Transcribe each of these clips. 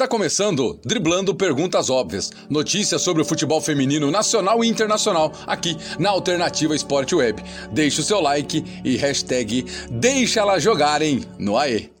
Está começando Driblando Perguntas Óbvias. Notícias sobre o futebol feminino nacional e internacional aqui na Alternativa Esporte Web. Deixe o seu like e hashtag Deixa elas jogarem no AE.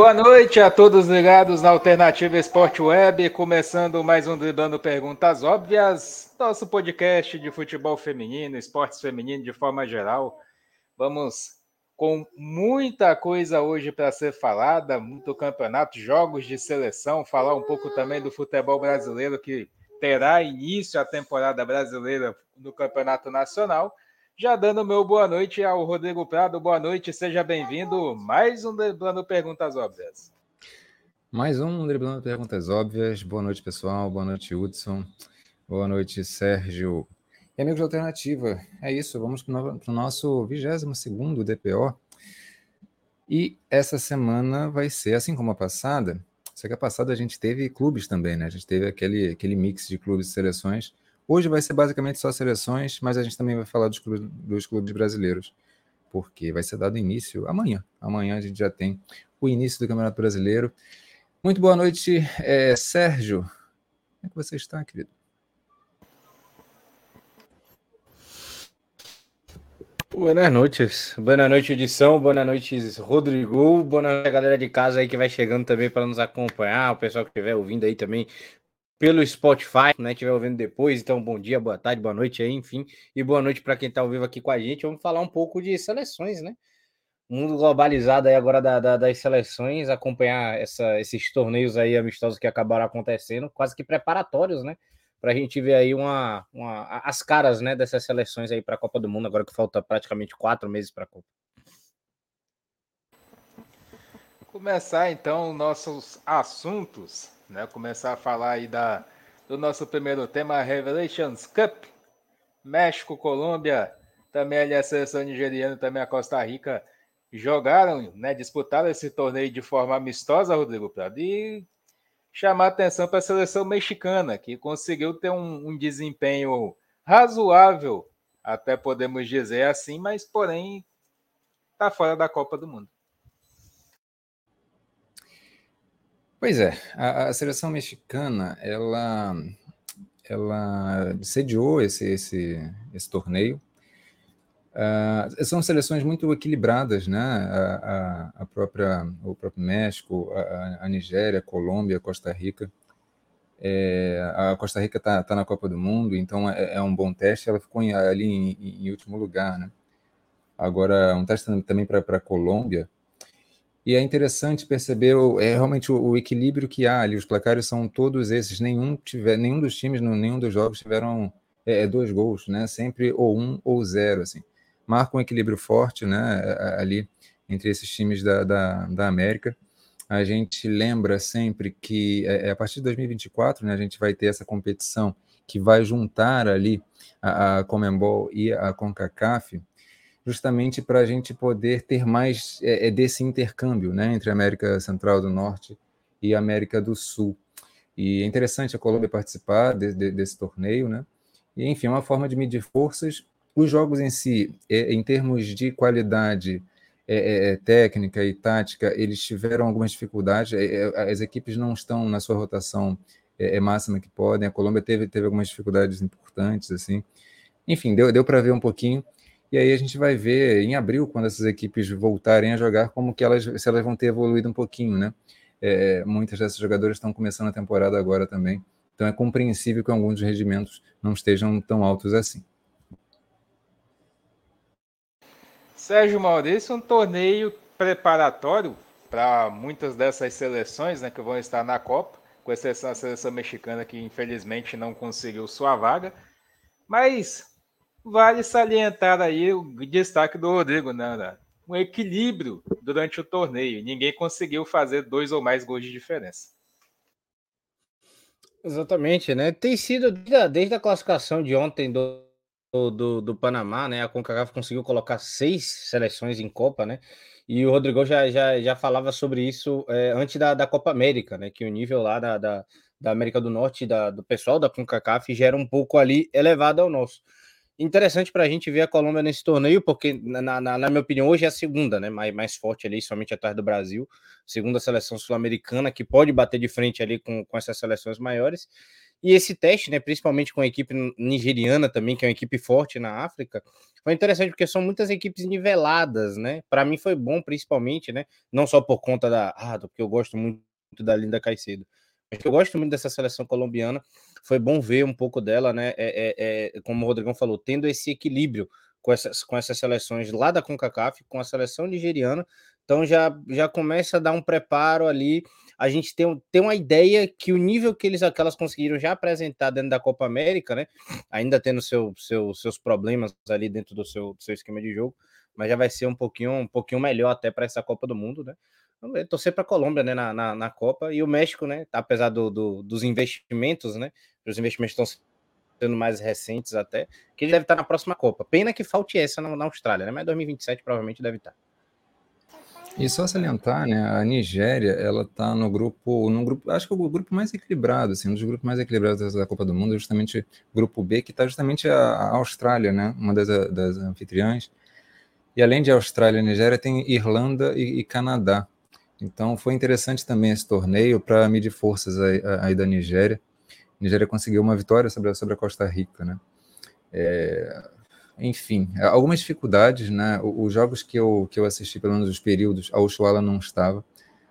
Boa noite a todos ligados na Alternativa Esporte Web, começando mais um Driblando Perguntas Óbvias, nosso podcast de futebol feminino, esportes feminino de forma geral. Vamos com muita coisa hoje para ser falada, muito campeonato, jogos de seleção, falar um pouco também do futebol brasileiro que terá início a temporada brasileira no Campeonato Nacional já dando meu boa noite ao Rodrigo Prado. Boa noite, seja bem-vindo. Mais um Driblando Perguntas Óbvias. Mais um Driblando Perguntas Óbvias. Boa noite, pessoal. Boa noite, Hudson. Boa noite, Sérgio. E amigos da Alternativa, é isso. Vamos para o nosso 22 DPO. E essa semana vai ser, assim como a passada, só que a passada a gente teve clubes também, né? A gente teve aquele, aquele mix de clubes e seleções Hoje vai ser basicamente só seleções, mas a gente também vai falar dos clubes, dos clubes brasileiros, porque vai ser dado início amanhã. Amanhã a gente já tem o início do Campeonato Brasileiro. Muito boa noite, é, Sérgio. Como é que você está, querido? Boa noites, boa noite edição, boa noite Rodrigo, boa noite a galera de casa aí que vai chegando também para nos acompanhar, o pessoal que estiver ouvindo aí também pelo Spotify, né? Estiver ouvindo depois, então bom dia, boa tarde, boa noite aí, enfim, e boa noite para quem está ao vivo aqui com a gente. Vamos falar um pouco de seleções, né? Mundo globalizado aí agora da, da, das seleções, acompanhar essa, esses torneios aí amistosos que acabaram acontecendo, quase que preparatórios, né? Para a gente ver aí uma, uma, as caras, né, dessas seleções aí para a Copa do Mundo, agora que falta praticamente quatro meses para a Copa. Começar então nossos assuntos né? Começar a falar aí da, do nosso primeiro tema, Revelations Cup. México, Colômbia, também ali a seleção nigeriana, também a Costa Rica jogaram, né? Disputaram esse torneio de forma amistosa, Rodrigo Prado, e chamar atenção para a seleção mexicana, que conseguiu ter um, um desempenho razoável, até podemos dizer assim, mas porém está fora da Copa do Mundo. Pois é, a, a seleção mexicana, ela, ela sediou esse, esse, esse torneio. Uh, são seleções muito equilibradas, né? A, a, a própria, o próprio México, a, a Nigéria, Colômbia, Costa Rica. É, a Costa Rica está tá na Copa do Mundo, então é, é, um bom teste. Ela ficou ali em, em, último lugar, né? Agora, um teste também para a Colômbia e é interessante perceber o, é realmente o, o, equilíbrio que há ali. Os placares são todos esses. Nenhum, tiver, nenhum dos times, nenhum dos jogos tiveram é, é, dois gols, né? Sempre ou um ou zero, assim. Marca um equilíbrio forte, né? Ali entre esses times da, da, da América. A gente lembra sempre que é, é a partir de 2024, né? A gente vai ter essa competição que vai juntar ali a, a Comembol e a CONCACAF justamente para a gente poder ter mais é, é, desse intercâmbio né, entre a América Central do Norte e a América do Sul. E é interessante a Colômbia participar de, de, desse torneio, né? E, enfim, é uma forma de medir forças. Os jogos em si, é, em termos de qualidade é, é, é técnica e tática, eles tiveram algumas dificuldades. as equipes não estão na sua rotação máxima que podem. A Colômbia teve, teve algumas dificuldades importantes, assim. Enfim, deu, deu para ver um pouquinho e aí a gente vai ver em abril, quando essas equipes voltarem a jogar, como que elas, se elas vão ter evoluído um pouquinho, né? É, muitas dessas jogadoras estão começando a temporada agora também. Então é compreensível que alguns rendimentos não estejam tão altos assim. Sérgio Maurício, um torneio preparatório para muitas dessas seleções né, que vão estar na Copa, com exceção da seleção mexicana que infelizmente não conseguiu sua vaga. Mas Vale salientar aí o destaque do Rodrigo, né? Um equilíbrio durante o torneio. Ninguém conseguiu fazer dois ou mais gols de diferença. Exatamente, né? Tem sido desde a, classificação de ontem do do, do Panamá, né? A CONCACAF conseguiu colocar seis seleções em Copa, né? E o Rodrigo já, já, já falava sobre isso é, antes da, da Copa América, né? Que o nível lá da, da, da América do Norte, da, do pessoal da CONCACAF, já era um pouco ali elevado ao nosso. Interessante para a gente ver a Colômbia nesse torneio, porque, na, na, na, minha opinião, hoje é a segunda, né? Mais, mais forte ali, somente atrás do Brasil. Segunda seleção sul-americana, que pode bater de frente ali com, com essas seleções maiores. E esse teste, né, principalmente com a equipe nigeriana também, que é uma equipe forte na África, foi interessante porque são muitas equipes niveladas, né? Para mim foi bom, principalmente, né? Não só por conta da, ah, porque eu gosto muito da Linda Caicedo, eu gosto muito dessa seleção colombiana. Foi bom ver um pouco dela, né? É, é, é, como o Rodrigão falou, tendo esse equilíbrio com essas, com essas seleções lá da CONCACAF, com a seleção nigeriana. Então já, já começa a dar um preparo ali a gente tem, tem uma ideia que o nível que eles que elas conseguiram já apresentar dentro da Copa América, né? Ainda tendo seu, seu, seus problemas ali dentro do seu, do seu esquema de jogo, mas já vai ser um pouquinho, um pouquinho melhor até para essa Copa do Mundo, né? Torcer para a Colômbia né, na, na, na, Copa e o México, né? Apesar do, do, dos investimentos, né? Os investimentos estão sendo mais recentes até, que ele deve estar na próxima Copa. Pena que falte essa na, na Austrália, né? Mas 2027 provavelmente deve estar. E só salientar, né, a Nigéria, ela está no grupo, no grupo, acho que o grupo mais equilibrado, assim, um dos grupos mais equilibrados da Copa do Mundo, é justamente o grupo B, que está justamente a, a, Austrália, né, uma das, das anfitriãs. E além de Austrália e Nigéria, tem Irlanda e, e Canadá. Então foi interessante também esse torneio para medir forças aí, da Nigéria. A Nigéria conseguiu uma vitória sobre a, sobre a Costa Rica, né? É, enfim, algumas dificuldades, né? Os jogos que eu, que eu assisti, pelo menos os períodos, a Oshuala não estava.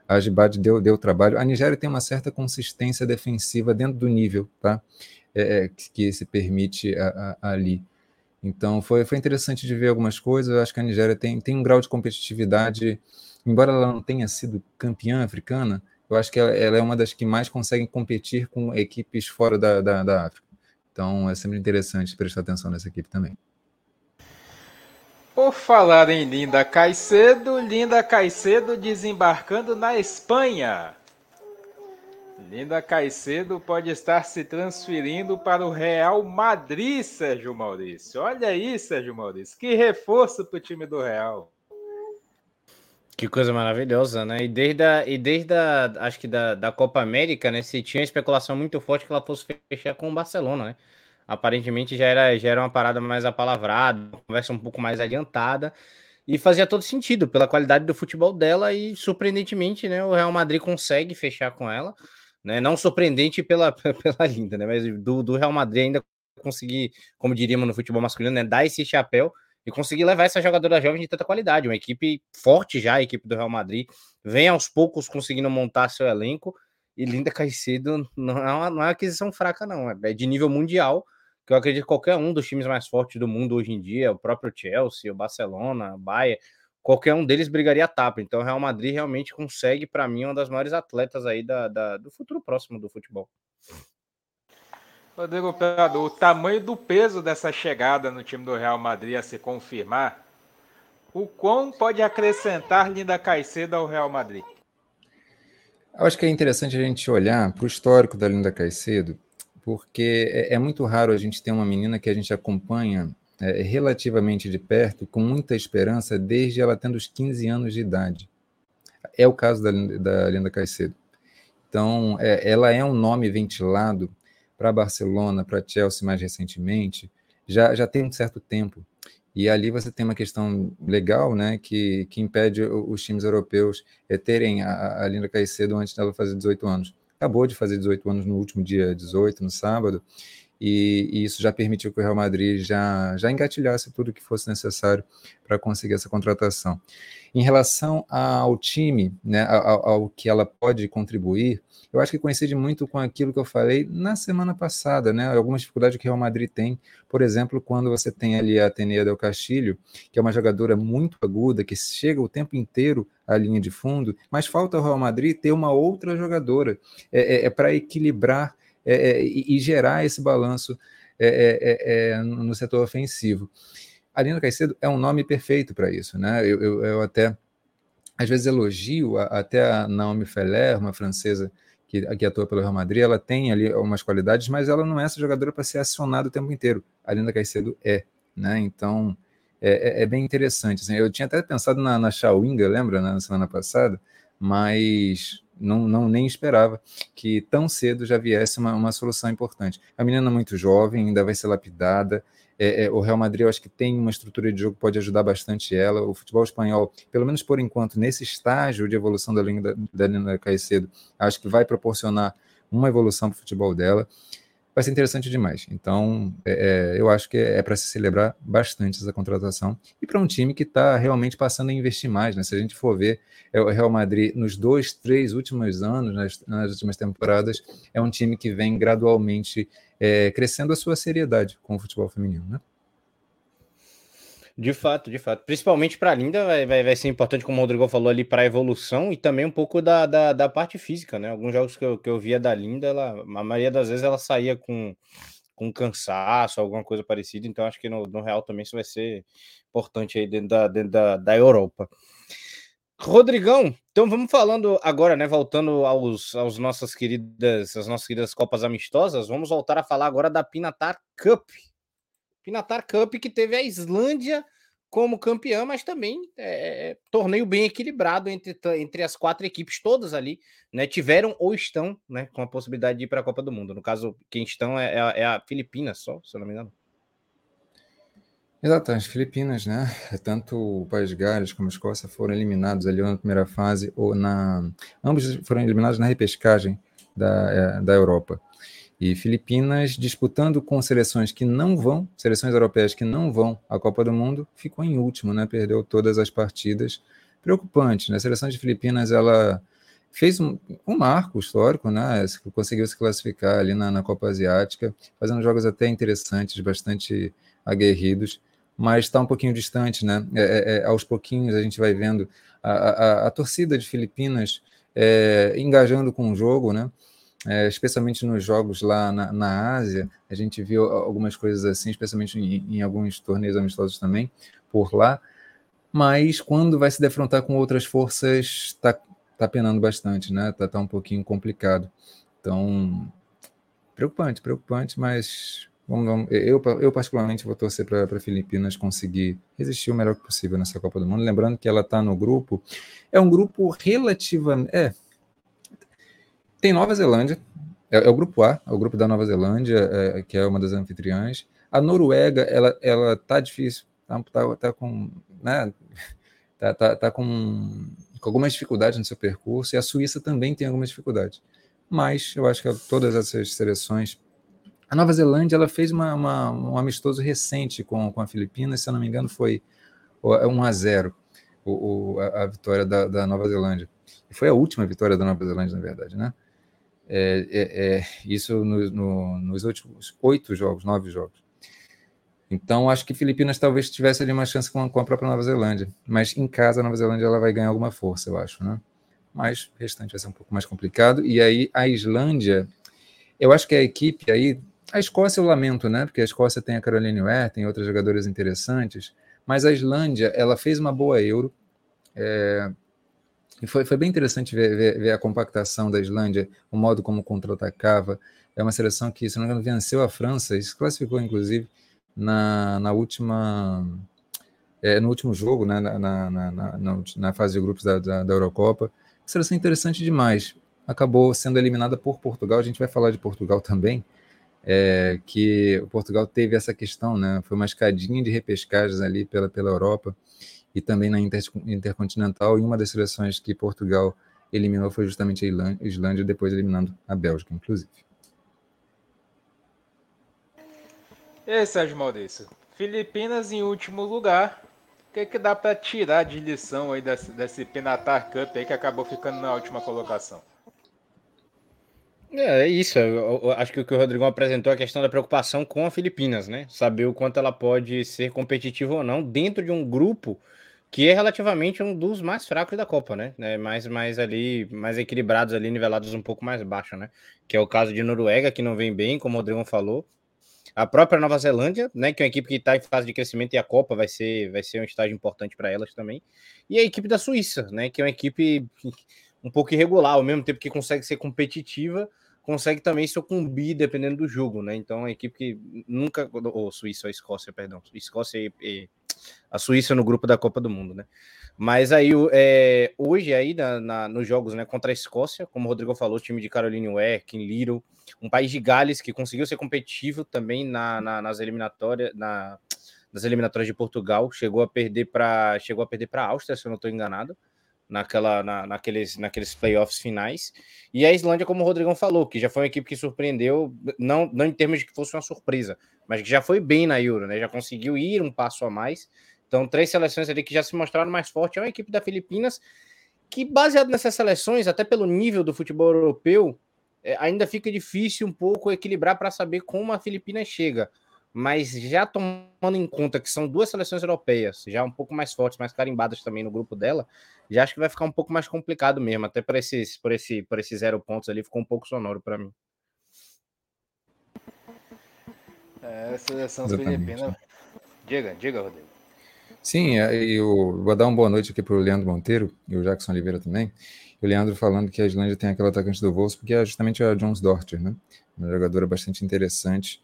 A Jibad deu, deu trabalho. A Nigéria tem uma certa consistência defensiva dentro do nível, tá? É, é que se permite a, a, ali. Então, foi, foi interessante de ver algumas coisas. Eu acho que a Nigéria tem, tem um grau de competitividade, embora ela não tenha sido campeã africana, eu acho que ela, ela é uma das que mais conseguem competir com equipes fora da, da, da África. Então, é sempre interessante prestar atenção nessa equipe também. Por falar em Linda Caicedo, Linda Caicedo desembarcando na Espanha. Linda Caicedo pode estar se transferindo para o Real Madrid, Sérgio Maurício. Olha aí, Sérgio Maurício, que reforço para o time do Real. Que coisa maravilhosa, né? E desde a, e desde a, acho que da, da Copa América, né? Se tinha especulação muito forte que ela fosse fechar com o Barcelona, né? aparentemente já era, já era uma parada mais apalavrada, uma conversa um pouco mais adiantada, e fazia todo sentido pela qualidade do futebol dela, e surpreendentemente, né, o Real Madrid consegue fechar com ela, né, não surpreendente pela, pela linda, né, mas do, do Real Madrid ainda conseguir, como diríamos no futebol masculino, né, dar esse chapéu e conseguir levar essa jogadora jovem de tanta qualidade, uma equipe forte já, a equipe do Real Madrid, vem aos poucos conseguindo montar seu elenco, e Linda Caicedo não é uma, não é uma aquisição fraca, não, é de nível mundial, que eu acredito que qualquer um dos times mais fortes do mundo hoje em dia, o próprio Chelsea, o Barcelona, o Bayern, qualquer um deles brigaria a tapa. Então, o Real Madrid realmente consegue, para mim, uma das maiores atletas aí da, da, do futuro próximo do futebol. Rodrigo Prado, o tamanho do peso dessa chegada no time do Real Madrid a se confirmar, o quão pode acrescentar Linda Caicedo ao Real Madrid? Eu acho que é interessante a gente olhar para o histórico da Linda Caicedo porque é, é, muito raro a gente ter uma menina que a gente acompanha é, relativamente de perto, com muita esperança, desde ela tendo os 15 anos de idade. É o caso da, da Linda Caicedo. Então, é, ela é um nome ventilado para Barcelona, para Chelsea mais recentemente, já, já tem um certo tempo. E ali você tem uma questão legal, né, que, que impede os times europeus é, terem a, a Linda Caicedo antes dela fazer 18 anos acabou de fazer 18 anos no último dia 18, no sábado, e, e, isso já permitiu que o Real Madrid já, já engatilhasse tudo que fosse necessário para conseguir essa contratação. Em relação ao time, né, ao, ao, que ela pode contribuir, eu acho que coincide muito com aquilo que eu falei na semana passada, né, algumas dificuldades que o Real Madrid tem, por exemplo, quando você tem ali a Atenea del Castilho, que é uma jogadora muito aguda, que chega o tempo inteiro à linha de fundo, mas falta ao Real Madrid ter uma outra jogadora é, é, é para equilibrar é, é, e, e, gerar esse balanço é, no setor ofensivo. A Lina Caicedo é um nome perfeito para isso, né? Eu, eu, eu, até às vezes elogio até a Naomi Feller, uma francesa que, que atua pelo Real Madrid, ela tem ali algumas qualidades, mas ela não é essa jogadora para ser acionada o tempo inteiro. A Linda Caicedo é, né? Então é, é, é bem interessante. Assim, eu tinha até pensado na, na lembra, né, na semana passada, mas não, não nem esperava que tão cedo já viesse uma, uma solução importante. A menina é muito jovem, ainda vai ser lapidada. É, é, o Real Madrid, eu acho que tem uma estrutura de jogo que pode ajudar bastante ela. O futebol espanhol, pelo menos por enquanto, nesse estágio de evolução da linha da, da Lina Caicedo, acho que vai proporcionar uma evolução para o futebol dela vai ser interessante demais. Então, é, é eu acho que é, para se celebrar bastante essa contratação e para um time que está realmente passando a investir mais. Né? Se a gente for ver é, o Real Madrid nos dois, três últimos anos, nas, nas últimas temporadas, é um time que vem gradualmente é, crescendo a sua seriedade com o futebol feminino. Né? De fato, de fato. Principalmente para a Linda vai, vai, vai, ser importante, como o Rodrigo falou ali, para a evolução e também um pouco da, da, da, parte física, né? Alguns jogos que eu, que eu via da Linda, ela, a maioria das vezes ela saía com, com cansaço, alguma coisa parecida, então acho que no, no Real também isso vai ser importante aí dentro da, dentro da, da Europa. Rodrigão, então vamos falando agora, né? Voltando aos, aos nossas queridas, as nossas queridas Copas Amistosas, vamos voltar a falar agora da Pinatar Cup, Pinatar Cup, que teve a Islândia como campeã, mas também é, torneio bem equilibrado entre, entre as quatro equipes todas ali, né? Tiveram ou estão, né? Com a possibilidade de ir para a Copa do Mundo. No caso, quem estão é, é, a Filipinas só, se eu não me engano. As Filipinas, né? Tanto o País Gales como a Escócia foram eliminados ali na primeira fase, ou na. Ambos foram eliminados na repescagem da, é, da Europa. E Filipinas disputando com seleções que não vão, seleções europeias que não vão à Copa do Mundo, ficou em último, né? Perdeu todas as partidas. Preocupante, né? A seleção de Filipinas, ela fez um, um marco histórico, né? Conseguiu se classificar ali na, na Copa Asiática, fazendo jogos até interessantes, bastante aguerridos, mas está um pouquinho distante, né? É, é, é, aos pouquinhos a gente vai vendo a, a, a torcida de Filipinas é, engajando com o jogo, né? É, especialmente nos jogos lá na, na, Ásia, a gente viu algumas coisas assim, especialmente em, em, alguns torneios amistosos também, por lá, mas quando vai se defrontar com outras forças, está tá penando bastante, né? Tá, tá um pouquinho complicado. Então, preocupante, preocupante, mas vamos, vamos, eu, eu particularmente vou torcer para Filipinas conseguir resistir o melhor possível nessa Copa do Mundo. Lembrando que ela está no grupo, é um grupo relativamente. É, tem Nova Zelândia, é, é, o grupo A, é o grupo da Nova Zelândia, é, que é uma das anfitriãs. A Noruega, ela, ela tá difícil, tá, tá, tá com, né, tá, tá, tá com, com algumas dificuldades no seu percurso, e a Suíça também tem algumas dificuldades. Mas eu acho que todas essas seleções. A Nova Zelândia ela fez uma, uma, um amistoso recente com, com a Filipinas, se eu não me engano, foi 1 a 0 o, o a, a, vitória da, da Nova Zelândia. Foi a última vitória da Nova Zelândia, na verdade, né? É, é, é, isso no, no, nos últimos oito jogos, nove jogos. Então, acho que Filipinas talvez tivesse ali uma chance com, com, a própria Nova Zelândia. Mas em casa, a Nova Zelândia ela vai ganhar alguma força, eu acho, né? Mas o restante vai ser um pouco mais complicado. E aí, a Islândia, eu acho que a equipe aí. A Escócia eu lamento, né? Porque a Escócia tem a Caroline Ware, tem outras jogadoras interessantes. Mas a Islândia, ela fez uma boa Euro. É, e foi, foi bem interessante ver, ver, ver, a compactação da Islândia, o modo como contra-atacava. É uma seleção que, se não me engano, venceu a França e se classificou, inclusive, na, na última. É, no último jogo, né, na, na, na, na fase de grupos da, da, da Eurocopa. Seleção interessante demais. Acabou sendo eliminada por Portugal. A gente vai falar de Portugal também. É, que o Portugal teve essa questão, né? Foi uma escadinha de repescagens ali pela, pela Europa e também na Inter, Intercontinental. E uma das seleções que Portugal eliminou foi justamente a Islândia, depois eliminando a Bélgica, inclusive. E aí, Sérgio Maurício? Filipinas em último lugar. O que, é que dá para tirar de lição aí desse, desse Pinatar Cup aí que acabou ficando na última colocação? É, é isso. Eu, eu acho que o que o Rodrigão apresentou é a questão da preocupação com a Filipinas, né? Saber o quanto ela pode ser competitiva ou não dentro de um grupo que é relativamente um dos mais fracos da Copa, né? É mais, mais ali, mais equilibrados ali, nivelados um pouco mais baixo, né? Que é o caso de Noruega, que não vem bem, como o Rodrigo falou. A própria Nova Zelândia, né? Que é uma equipe que está em fase de crescimento e a Copa vai ser, vai ser um estágio importante para elas também. E a equipe da Suíça, né? Que é uma equipe um pouco irregular, ao mesmo tempo que consegue ser competitiva, consegue também sucumbir dependendo do jogo, né? Então, é uma equipe que nunca. Ou Suíça, ou Escócia, perdão. Escócia e, e, a Suíça no grupo da Copa do Mundo, né? Mas aí, é, hoje, aí, na, na, nos jogos né, contra a Escócia, como o Rodrigo falou, time de Caroline Ware, Kim Little, um país de Gales que conseguiu ser competitivo também na, na nas eliminatórias, na, nas eliminatórias de Portugal, chegou a perder para chegou a perder para a Áustria, se eu não estou enganado naquela, na, naqueles, naqueles playoffs finais. E a Islândia, como o Rodrigão falou, que já foi uma equipe que surpreendeu, não, não em termos de que fosse uma surpresa, mas que já foi bem na Euro, né? Já conseguiu ir um passo a mais. Então, três seleções ali que já se mostraram mais fortes. É uma equipe da Filipinas que, baseado nessas seleções, até pelo nível do futebol europeu, é, ainda fica difícil um pouco equilibrar para saber como a Filipinas chega mas já tomando em conta que são duas seleções europeias, já um pouco mais fortes, mais carimbadas também no grupo dela, já acho que vai ficar um pouco mais complicado mesmo, até por esses, por esse, por esses zero pontos ali ficou um pouco sonoro para mim. É, a seleção filipina. Diga, diga, Rodrigo. Sim, eu vou dar uma boa noite aqui para o Leandro Monteiro e o Jackson Oliveira também. E o Leandro falando que a Islândia tem aquele atacante do Wolves, porque é justamente a Jones Dorter, né? Uma jogadora bastante interessante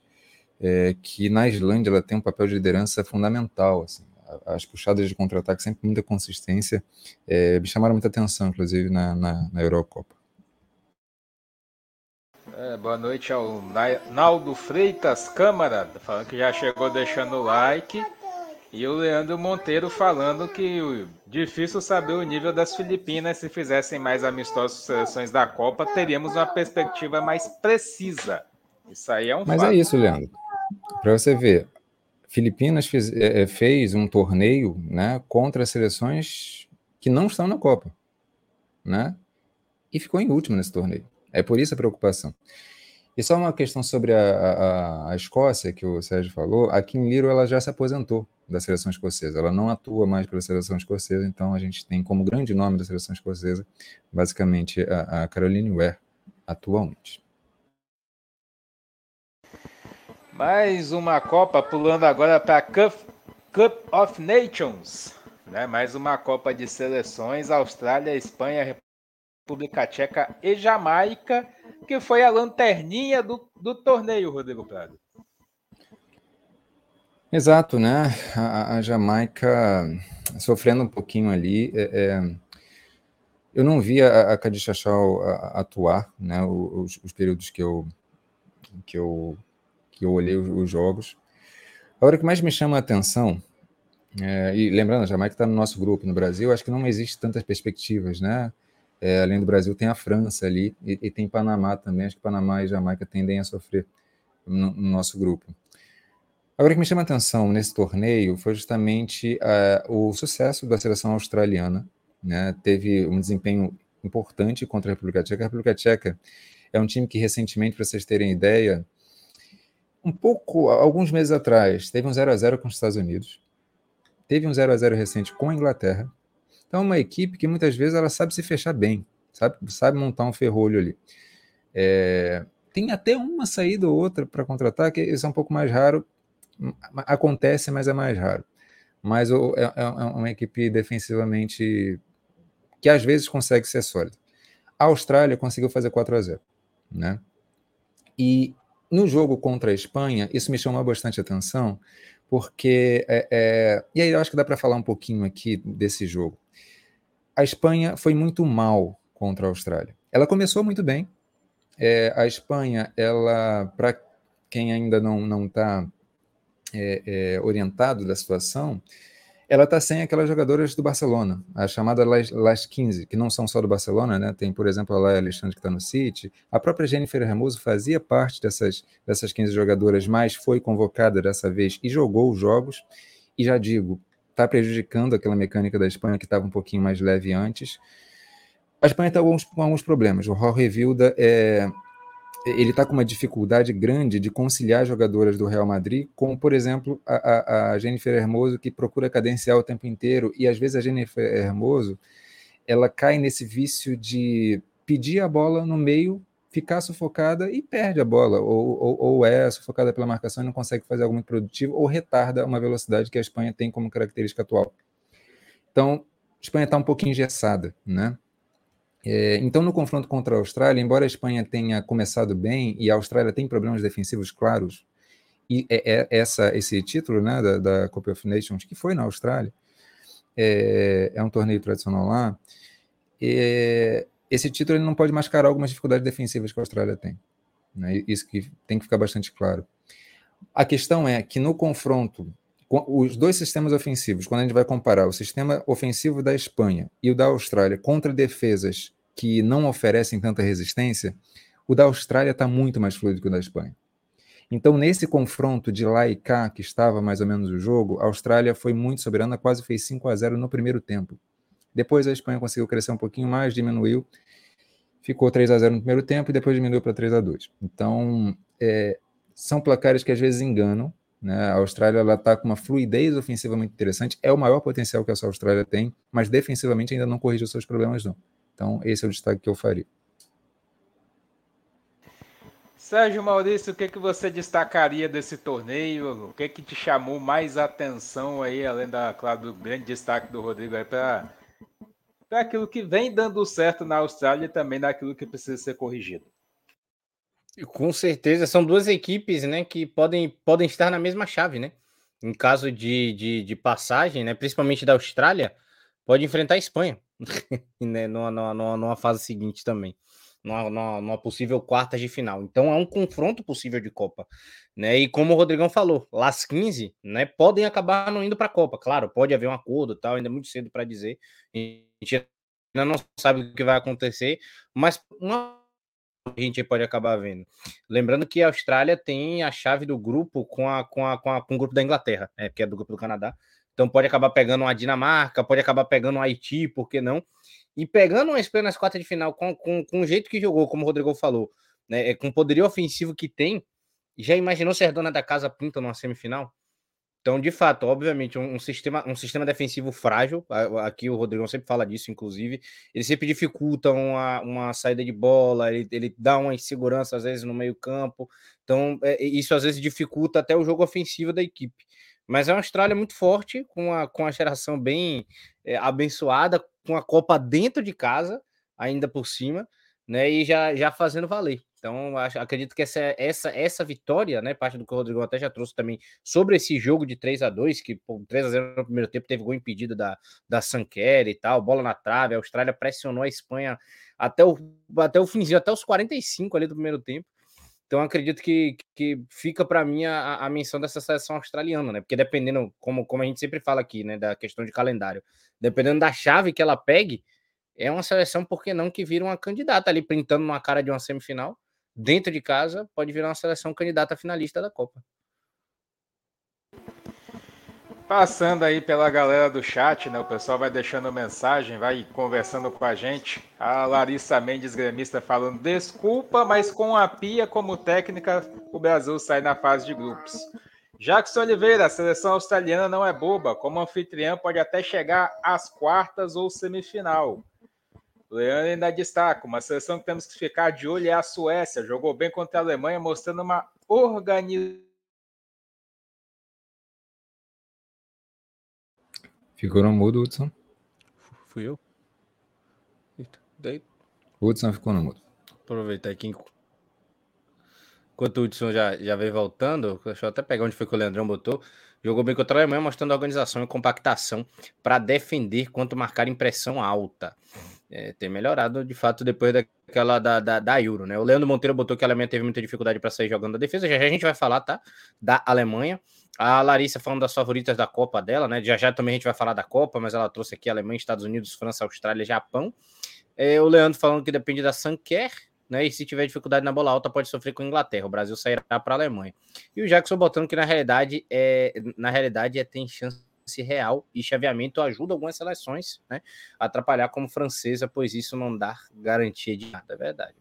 é, que na Islândia ela tem um papel de liderança fundamental. Assim. As puxadas de contra-ataque sempre com muita consistência é, me chamaram muita atenção, inclusive na, na, na Eurocopa. É, boa noite ao Naldo Freitas Câmara, falando que já chegou deixando o like. E o Leandro Monteiro falando que difícil saber o nível das Filipinas. Se fizessem mais amistosos seleções da Copa, teríamos uma perspectiva mais precisa. Isso aí é um Mas é fato. é isso, Leandro. Para você ver, Filipinas fez, é, fez, um torneio né, contra seleções que não estão na Copa, né? E ficou em último nesse torneio. É por isso a preocupação. E só uma questão sobre a, a, a Escócia, que o Sérgio falou, a Kim Liro ela já se aposentou da seleção escocesa. Ela não atua mais pela seleção escocesa, então a gente tem como grande nome da seleção escocesa, basicamente, a, a Caroline Ware, atualmente. Mais uma Copa, pulando agora para Cup, Cup of Nations. Né? Mais uma Copa de seleções, Austrália, Espanha, República Tcheca e Jamaica, que foi a lanterninha do, do torneio, Rodrigo Prado. Exato, né? A, a Jamaica sofrendo um pouquinho ali. É, é... Eu não vi a, a Khadija atuar, né? Os, os, períodos que eu, que eu que eu olhei os, os jogos. Agora, o que mais me chama a atenção, é, e lembrando, a Jamaica está no nosso grupo no Brasil, acho que não existe tantas perspectivas, né? É, além do Brasil, tem a França ali e, e, tem Panamá também. Acho que Panamá e Jamaica tendem a sofrer no, no nosso grupo. Agora, o que me chama a atenção nesse torneio foi justamente uh, o sucesso da seleção australiana. Né? Teve um desempenho importante contra a República Tcheca. A República Tcheca é um time que recentemente, para vocês terem ideia, um pouco, alguns meses atrás, teve um 0 a 0 com os Estados Unidos, teve um 0 a 0 recente com a Inglaterra. Então, é uma equipe que muitas vezes ela sabe se fechar bem, sabe, sabe montar um ferrolho ali. É, tem até uma saída ou outra para contra-ataque, isso é um pouco mais raro, acontece, mas é mais raro. Mas é, é, é uma equipe defensivamente que às vezes consegue ser sólida. A Austrália conseguiu fazer 4 a 0 né? E no jogo contra a Espanha, isso me chamou bastante atenção, porque. É, é, e aí eu acho que dá para falar um pouquinho aqui desse jogo. A Espanha foi muito mal contra a Austrália. Ela começou muito bem. É, a Espanha, ela, para quem ainda não está é, é, orientado da situação, ela está sem aquelas jogadoras do Barcelona, a chamada Las, Las 15, que não são só do Barcelona, né? Tem, por exemplo, a Laia Alexandre que está no City. A própria Jennifer Hermoso fazia parte dessas, dessas 15 jogadoras, mas foi convocada dessa vez e jogou os jogos. E já digo, está prejudicando aquela mecânica da Espanha que estava um pouquinho mais leve antes. A Espanha está com, com alguns problemas. O Jorge Vilda é, ele está com uma dificuldade grande de conciliar jogadoras do Real Madrid, como, por exemplo, a, a, a, Jennifer Hermoso, que procura cadenciar o tempo inteiro, e às vezes a Jennifer Hermoso ela cai nesse vício de pedir a bola no meio, ficar sufocada e perde a bola, ou, ou, ou é sufocada pela marcação e não consegue fazer algo muito produtivo, ou retarda uma velocidade que a Espanha tem como característica atual. Então, a Espanha está um pouquinho engessada, né? É, então, no confronto contra a Austrália, embora a Espanha tenha começado bem e a Austrália tem problemas defensivos claros, e é, é essa, esse título né, da, da Cup of Nations, que foi na Austrália, é, é um torneio tradicional lá, é, esse título ele não pode mascarar algumas dificuldades defensivas que a Austrália tem. Né? Isso que tem que ficar bastante claro. A questão é que no confronto, os dois sistemas ofensivos, quando a gente vai comparar o sistema ofensivo da Espanha e o da Austrália contra defesas que não oferecem tanta resistência, o da Austrália está muito mais fluido que o da Espanha. Então, nesse confronto de lá e cá, que estava mais ou menos o jogo, a Austrália foi muito soberana, quase fez 5 a 0 no primeiro tempo. Depois a Espanha conseguiu crescer um pouquinho mais, diminuiu, ficou 3 a 0 no primeiro tempo e depois diminuiu para 3 a 2 Então, é, são placares que às vezes enganam. Né? A Austrália está com uma fluidez ofensiva muito interessante, é o maior potencial que essa Austrália tem, mas defensivamente ainda não corrige os seus problemas, não. Então, esse é o destaque que eu faria. Sérgio Maurício, o que, que você destacaria desse torneio? O que, que te chamou mais atenção aí, além da, claro, do grande destaque do Rodrigo aí para aquilo que vem dando certo na Austrália e também daquilo que precisa ser corrigido? Com certeza, são duas equipes né, que podem, podem estar na mesma chave, né? Em caso de, de, de passagem, né, principalmente da Austrália, pode enfrentar a Espanha né, numa, fase seguinte também numa, possível quarta de final. Então é um confronto possível de Copa, né? E como o Rodrigão falou, las 15, né, podem acabar não indo para a Copa. Claro, pode haver um acordo, tal, ainda é muito cedo para dizer. A gente ainda não sabe o que vai acontecer, mas uma a gente pode acabar vendo. Lembrando que a Austrália tem a chave do grupo com, a, com, a, com, a, com o grupo da Inglaterra, né, que é do grupo do Canadá. Então pode acabar pegando a Dinamarca, pode acabar pegando o Haiti, por que não? E pegando uma Espanha nas quartas de final com, com, com o jeito que jogou, como o Rodrigo falou, né, é, com o poderio ofensivo que tem, já imaginou ser dona da casa pinta numa semifinal? Então, de fato, obviamente, um, um, sistema, um sistema defensivo frágil, aqui o Rodrigo sempre fala disso, inclusive, ele sempre dificulta uma, uma saída de bola, ele, ele dá uma insegurança, às vezes, no meio campo, então é, isso, às vezes, dificulta até o jogo ofensivo da equipe. Mas é uma Austrália muito forte, com a, com a geração bem é, abençoada, com a Copa dentro de casa, ainda por cima, né? E já, já fazendo valer. Então, acho, acredito que essa, essa, essa vitória, né? Parte do que o Rodrigo até já trouxe também sobre esse jogo de 3 a 2 que pô, 3 a 0 no primeiro tempo teve gol impedido da, da Sanquer e tal, bola na trave. A Austrália pressionou a Espanha até o, até o finzinho, até os 45 ali do primeiro tempo. Então acredito que, que fica para mim a, a, menção dessa seleção australiana, né? Porque dependendo, como, como a gente sempre fala aqui, né, da questão de calendário, dependendo da chave que ela pegue, é uma seleção, por que não, que vira uma candidata ali, printando uma cara de uma semifinal, dentro de casa, pode virar uma seleção candidata finalista da Copa. Passando aí pela galera do chat, né? O pessoal vai deixando mensagem, vai conversando com a gente. A Larissa Mendes, gremista, falando: desculpa, mas com a Pia como técnica, o Brasil sai na fase de grupos. Jackson Oliveira, a seleção australiana não é boba. Como anfitriã, pode até chegar às quartas ou semifinal. Leandro ainda destaca: uma seleção que temos que ficar de olho é a Suécia. Jogou bem contra a Alemanha, mostrando uma organização Ficou no mudo, Hudson. Fui eu? Eita, daí... Hudson ficou no mudo. Aproveitar aqui. Enquanto o Hudson já, já veio voltando, deixa eu até pegar onde foi que o Leandrão botou. Jogou bem contra a Alemanha, mostrando organização e compactação para defender quanto marcar impressão alta. É, tem melhorado de fato depois daquela da, da, da Euro, né? O Leandro Monteiro botou que a Alemanha teve muita dificuldade para sair jogando a defesa. Já, já a gente vai falar, tá? Da Alemanha. A Larissa falando das favoritas da Copa dela, né? Já já também a gente vai falar da Copa, mas ela trouxe aqui Alemanha, Estados Unidos, França, Austrália, Japão. É, o Leandro falando que depende da Sanquer, né? E se tiver dificuldade na bola alta, pode sofrer com a Inglaterra. O Brasil sairá para a Alemanha. E o Jackson botando que na realidade é na realidade é tem chance real e chaveamento ajuda algumas seleções, né? A atrapalhar como francesa, pois isso não dá garantia de nada, é verdade.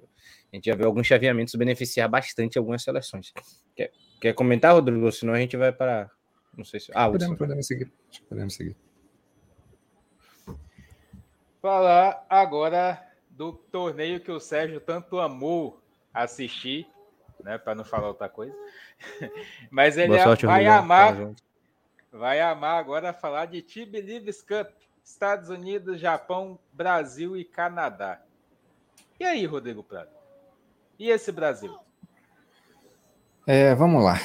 A gente já viu alguns chaveamentos beneficiar bastante algumas seleções. Quer, quer comentar, Rodrigo? Senão a gente vai para. Não sei se. Ah, podemos, podemos seguir. Podemos seguir. Falar agora do torneio que o Sérgio tanto amou assistir, né? Para não falar outra coisa. Mas ele sorte, vai amar. Vai amar agora falar de Team Believes Cup. Estados Unidos, Japão, Brasil e Canadá. E aí, Rodrigo Prado? E esse Brasil? É, vamos lá.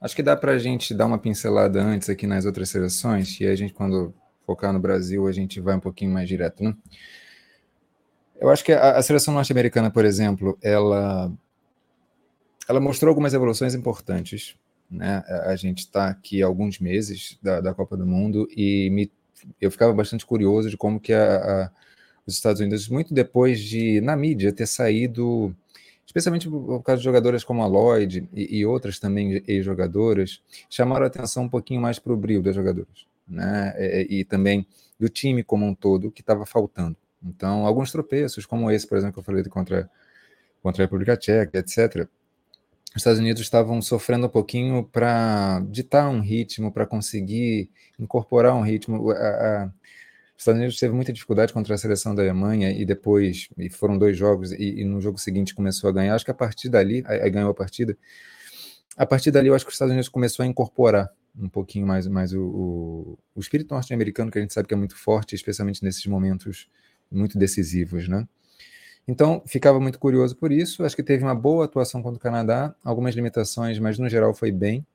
acho que dá para a gente dar uma pincelada antes aqui nas outras seleções, e a gente, quando focar no Brasil, a gente vai um pouquinho mais direto, né? Eu acho que a, a seleção norte-americana, por exemplo, ela, ela mostrou algumas evoluções importantes. Né? A gente está aqui alguns meses da, da Copa do Mundo e me, eu ficava bastante curioso de como que a, a, os Estados Unidos, muito depois de, na mídia, ter saído, especialmente por causa de jogadoras como a Lloyd e, e outras também ex-jogadoras, chamaram a atenção um pouquinho mais para o brilho das jogadoras. Né? E, e também do time como um todo, que estava faltando. Então, alguns tropeços, como esse, por exemplo, que eu falei contra, contra a República Tcheca, etc., os Estados Unidos estavam sofrendo um pouquinho para ditar um ritmo, para conseguir incorporar um ritmo. A, a, Estados Unidos teve muita dificuldade contra a seleção da Alemanha e depois, e foram dois jogos, e, e no jogo seguinte começou a ganhar. Acho que a partir dali, aí ganhou a partida. A partir dali, eu acho que os Estados Unidos começou a incorporar um pouquinho mais, mais o, o, o espírito norte-americano, que a gente sabe que é muito forte, especialmente nesses momentos muito decisivos, né? Então, ficava muito curioso por isso. Acho que teve uma boa atuação contra o Canadá, algumas limitações, mas no geral foi bem.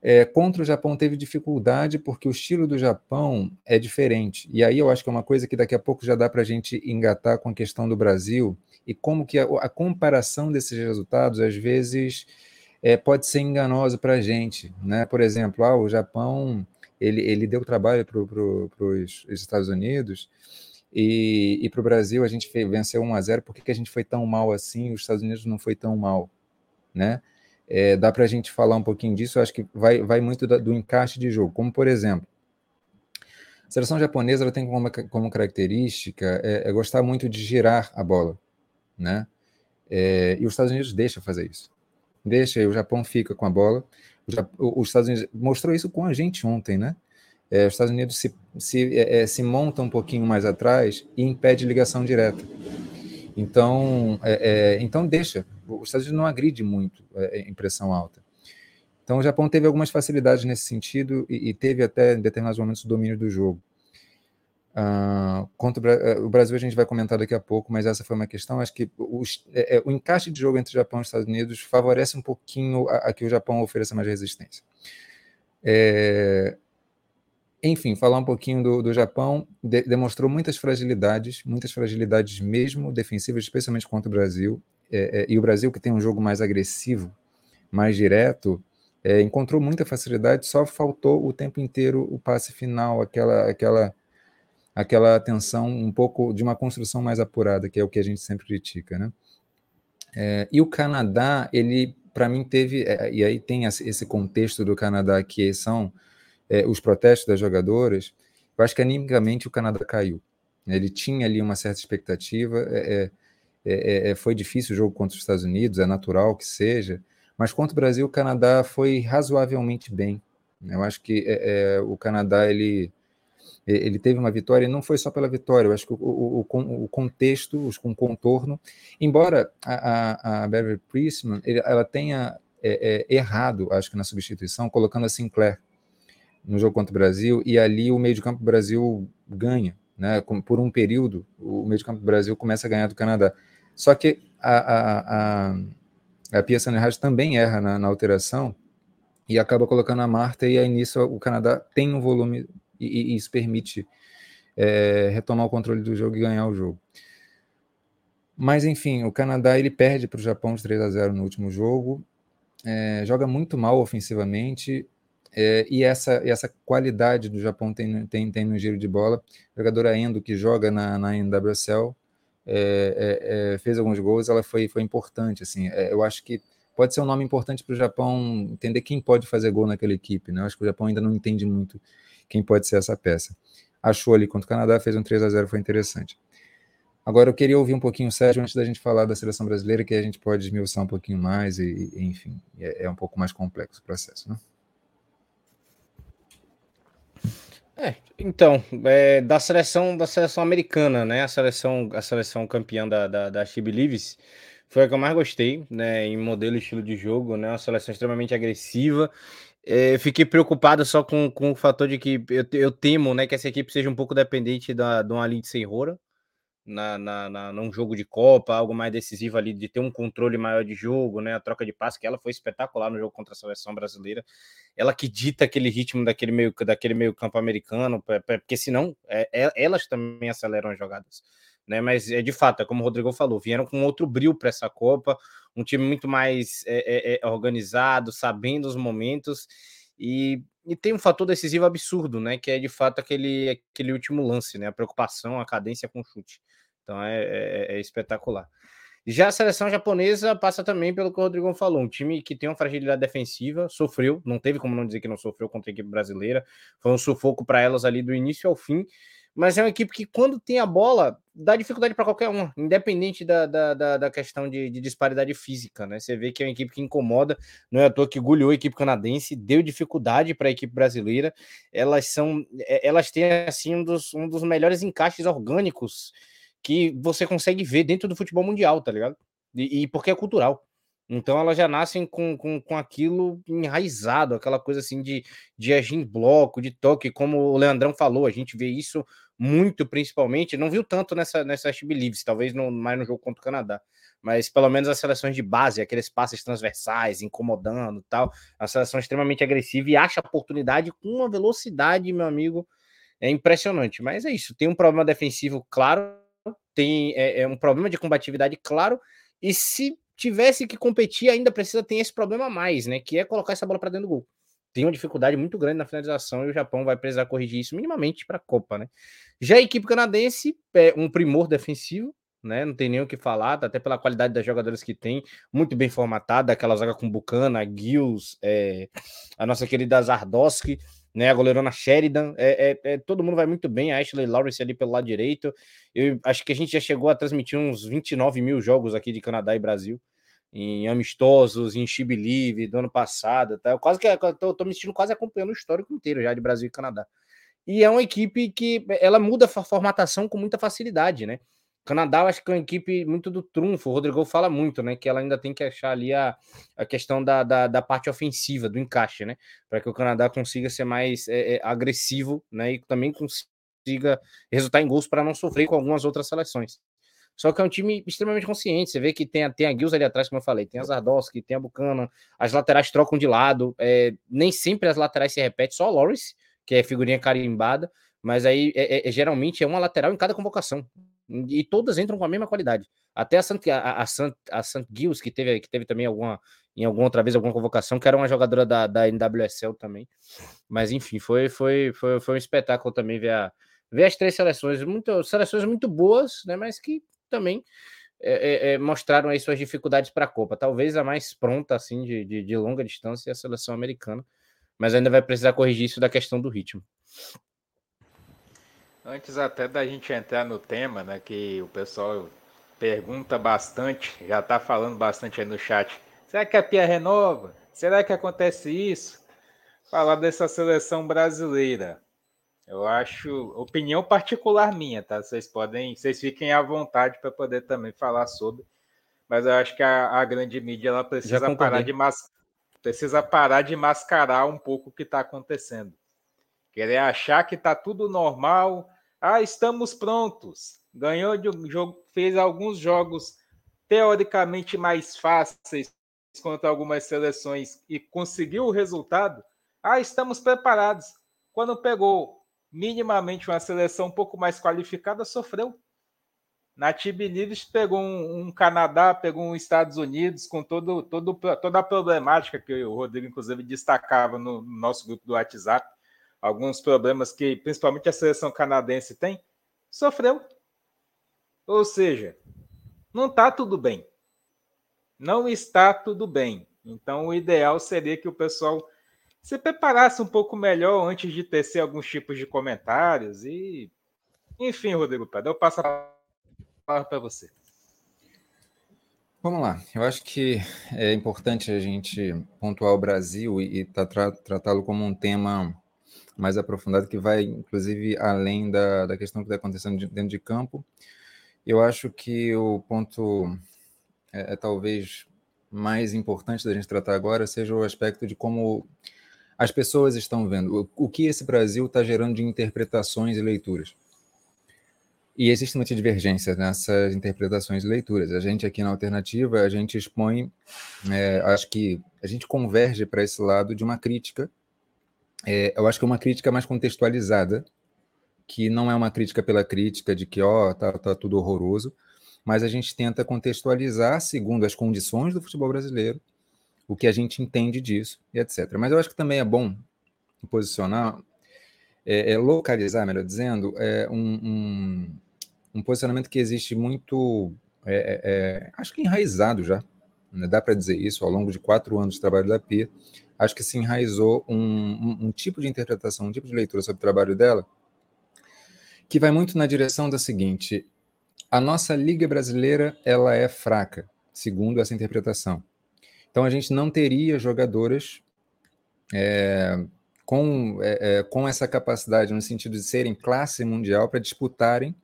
É, contra o Japão teve dificuldade porque o estilo do Japão é diferente. E aí eu acho que é uma coisa que daqui a pouco já dá para a gente engatar com a questão do Brasil e como que a, a comparação desses resultados às vezes é, pode ser enganosa para a gente. Né? Por exemplo, ah, o Japão ele, ele deu trabalho para pro, os Estados Unidos e, e para o Brasil a gente venceu 1 a 0 por que, que a gente foi tão mal assim os Estados Unidos não foi tão mal? Né? É, dá para a gente falar um pouquinho disso, eu acho que vai, vai muito do, do encaixe de jogo, como por exemplo, a seleção japonesa ela tem como, como característica é, é, gostar muito de girar a bola, né? É, e os Estados Unidos deixam fazer isso. Deixa, e o Japão fica com a bola. O, os Estados Unidos mostrou isso com a gente ontem, né? É, os Estados Unidos se, se, é, é, se monta um pouquinho mais atrás e impede ligação direta. Então, é, é então deixa. Os Estados Unidos não agride muito é, em pressão alta. Então, o Japão teve algumas facilidades nesse sentido e, e teve até em determinados momentos o domínio do jogo. Uh, contra o Brasil a gente vai comentar daqui a pouco, mas essa foi uma questão. Acho que é, o encaixe de jogo entre Japão e Estados Unidos favorece um pouquinho a, a que o Japão ofereça mais resistência. É, enfim, falar um pouquinho do, do Japão, de, demonstrou muitas fragilidades, muitas fragilidades mesmo defensivas, especialmente contra o Brasil. É, é, e o Brasil, que tem um jogo mais agressivo, mais direto, é, encontrou muita facilidade, só faltou o tempo inteiro o passe final, aquela, aquela, aquela atenção um pouco de uma construção mais apurada, que é o que a gente sempre critica. Né? É, e o Canadá, ele, para mim, teve, é, e aí tem esse contexto do Canadá que são é, os protestos das jogadoras, eu acho que animicamente o Canadá caiu. Ele tinha ali uma certa expectativa, é é, é, é, foi difícil o jogo contra os Estados Unidos, é natural que seja, mas contra o Brasil, o Canadá foi razoavelmente bem. Eu acho que é, o Canadá ele, ele teve uma vitória e não foi só pela vitória, eu acho que o, o, o contexto, o contorno, embora a, a, a Beverly Priestman ela tenha é, é, errado, acho que na substituição, colocando a Sinclair no jogo contra o Brasil, e ali o meio de campo do Brasil ganha, né? Por um período, o meio de campo do Brasil começa a ganhar do Canadá. Só que a, a, a, a Pia Sanderhage também erra na, na, alteração e acaba colocando a Marta, e aí nisso o Canadá tem um volume e, e isso permite é, retomar o controle do jogo e ganhar o jogo. Mas enfim, o Canadá ele perde para o Japão de 3 a 0 no último jogo, é, joga muito mal ofensivamente, é, e essa, essa qualidade do Japão tem, tem, tem no giro de bola. A jogadora Endo, que joga na, na NWSL, é, é, é, fez alguns gols, ela foi, foi importante. Assim, é, eu acho que pode ser um nome importante para o Japão entender quem pode fazer gol naquela equipe. Né? Eu acho que o Japão ainda não entende muito quem pode ser essa peça. Achou ali contra o Canadá, fez um 3 a 0 foi interessante. Agora eu queria ouvir um pouquinho o Sérgio antes da gente falar da seleção brasileira, que a gente pode esmiuçar um pouquinho mais e, e enfim, é, é um pouco mais complexo o processo, né? É, então, é, da seleção da seleção americana, né? A seleção, a seleção campeã da, da, da She Believes foi a que eu mais gostei, né? Em modelo e estilo de jogo, né? Uma seleção extremamente agressiva. É, fiquei preocupado só com, com o fator de que eu, eu temo né, que essa equipe seja um pouco dependente da, de uma linha de Senhora na, na, na, num jogo de Copa, algo mais decisivo ali, de ter um controle maior de jogo, né? A troca de passe, que ela foi espetacular no jogo contra a seleção brasileira. Ela que dita aquele ritmo daquele meio, daquele meio campo americano, porque senão é, é, elas também aceleram as jogadas. Né, mas é de fato, é como o Rodrigo falou, vieram com outro brilho para essa Copa, um time muito mais é, é, é, organizado, sabendo os momentos, e, e, tem um fator decisivo absurdo, né? Que é de fato aquele, aquele último lance, né? A preocupação, a cadência com o chute. Então é, é, é, espetacular. Já a seleção japonesa passa também pelo que o Rodrigo falou, um time que tem uma fragilidade defensiva, sofreu, não teve como não dizer que não sofreu contra a equipe brasileira, foi um sufoco para elas ali do início ao fim, mas é uma equipe que, quando tem a bola, dá dificuldade para qualquer um, independente da, da, da, da questão de, de, disparidade física, né? Você vê que é uma equipe que incomoda, não é à toa que goleou a equipe canadense, deu dificuldade para a equipe brasileira. Elas são, é, elas têm assim um dos, um dos melhores encaixes orgânicos que você consegue ver dentro do futebol mundial, tá ligado? E, e porque é cultural. Então elas já nascem com, com, com aquilo enraizado, aquela coisa assim de, de agir em bloco, de toque, como o Leandrão falou, a gente vê isso muito principalmente, não viu tanto nessa, nessa Believes, talvez no, mais no jogo contra o Canadá, mas pelo menos as seleções de base, aqueles passes transversais, incomodando tal, a seleção extremamente agressiva e acha oportunidade com uma velocidade, meu amigo, é impressionante. Mas é isso, tem um problema defensivo claro, tem é, é um problema de combatividade claro, e se tivesse que competir, ainda precisa ter esse problema a mais, né? Que é colocar essa bola para dentro do gol. Tem uma dificuldade muito grande na finalização e o Japão vai precisar corrigir isso minimamente para a Copa, né? Já a equipe canadense é um primor defensivo, né? Não tem nem o que falar, até pela qualidade das jogadoras que tem, muito bem formatada, aquela zaga com Bucana, Gills, é, a nossa querida Zardoski, né? A goleirona Sheridan, é, é, é, todo mundo vai muito bem, a Ashley Lawrence ali pelo lado direito. Eu acho que a gente já chegou a transmitir uns 29 mil jogos aqui de Canadá e Brasil, em amistosos, em She Believe, do ano passado. Tá? Eu quase que eu tô, tô me sentindo quase acompanhando o histórico inteiro já de Brasil e Canadá. E é uma equipe que ela muda a formatação com muita facilidade, né? Canadá, eu acho que é uma equipe muito do trunfo. O Rodrigo fala muito, né? Que ela ainda tem que achar ali a, a questão da, da, da parte ofensiva, do encaixe, né? Para que o Canadá consiga ser mais é, é, agressivo, né? E também consiga resultar em gols para não sofrer com algumas outras seleções. Só que é um time extremamente consciente. Você vê que tem, tem a Gills ali atrás, como eu falei, tem a Zardowski, tem a Bucana, as laterais trocam de lado. É, nem sempre as laterais se repetem, só a Loris, que é figurinha carimbada, mas aí é, é geralmente é uma lateral em cada convocação e todas entram com a mesma qualidade. Até a Sant, a, a Sant, a Sant Gills, que teve, que teve também alguma, em alguma outra vez, alguma convocação, que era uma jogadora da, da NWSL também. Mas enfim, foi, foi, foi, foi um espetáculo também ver, a, ver as três seleções, muito, seleções muito boas, né? Mas que também é, é, é mostraram aí suas dificuldades para a Copa. Talvez a mais pronta, assim, de, de, de longa distância, é a seleção americana. Mas ainda vai precisar corrigir isso da questão do ritmo. Antes até da gente entrar no tema, né, que o pessoal pergunta bastante, já está falando bastante aí no chat. Será que a Pia renova? Será que acontece isso? Falar dessa seleção brasileira. Eu acho, opinião particular minha, tá? Vocês podem, vocês fiquem à vontade para poder também falar sobre. Mas eu acho que a, a grande mídia ela precisa parar de mas, precisa parar de mascarar um pouco o que está acontecendo. Querer achar que está tudo normal, ah, estamos prontos. Ganhou de um jogo, fez alguns jogos teoricamente mais fáceis contra algumas seleções e conseguiu o resultado. Ah, estamos preparados. Quando pegou minimamente uma seleção um pouco mais qualificada, sofreu. Na Tibinides pegou um, um, Canadá, pegou um Estados Unidos com todo, todo, toda a problemática que o Rodrigo, inclusive, destacava no nosso grupo do WhatsApp alguns problemas que principalmente a seleção canadense tem, sofreu. Ou seja, não está tudo bem. Não está tudo bem. Então, o ideal seria que o pessoal se preparasse um pouco melhor antes de tecer alguns tipos de comentários. E, enfim, Rodrigo Pedro, eu passo a palavra para você. Vamos lá. Eu acho que é importante a gente pontuar o Brasil e, tra tratá-lo como um tema mais aprofundado, que vai, inclusive, além da, da questão que está acontecendo dentro de campo. Eu acho que o ponto é, é, talvez mais importante da gente tratar agora seja o aspecto de como as pessoas estão vendo, o, o que esse Brasil está gerando de interpretações e leituras. E existe muita divergência nessas interpretações e leituras. A gente aqui na alternativa, a gente expõe, é, acho que a gente converge para esse lado de uma crítica. É, eu acho que é uma crítica mais contextualizada, que não é uma crítica pela crítica de que, ó, oh, tá, tá tudo horroroso, mas a gente tenta contextualizar segundo as condições do futebol brasileiro, o que a gente entende disso e etc. Mas eu acho que também é bom posicionar, é, é localizar, melhor dizendo, é um, um um posicionamento que existe muito, é, é, é, acho que enraizado já, né? dá para dizer isso, ao longo de quatro anos de trabalho da Pia, acho que se enraizou um, um, um, tipo de interpretação, um tipo de leitura sobre o trabalho dela, que vai muito na direção da seguinte: a nossa liga brasileira ela é fraca, segundo essa interpretação. Então a gente não teria jogadoras é, com, é, é com essa capacidade, no sentido de serem classe mundial, para disputarem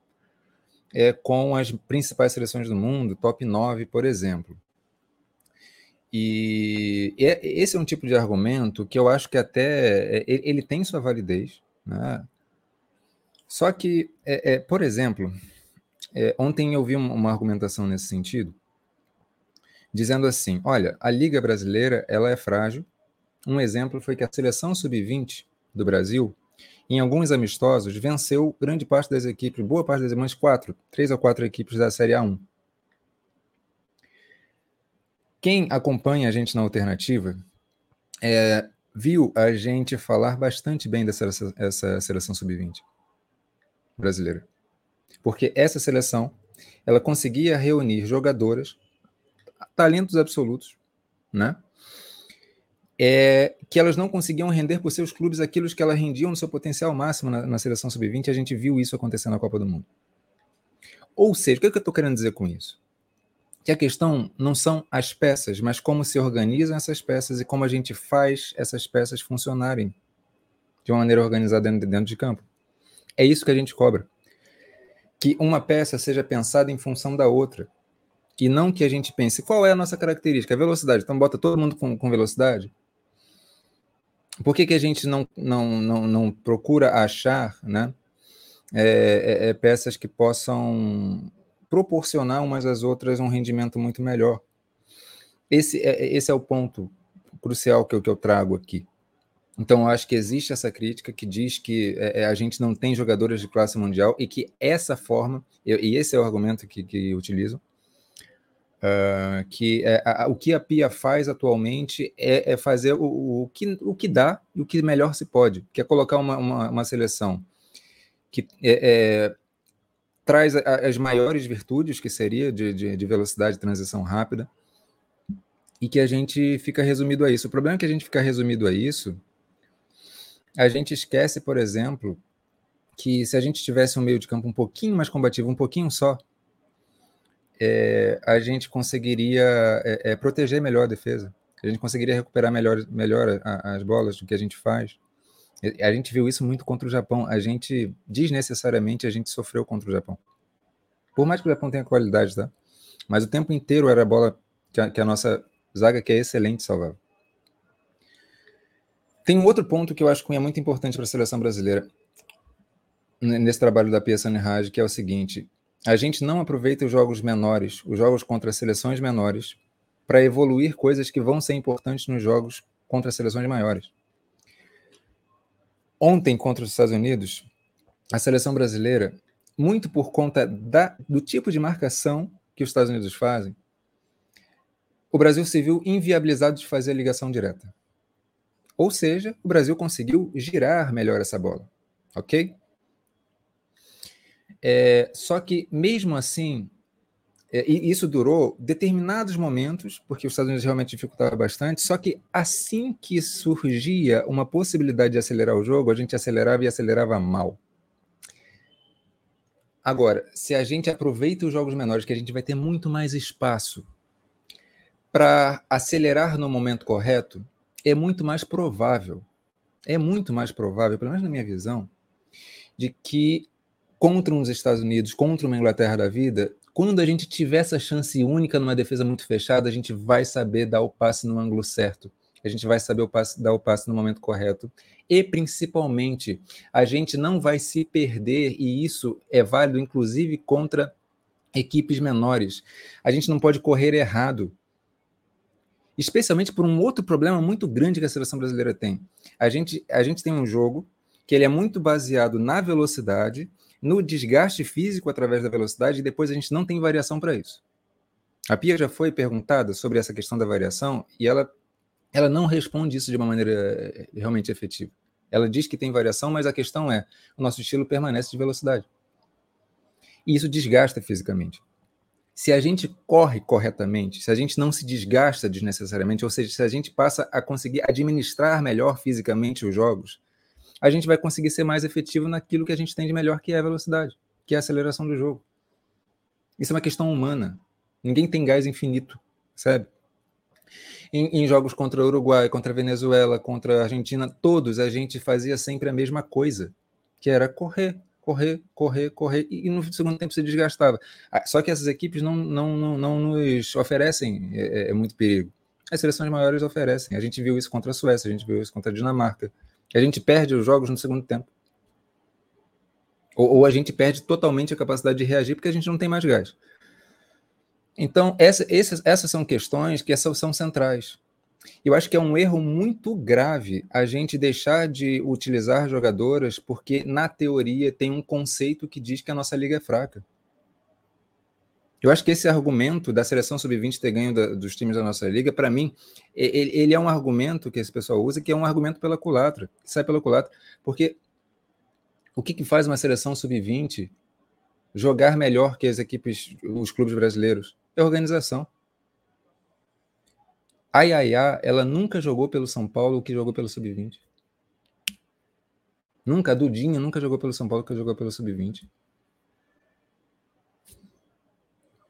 é, com as principais seleções do mundo, top 9, por exemplo. E esse é um tipo de argumento que eu acho que até é, ele tem sua validez, né? Só que, é, é, por exemplo, é, ontem eu vi uma argumentação nesse sentido, dizendo assim: olha, a Liga Brasileira ela é frágil. Um exemplo foi que a seleção sub-20 do Brasil em alguns amistosos, venceu grande parte das equipes, boa parte das equipes, quatro, três ou quatro equipes da Série A1. Quem acompanha a gente na alternativa é, viu a gente falar bastante bem dessa essa seleção sub-20 brasileira. Porque essa seleção ela conseguia reunir jogadoras, talentos absolutos, né? é que elas não conseguiam render por seus clubes aquilo que elas rendiam no seu potencial máximo na, na seleção sub-20, a gente viu isso acontecer na Copa do Mundo. Ou seja, o que, é que eu estou querendo dizer com isso? Que a questão não são as peças, mas como se organizam essas peças e como a gente faz essas peças funcionarem de uma maneira organizada dentro, de campo. É isso que a gente cobra. Que uma peça seja pensada em função da outra. E não que a gente pense qual é a nossa característica, velocidade. Então bota todo mundo com, com velocidade por que, que a gente não, não, não, não procura achar né, é, é, é, peças que possam proporcionar umas às outras um rendimento muito melhor? Esse é, esse é o ponto crucial que eu, que eu trago aqui. Então, eu acho que existe essa crítica que diz que é, é a gente não tem jogadores de classe mundial e que essa forma, e esse é o argumento que, que utilizo, Uh, que é, a, o que a Pia faz atualmente é, é fazer o, o, que, o que dá e o que melhor se pode, que é colocar uma, uma, uma seleção que é, é, traz as maiores virtudes, que seria de, de, de, velocidade de transição rápida, e que a gente fica resumido a isso. O problema é que a gente fica resumido a isso, a gente esquece, por exemplo, que se a gente tivesse um meio de campo um pouquinho mais combativo, um pouquinho só, é, a gente conseguiria é, é, proteger melhor a defesa. A gente conseguiria recuperar melhor, melhor as bolas do que a gente faz. A gente viu isso muito contra o Japão. A gente, desnecessariamente, a gente sofreu contra o Japão. Por mais que o Japão tenha qualidade, tá? Mas o tempo inteiro era a bola que a, que a nossa zaga, que é excelente, salvava. Tem um outro ponto que eu acho que é muito importante para a seleção brasileira nesse trabalho da Pia Saniraj, que é o seguinte: a gente não aproveita os jogos menores, os jogos contra seleções menores, para evoluir coisas que vão ser importantes nos jogos contra seleções maiores. Ontem, contra os Estados Unidos, a seleção brasileira, muito por conta da, do tipo de marcação que os Estados Unidos fazem, o Brasil se viu inviabilizado de fazer a ligação direta. Ou seja, o Brasil conseguiu girar melhor essa bola, ok? É, só que, mesmo assim, e isso durou determinados momentos, porque os Estados Unidos realmente dificultava bastante, só que assim que surgia uma possibilidade de acelerar o jogo, a gente acelerava e acelerava mal. Agora, se a gente aproveita os jogos menores, que a gente vai ter muito mais espaço para acelerar no momento correto, é muito mais provável, é muito mais provável, pelo menos na minha visão, de que contra uns Estados Unidos, contra uma Inglaterra da vida, quando a gente tiver essa chance única numa defesa muito fechada, a gente vai saber dar o passe no ângulo certo, a gente vai saber o passe, dar o passe no momento correto. E, principalmente, a gente não vai se perder, e isso é válido, inclusive, contra equipes menores. A gente não pode correr errado. Especialmente por um outro problema muito grande que a seleção brasileira tem. A gente, a gente tem um jogo que ele é muito baseado na velocidade, no desgaste físico através da velocidade, e depois a gente não tem variação para isso. A Pia já foi perguntada sobre essa questão da variação e ela, ela não responde isso de uma maneira eh, realmente efetiva. Ela diz que tem variação, mas a questão é: o nosso estilo permanece de velocidade. E isso desgasta fisicamente. Se a gente corre corretamente, se a gente não se desgasta desnecessariamente, ou seja, se a gente passa a conseguir administrar melhor fisicamente os jogos, a gente vai conseguir ser mais efetivo naquilo que a gente tem de melhor, que é a velocidade, que é a aceleração do jogo. Isso é uma questão humana. Ninguém tem gás infinito, sabe? Em, em, jogos contra o Uruguai, contra a Venezuela, contra a Argentina, todos a gente fazia sempre a mesma coisa, que era correr, correr, correr, correr, e, e no segundo tempo se desgastava. Ah, só que essas equipes não, não, não, não nos oferecem é, é, é, muito perigo. As seleções maiores oferecem. A gente viu isso contra a Suécia, a gente viu isso contra a Dinamarca. A gente perde os jogos no segundo tempo. Ou, ou a gente perde totalmente a capacidade de reagir porque a gente não tem mais gás. Então, essa, essas, essas são questões que são, são centrais. Eu acho que é um erro muito grave a gente deixar de utilizar jogadoras porque, na teoria, tem um conceito que diz que a nossa liga é fraca. Eu acho que esse argumento da seleção sub-20 ter ganho da, dos times da nossa liga, para mim, ele, ele, é um argumento que esse pessoal usa, que é um argumento pela culatra, que sai pela culatra. Porque o que, que faz uma seleção sub-20 jogar melhor que as equipes, os clubes brasileiros? É organização. A Yaya, ela nunca jogou pelo São Paulo o que jogou pelo Sub-20. Nunca, a Dudinha nunca jogou pelo São Paulo que jogou pelo Sub-20.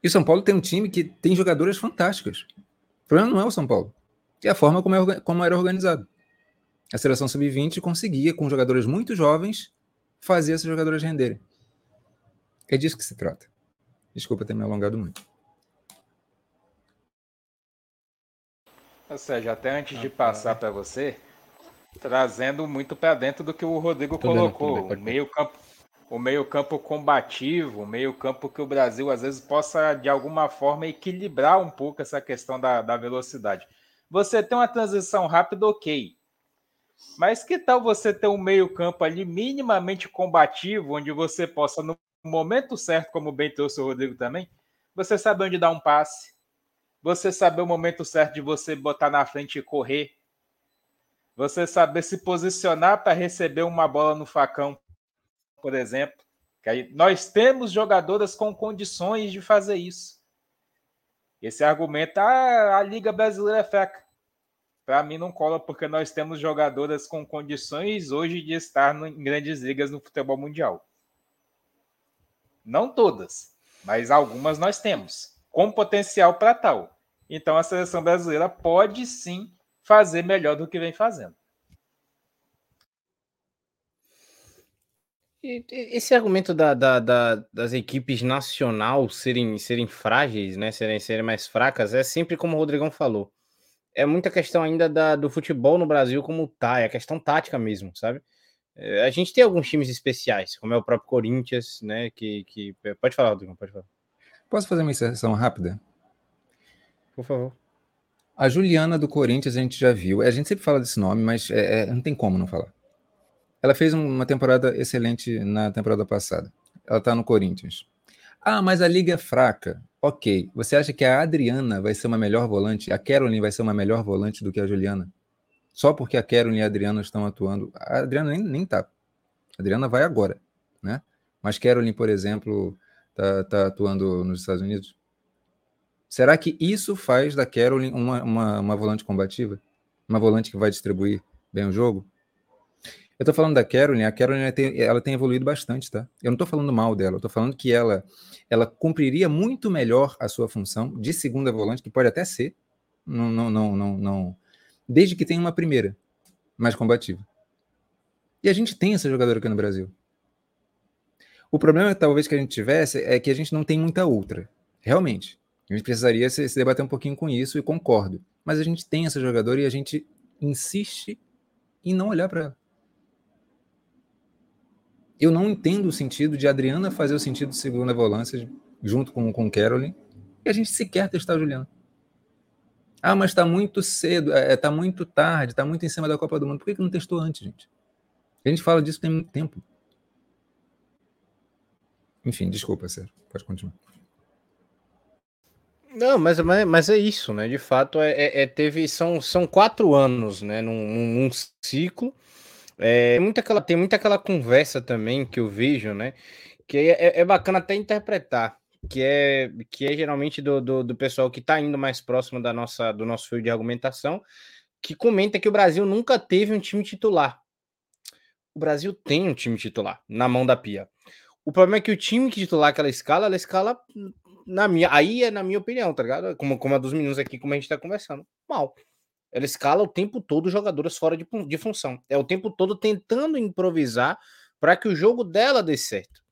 E o São Paulo tem um time que tem jogadoras fantásticas. O problema não é o São Paulo, é a forma como, é, como era organizado. A seleção sub-20 conseguia, com jogadores muito jovens, fazer essas jogadoras renderem. É disso que se trata. Desculpa ter me alongado muito. Ou seja, até antes de passar para você, trazendo muito para dentro do que o Rodrigo Tô colocou, o meio campo o meio-campo combativo, o meio-campo que o Brasil às vezes possa, de alguma forma, equilibrar um pouco essa questão da, da velocidade. Você tem uma transição rápida, ok. Mas que tal você ter um meio-campo ali minimamente combativo, onde você possa, no momento certo, como bem trouxe o Rodrigo também, você sabe onde dar um passe, você saber o momento certo de você botar na frente e correr, você saber se posicionar para receber uma bola no facão por exemplo. Que nós temos jogadoras com condições de fazer isso. Esse argumento, ah, a Liga Brasileira é fraca. Para mim não cola, porque nós temos jogadoras com condições hoje de estar em grandes ligas no futebol mundial. Não todas, mas algumas nós temos, com potencial para tal. Então a seleção brasileira pode sim fazer melhor do que vem fazendo. Esse argumento da, da, da, das equipes nacional serem, serem frágeis, né? Serem, serem mais fracas, é sempre como o Rodrigão falou. É muita questão ainda da, do futebol no Brasil como tá, é a questão tática mesmo, sabe? É, a gente tem alguns times especiais, como é o próprio Corinthians, né? Que, que... Pode falar, Rodrigão, pode falar. Posso fazer uma inserção rápida? Por favor. A Juliana do Corinthians a gente já viu. A gente sempre fala desse nome, mas é, é, não tem como não falar. Ela fez uma temporada excelente na temporada passada. Ela está no Corinthians. Ah, mas a liga é fraca. Ok. Você acha que a Adriana vai ser uma melhor volante? A Caroline vai ser uma melhor volante do que a Juliana? Só porque a Caroline e a Adriana estão atuando. A Adriana nem, nem tá. A Adriana vai agora, né? Mas Caroline, por exemplo, tá, tá atuando nos Estados Unidos. Será que isso faz da Caroline uma, uma, uma volante combativa? Uma volante que vai distribuir bem o jogo? Eu tô falando da Caroline, a Caroline tem, ela tem evoluído bastante, tá? Eu não tô falando mal dela, eu tô falando que ela, ela cumpriria muito melhor a sua função de segunda volante, que pode até ser, não, não, não, não, não desde que tenha uma primeira, mais combativa. E a gente tem essa jogadora aqui no Brasil. O problema, talvez, que a gente tivesse é que a gente não tem muita outra. Realmente. A gente precisaria se, se debater um pouquinho com isso e concordo. Mas a gente tem essa jogadora e a gente insiste em não olhar para ela. Eu não entendo o sentido de Adriana fazer o sentido de segunda volância junto com, com Caroline e a gente sequer testar Juliana. Ah, mas está muito cedo, está é, é tá muito tarde, está muito em cima da Copa do Mundo. Por que, que não testou antes, gente? A gente fala disso tem muito tempo. Enfim, desculpa, Sérgio. Pode continuar. Não, mas, mas, mas é isso, né? De fato, é, é, é teve são, são quatro anos, né? Num, num ciclo. É, muita aquela, tem muita aquela conversa também que eu vejo, né? Que é, é, é bacana até interpretar, que é que é geralmente do, do, do pessoal que está indo mais próximo da nossa, do nosso fio de argumentação, que comenta que o Brasil nunca teve um time titular. O Brasil tem um time titular na mão da Pia. O problema é que o time que titular aquela escala, ela escala na minha, aí é na minha opinião, tá ligado? Como, como a dos meninos aqui, como a gente tá conversando. Mal. Ela escala o tempo todo jogadores fora de, de função. É o tempo todo tentando improvisar para que o jogo dela dê certo.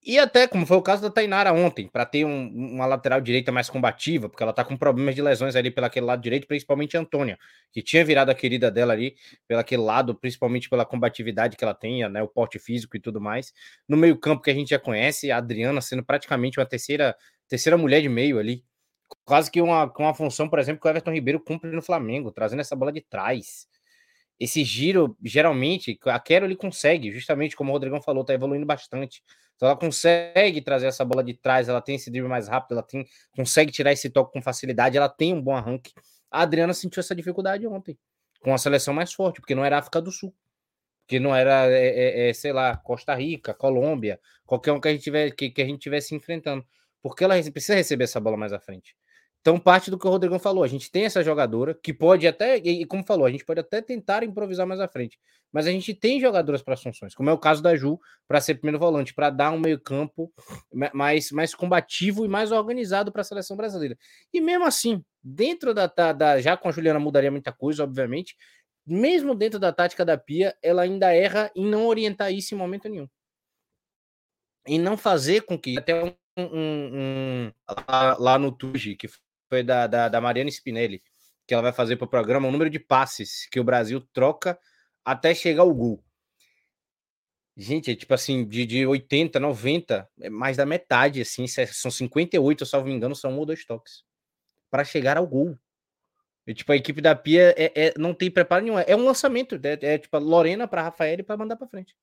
E até, como foi o caso da Tainara ontem, para ter um, uma lateral direita mais combativa, porque ela tá com problemas de lesões ali pelo aquele lado direito, principalmente a Antônia, que tinha virado a querida dela ali, pelo aquele lado, principalmente pela combatividade que ela tem, né, o porte físico e tudo mais. No meio-campo que a gente já conhece, a Adriana sendo praticamente uma terceira, terceira mulher de meio ali. Quase que uma, uma função, por exemplo, que o Everton Ribeiro cumpre no Flamengo, trazendo essa bola de trás esse giro, geralmente, a Quero ele consegue, justamente como o Rodrigão falou, tá evoluindo bastante. Então ela consegue trazer essa bola de trás, ela tem esse drible mais rápido, ela tem, consegue tirar esse toque com facilidade, ela tem um bom arranque. A Adriana sentiu essa dificuldade ontem, com a seleção mais forte, porque não era África do Sul, porque não era, é, é, é, sei lá, Costa Rica, Colômbia, qualquer um que a gente que, que a gente tivesse enfrentando, porque ela precisa receber essa bola mais à frente. Então, parte do que o Rodrigão falou, a gente tem essa jogadora que pode até, e como falou, a gente pode até tentar improvisar mais à frente, mas a gente tem jogadoras para as funções, como é o caso da Ju, para ser primeiro volante, para dar um meio-campo mais, mais combativo e mais organizado para a seleção brasileira. E mesmo assim, dentro da, da. Já com a Juliana mudaria muita coisa, obviamente, mesmo dentro da tática da Pia, ela ainda erra em não orientar isso em momento nenhum. Em não fazer com que até um, um, um lá, lá, no Tuji, que foi da, da, da Mariana Spinelli, que ela vai fazer para o programa, o número de passes que o Brasil troca até chegar ao gol. Gente, é tipo assim, de, de 80, 90, é mais da metade, assim, são 58, salvo me engano, são um ou dois toques. Para chegar ao gol. E, tipo, a equipe da Pia é, é, não tem preparo nenhum. É um lançamento. É, é tipo Lorena para Rafael para mandar para frente.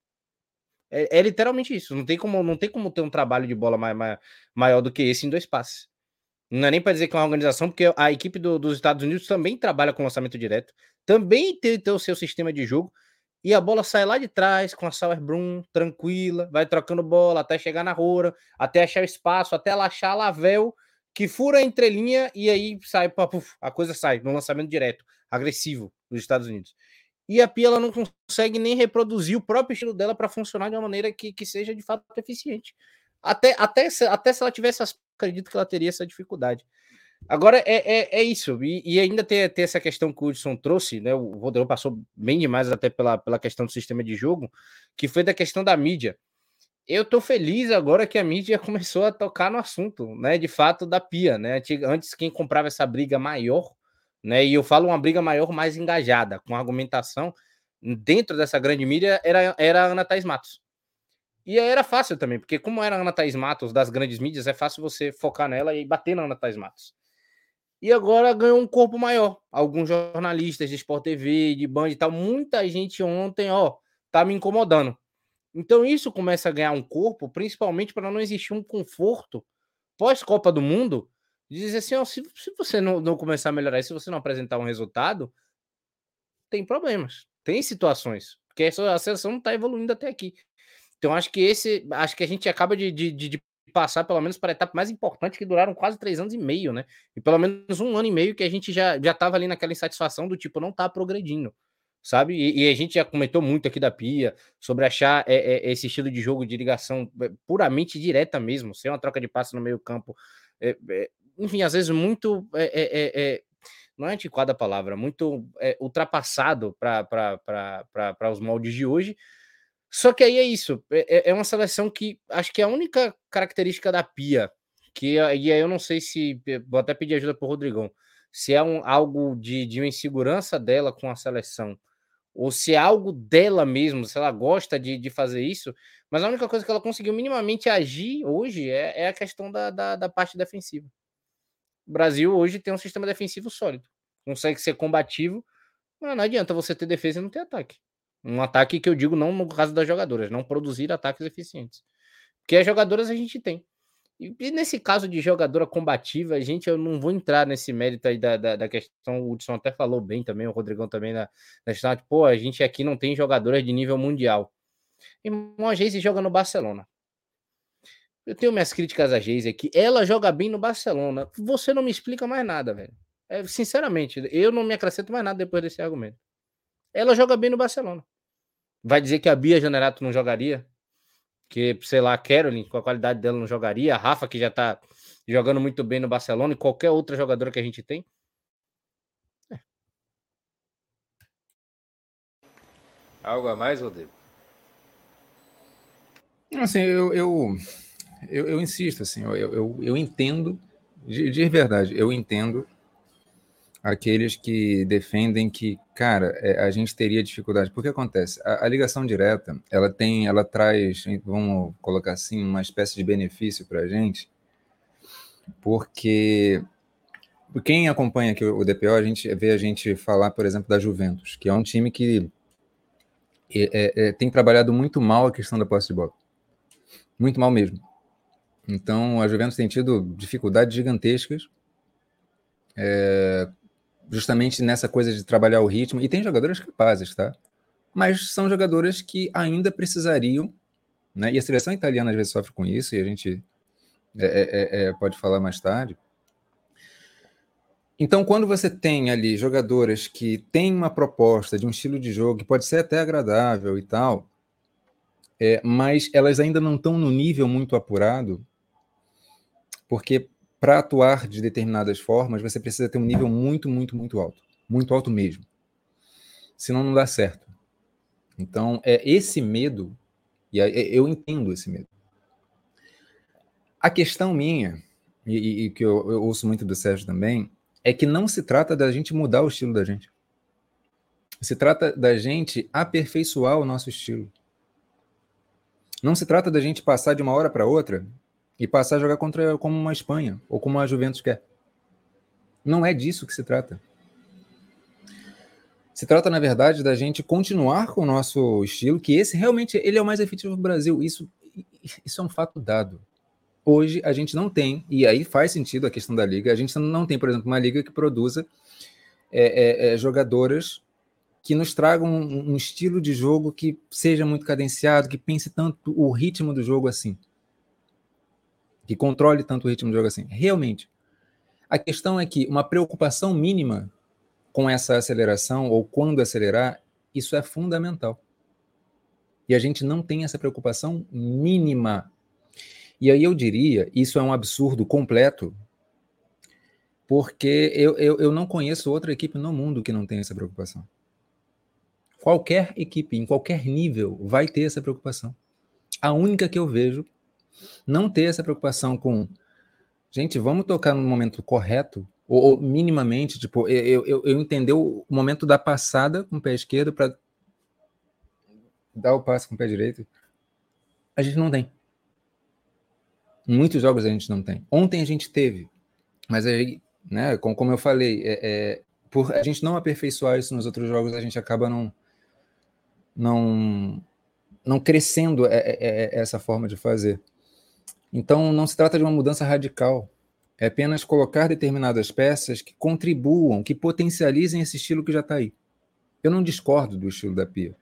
É, é, literalmente isso. Não tem como, não tem como ter um trabalho de bola mais, mais, maior do que esse em dois passes. Não é nem para dizer que é uma organização, porque a equipe do, dos Estados Unidos também trabalha com lançamento direto, também tem, tem, o seu sistema de jogo, e a bola sai lá de trás com a Sauer Brum, tranquila, vai trocando bola até chegar na rua, até achar espaço, até ela achar a Lavel, que fura a entrelinha e aí sai, puf, a coisa sai no lançamento direto, agressivo dos Estados Unidos. E a Pia ela não consegue nem reproduzir o próprio estilo dela para funcionar de uma maneira que, que seja de fato eficiente. Até, até, até se ela tivesse as acredito que ela teria essa dificuldade. Agora é, é, é isso, e, e, ainda tem, tem essa questão que o Hudson trouxe, né? O Rodrigo passou bem demais até pela, pela questão do sistema de jogo, que foi da questão da mídia. Eu tô feliz agora que a mídia começou a tocar no assunto, né? De fato, da pia, né? Antes, quem comprava essa briga maior, né? E eu falo uma briga maior mais engajada, com argumentação dentro dessa grande mídia, era, era a Ana Thais Matos. E era fácil também, porque como era a Ana Thaís Matos das grandes mídias, é fácil você focar nela e bater na Ana Thaís Matos. E agora ganhou um corpo maior. Alguns jornalistas de Sport TV, de Band e tal, muita gente ontem, ó, tá me incomodando. Então isso começa a ganhar um corpo, principalmente para não existir um conforto pós-Copa do Mundo, de dizer assim, ó, se, se você não, não começar a melhorar, se você não apresentar um resultado, tem problemas, tem situações, porque a seleção não está evoluindo até aqui. Então, acho que esse. Acho que a gente acaba de, de, de passar, pelo menos, para a etapa mais importante, que duraram quase três anos e meio, né? E pelo menos um ano e meio que a gente já, já tava ali naquela insatisfação do tipo, não tá progredindo, sabe? E, e a gente já comentou muito aqui da Pia sobre achar é, é, esse estilo de jogo de ligação é, puramente direta mesmo, sem uma troca de passe no meio-campo. É, é, enfim, às vezes muito. É, não é antiquada a palavra, muito ultrapassado para os moldes de hoje só que aí é isso. É, é, é uma seleção que acho que é a única característica da Pia, que e aí eu não sei se. Vou até pedir ajuda pro Rodrigão. se é um, algo de, de uma insegurança dela com a seleção, ou se é algo dela mesmo, se ela gosta de, de fazer isso, mas a única coisa que ela conseguiu minimamente agir hoje é, é a questão da, da, da, parte defensiva. O Brasil hoje tem um sistema defensivo sólido, consegue ser combativo, mas não adianta você ter defesa e não ter ataque. Um ataque que eu digo não no caso das jogadoras, não produzir ataques eficientes. Porque as jogadoras a gente tem. E, nesse caso de jogadora combativa, a gente, eu não vou entrar nesse mérito aí da, da, da questão, o Hudson até falou bem também, o Rodrigão também, na, na questão de, pô, a gente aqui não tem jogadoras de nível mundial. Irmão, a Geise joga no Barcelona. Eu tenho minhas críticas a Geise aqui. Ela joga bem no Barcelona. Você não me explica mais nada, velho. É, sinceramente, eu não me acrescento mais nada depois desse argumento. Ela joga bem no Barcelona. Vai dizer que a Bia Janerato não jogaria? que, sei lá, a Caroline, com a qualidade dela, não jogaria, a Rafa, que já tá jogando muito bem no Barcelona, e qualquer outra jogadora que a gente tem. É. Algo a mais, Rodrigo? Assim, eu, eu, eu, eu insisto, assim, eu, eu, eu entendo, de, de verdade, eu entendo aqueles que defendem que, cara, é, a gente teria dificuldade. Porque acontece, a, a, ligação direta, ela tem, ela traz, vamos colocar assim, uma espécie de benefício para a gente, porque quem acompanha aqui o DPO, a gente vê a gente falar, por exemplo, da Juventus, que é um time que é, é, tem trabalhado muito mal a questão da posse de bola. Muito mal mesmo. Então, a Juventus tem tido dificuldades gigantescas é, justamente nessa coisa de trabalhar o ritmo. E tem jogadoras capazes, tá? Mas são jogadoras que ainda precisariam, né? E a seleção italiana às vezes sofre com isso, e a gente é, é, é, é pode falar mais tarde. Então, quando você tem ali jogadoras que têm uma proposta de um estilo de jogo que pode ser até agradável e tal, é, mas elas ainda não estão no nível muito apurado, porque para atuar de determinadas formas, você precisa ter um nível muito, muito, muito alto. Muito alto mesmo. Senão não dá certo. Então, é esse medo, e eu entendo esse medo. A questão minha, e, e que eu, eu ouço muito do Sérgio também, é que não se trata da gente mudar o estilo da gente. Se trata da gente aperfeiçoar o nosso estilo. Não se trata da gente passar de uma hora para outra e passar a jogar contra como uma Espanha ou como a Juventus quer. Não é disso que se trata. Se trata, na verdade, da gente continuar com o nosso estilo, que esse realmente ele é o mais efetivo do Brasil. Isso, isso é um fato dado. Hoje a gente não tem, e aí faz sentido a questão da liga, a gente não tem, por exemplo, uma liga que produza é, é, é, jogadoras que nos tragam um, um estilo de jogo que seja muito cadenciado, que pense tanto o ritmo do jogo assim que controle tanto o ritmo do jogo assim. Realmente. A questão é que uma preocupação mínima com essa aceleração ou quando acelerar, isso é fundamental. E a gente não tem essa preocupação mínima. E aí eu diria, isso é um absurdo completo, porque eu, eu, eu não conheço outra equipe no mundo que não tenha essa preocupação. Qualquer equipe, em qualquer nível, vai ter essa preocupação. A única que eu vejo não ter essa preocupação com, gente, vamos tocar no momento correto, ou, ou minimamente, tipo, eu, eu, eu entender o momento da passada com o pé esquerdo para dar o passe com o pé direito. A gente não tem. Muitos jogos a gente não tem. Ontem a gente teve, mas aí, né, como, como eu falei, é, é, por a gente não aperfeiçoar isso nos outros jogos, a gente acaba não não não crescendo é, é, é essa forma de fazer. Então, não se trata de uma mudança radical. É apenas colocar determinadas peças que contribuam, que potencializem esse estilo que já está aí. Eu não discordo do estilo da Pia.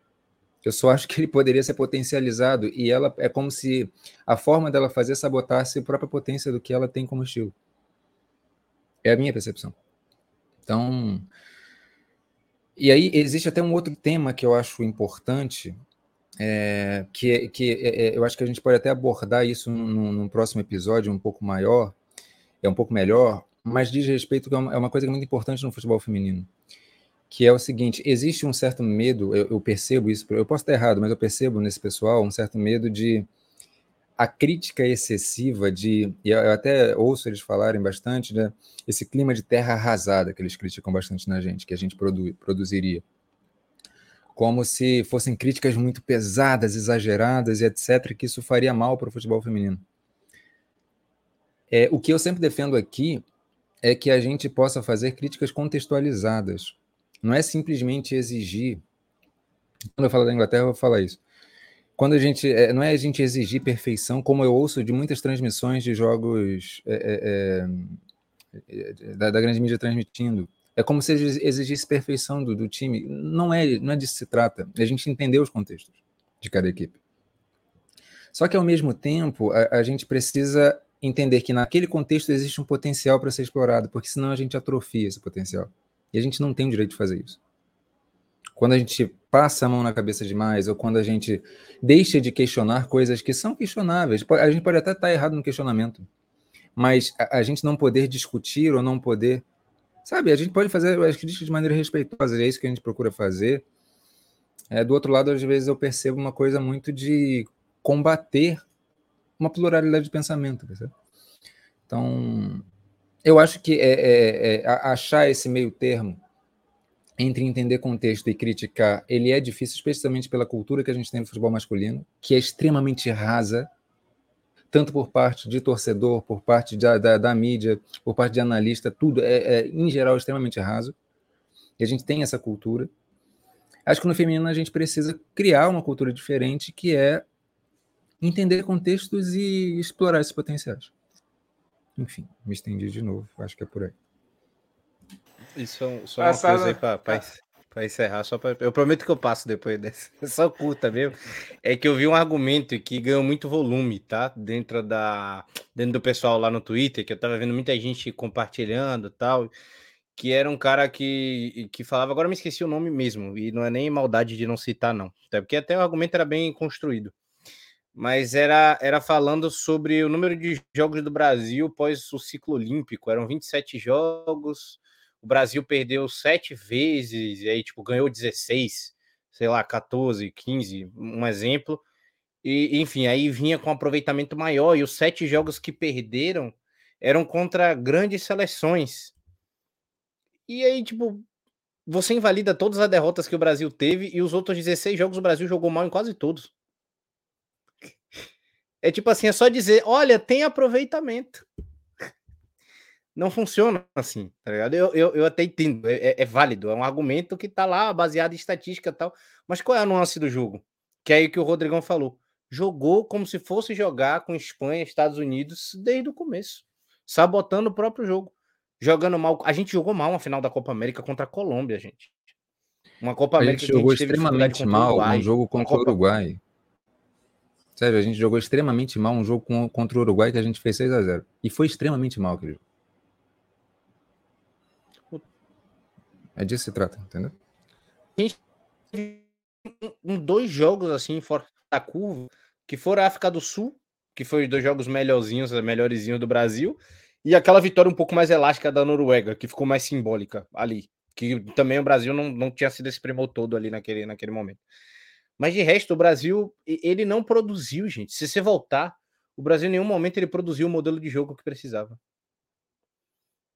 Eu só acho que ele poderia ser potencializado e ela é como se a forma dela fazer sabotasse a própria potência do que ela tem como estilo. É a minha percepção. Então, e aí existe até um outro tema que eu acho importante, é, que, que é, é, eu acho que a gente pode até abordar isso num, num, próximo episódio um pouco maior, é um pouco melhor, mas diz respeito que é uma, é uma coisa muito importante no futebol feminino, que é o seguinte: existe um certo medo, eu, eu percebo isso, eu posso estar errado, mas eu percebo nesse pessoal um certo medo de a crítica excessiva de, e eu até ouço eles falarem bastante, né, esse clima de terra arrasada que eles criticam bastante na gente, que a gente produ, produziria. Como se fossem críticas muito pesadas, exageradas e etc., que isso faria mal para o futebol feminino. É, o que eu sempre defendo aqui é que a gente possa fazer críticas contextualizadas. Não é simplesmente exigir. Quando eu falo da Inglaterra, eu vou falar isso quando a gente é, não é a gente exigir perfeição, como eu ouço de muitas transmissões de jogos é, é, é da, da, grande mídia transmitindo, é como se exigisse perfeição do, do, time. Não é, não é disso que se trata. É a gente entender os contextos de cada equipe. Só que ao mesmo tempo a, a gente precisa entender que naquele contexto existe um potencial para ser explorado, porque senão a gente atrofia esse potencial. E a gente não tem o direito de fazer isso. Quando a gente passa a mão na cabeça demais, ou quando a gente deixa de questionar coisas que são questionáveis, a gente pode até estar errado no questionamento, mas a, a gente não poder discutir ou não poder. Sabe, a gente pode fazer as críticas de maneira respeitosa, é isso que a gente procura fazer. É, do outro lado, às vezes eu percebo uma coisa muito de combater uma pluralidade de pensamento. Então, eu acho que é, é, é achar esse meio termo entre entender contexto e criticar, ele é difícil, especialmente pela cultura que a gente tem no futebol masculino, que é extremamente rasa, tanto por parte de torcedor, por parte da, da, da mídia, por parte de analista, tudo é, é, em geral, extremamente raso. E a gente tem essa cultura. Acho que no feminino a gente precisa criar uma cultura diferente, que é entender contextos e explorar esses potenciais. Enfim, me estendi de novo, acho que é por aí. Isso é só uma coisa aí para encerrar, só pra, eu prometo que eu passo depois dessa, só curta mesmo. É que eu vi um argumento que ganhou muito volume, tá? Dentro da dentro do pessoal lá no Twitter, que eu tava vendo muita gente compartilhando, tal, que era um cara que que falava, agora me esqueci o nome mesmo, e não é nem maldade de não citar não, até porque até o argumento era bem construído. Mas era, era falando sobre o número de jogos do Brasil pós o ciclo olímpico. Eram 27 jogos, o Brasil perdeu sete vezes, e aí, tipo, ganhou 16, sei lá, 14, 15, um exemplo. E, enfim, aí vinha com aproveitamento maior, e os sete jogos que perderam eram contra grandes seleções. E aí, tipo, você invalida todas as derrotas que o Brasil teve, e os outros 16 jogos o Brasil jogou mal em quase todos. É tipo assim, é só dizer, olha, tem aproveitamento não funciona assim, tá ligado? Eu, eu, eu até entendo, é, é, é, válido, é um argumento que tá lá, baseado em estatística e tal. Mas qual é a nuance do jogo? Que é aí que o Rodrigão falou. Jogou como se fosse jogar com Espanha, Estados Unidos, desde o começo, sabotando o próprio jogo. Jogando mal. A gente jogou mal uma final da Copa América contra a Colômbia, gente. Uma Copa a América gente jogou extremamente mal um jogo contra o Uruguai. Sério, a gente jogou extremamente mal um jogo contra o Uruguai que a gente fez 6 a 0 E foi extremamente mal aquele jogo. É disso que se trata, entendeu? A gente um, dois jogos assim, fora da curva, que foram a África do Sul, que foi os dois jogos melhorzinhos, melhorzinhos do Brasil, e aquela vitória um pouco mais elástica da Noruega, que ficou mais simbólica ali. Que também o Brasil não, não tinha sido esse primor todo ali naquele, naquele momento. Mas de resto, o Brasil, ele não produziu, gente. Se você voltar, o Brasil em nenhum momento ele produziu o modelo de jogo que precisava.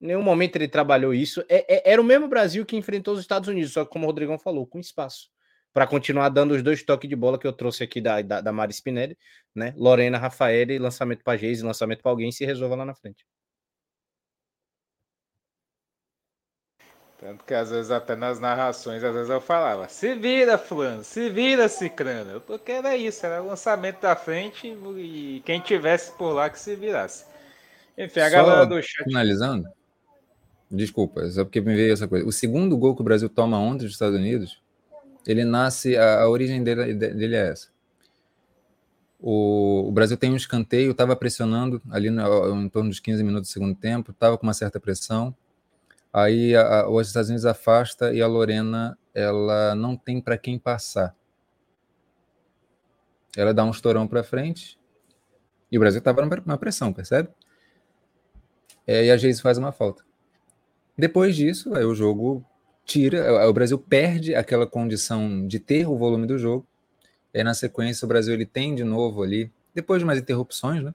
Em nenhum momento ele trabalhou isso. É, é, era o mesmo Brasil que enfrentou os Estados Unidos, só que, como o Rodrigão falou, com espaço. Para continuar dando os dois toques de bola que eu trouxe aqui da, da, da Mari Spinelli, né? Lorena, Rafael e lançamento para Geise, lançamento para alguém se resolva lá na frente. Tanto que às vezes até nas narrações, às vezes eu falava, se vira, fulano, se vira, cicrano. Porque era isso, era lançamento da frente e quem tivesse por lá que se virasse. Enfim, a Só galera do chat. Finalizando, Desculpa, só porque me veio essa coisa. O segundo gol que o Brasil toma ontem dos Estados Unidos, ele nasce, a, a origem dele, dele é essa. O, o, Brasil tem um escanteio, estava pressionando ali no, em torno dos 15 minutos do segundo tempo, estava com uma certa pressão. Aí a, a, os Estados Unidos afasta e a Lorena ela não tem para quem passar. Ela dá um estourão para frente e o Brasil estava numa pressão, percebe? É, e a Geise faz uma falta. Depois disso, aí o jogo tira, o Brasil perde aquela condição de ter o volume do jogo. E na sequência, o Brasil ele tem de novo ali depois de umas interrupções, né?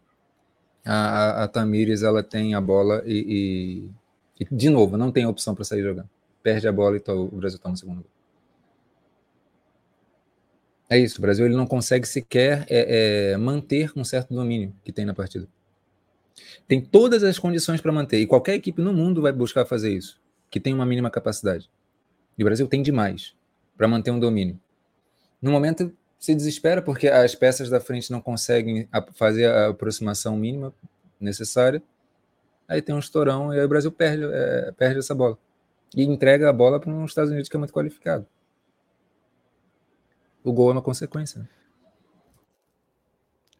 A, a, a Tamires ela tem a bola e, e, e de novo não tem opção para sair jogando. Perde a bola e o Brasil toma o segundo gol. É isso, o Brasil ele não consegue sequer é, é, manter um certo domínio que tem na partida. Tem todas as condições para manter, e qualquer equipe no mundo vai buscar fazer isso, que tem uma mínima capacidade. E o Brasil tem demais para manter um domínio. No momento, se desespera porque as peças da frente não conseguem fazer a aproximação mínima necessária. Aí tem um estourão e aí o Brasil perde, é, perde essa bola. E entrega a bola para os Estados Unidos que é muito qualificado. O gol é uma consequência. Né?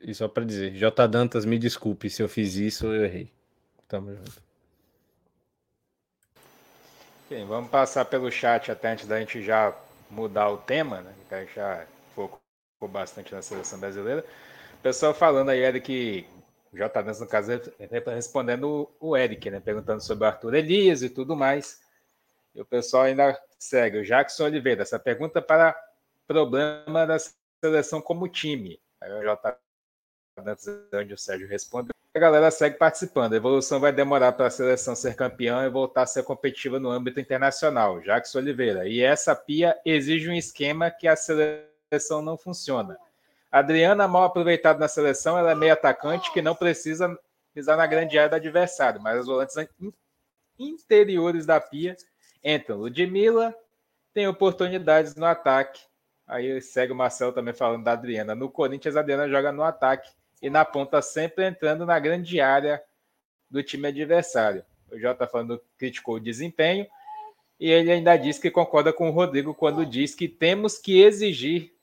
E só para dizer, J. Dantas, me desculpe se eu fiz isso, eu errei. Tamo junto. Bem, vamos passar pelo chat até antes da gente já mudar o tema, né? Que já focou bastante na seleção brasileira. O pessoal falando aí, Eric, J. Dantas, no caso, respondendo o Eric, né? Perguntando sobre o Arthur Elias e tudo mais. E o pessoal ainda segue. O Jackson Oliveira, essa pergunta para problema da seleção como time. Aí o J. Dantas, onde o Sérgio responde. A galera segue participando. A evolução vai demorar para a seleção ser campeã e voltar a ser competitiva no âmbito internacional. Jackson Oliveira. E essa pia exige um esquema que a seleção não funciona. Adriana, mal aproveitada na seleção, ela é meio atacante que não precisa pisar na grande área do adversário, mas os volantes interiores da pia entram. Ludmilla tem oportunidades no ataque Aí segue o Marcelo também falando da Adriana. No Corinthians, a Adriana joga no ataque e na ponta sempre entrando na grande área do time adversário. O Jota falando criticou o desempenho e ele ainda diz que concorda com o Rodrigo quando diz que temos que exigir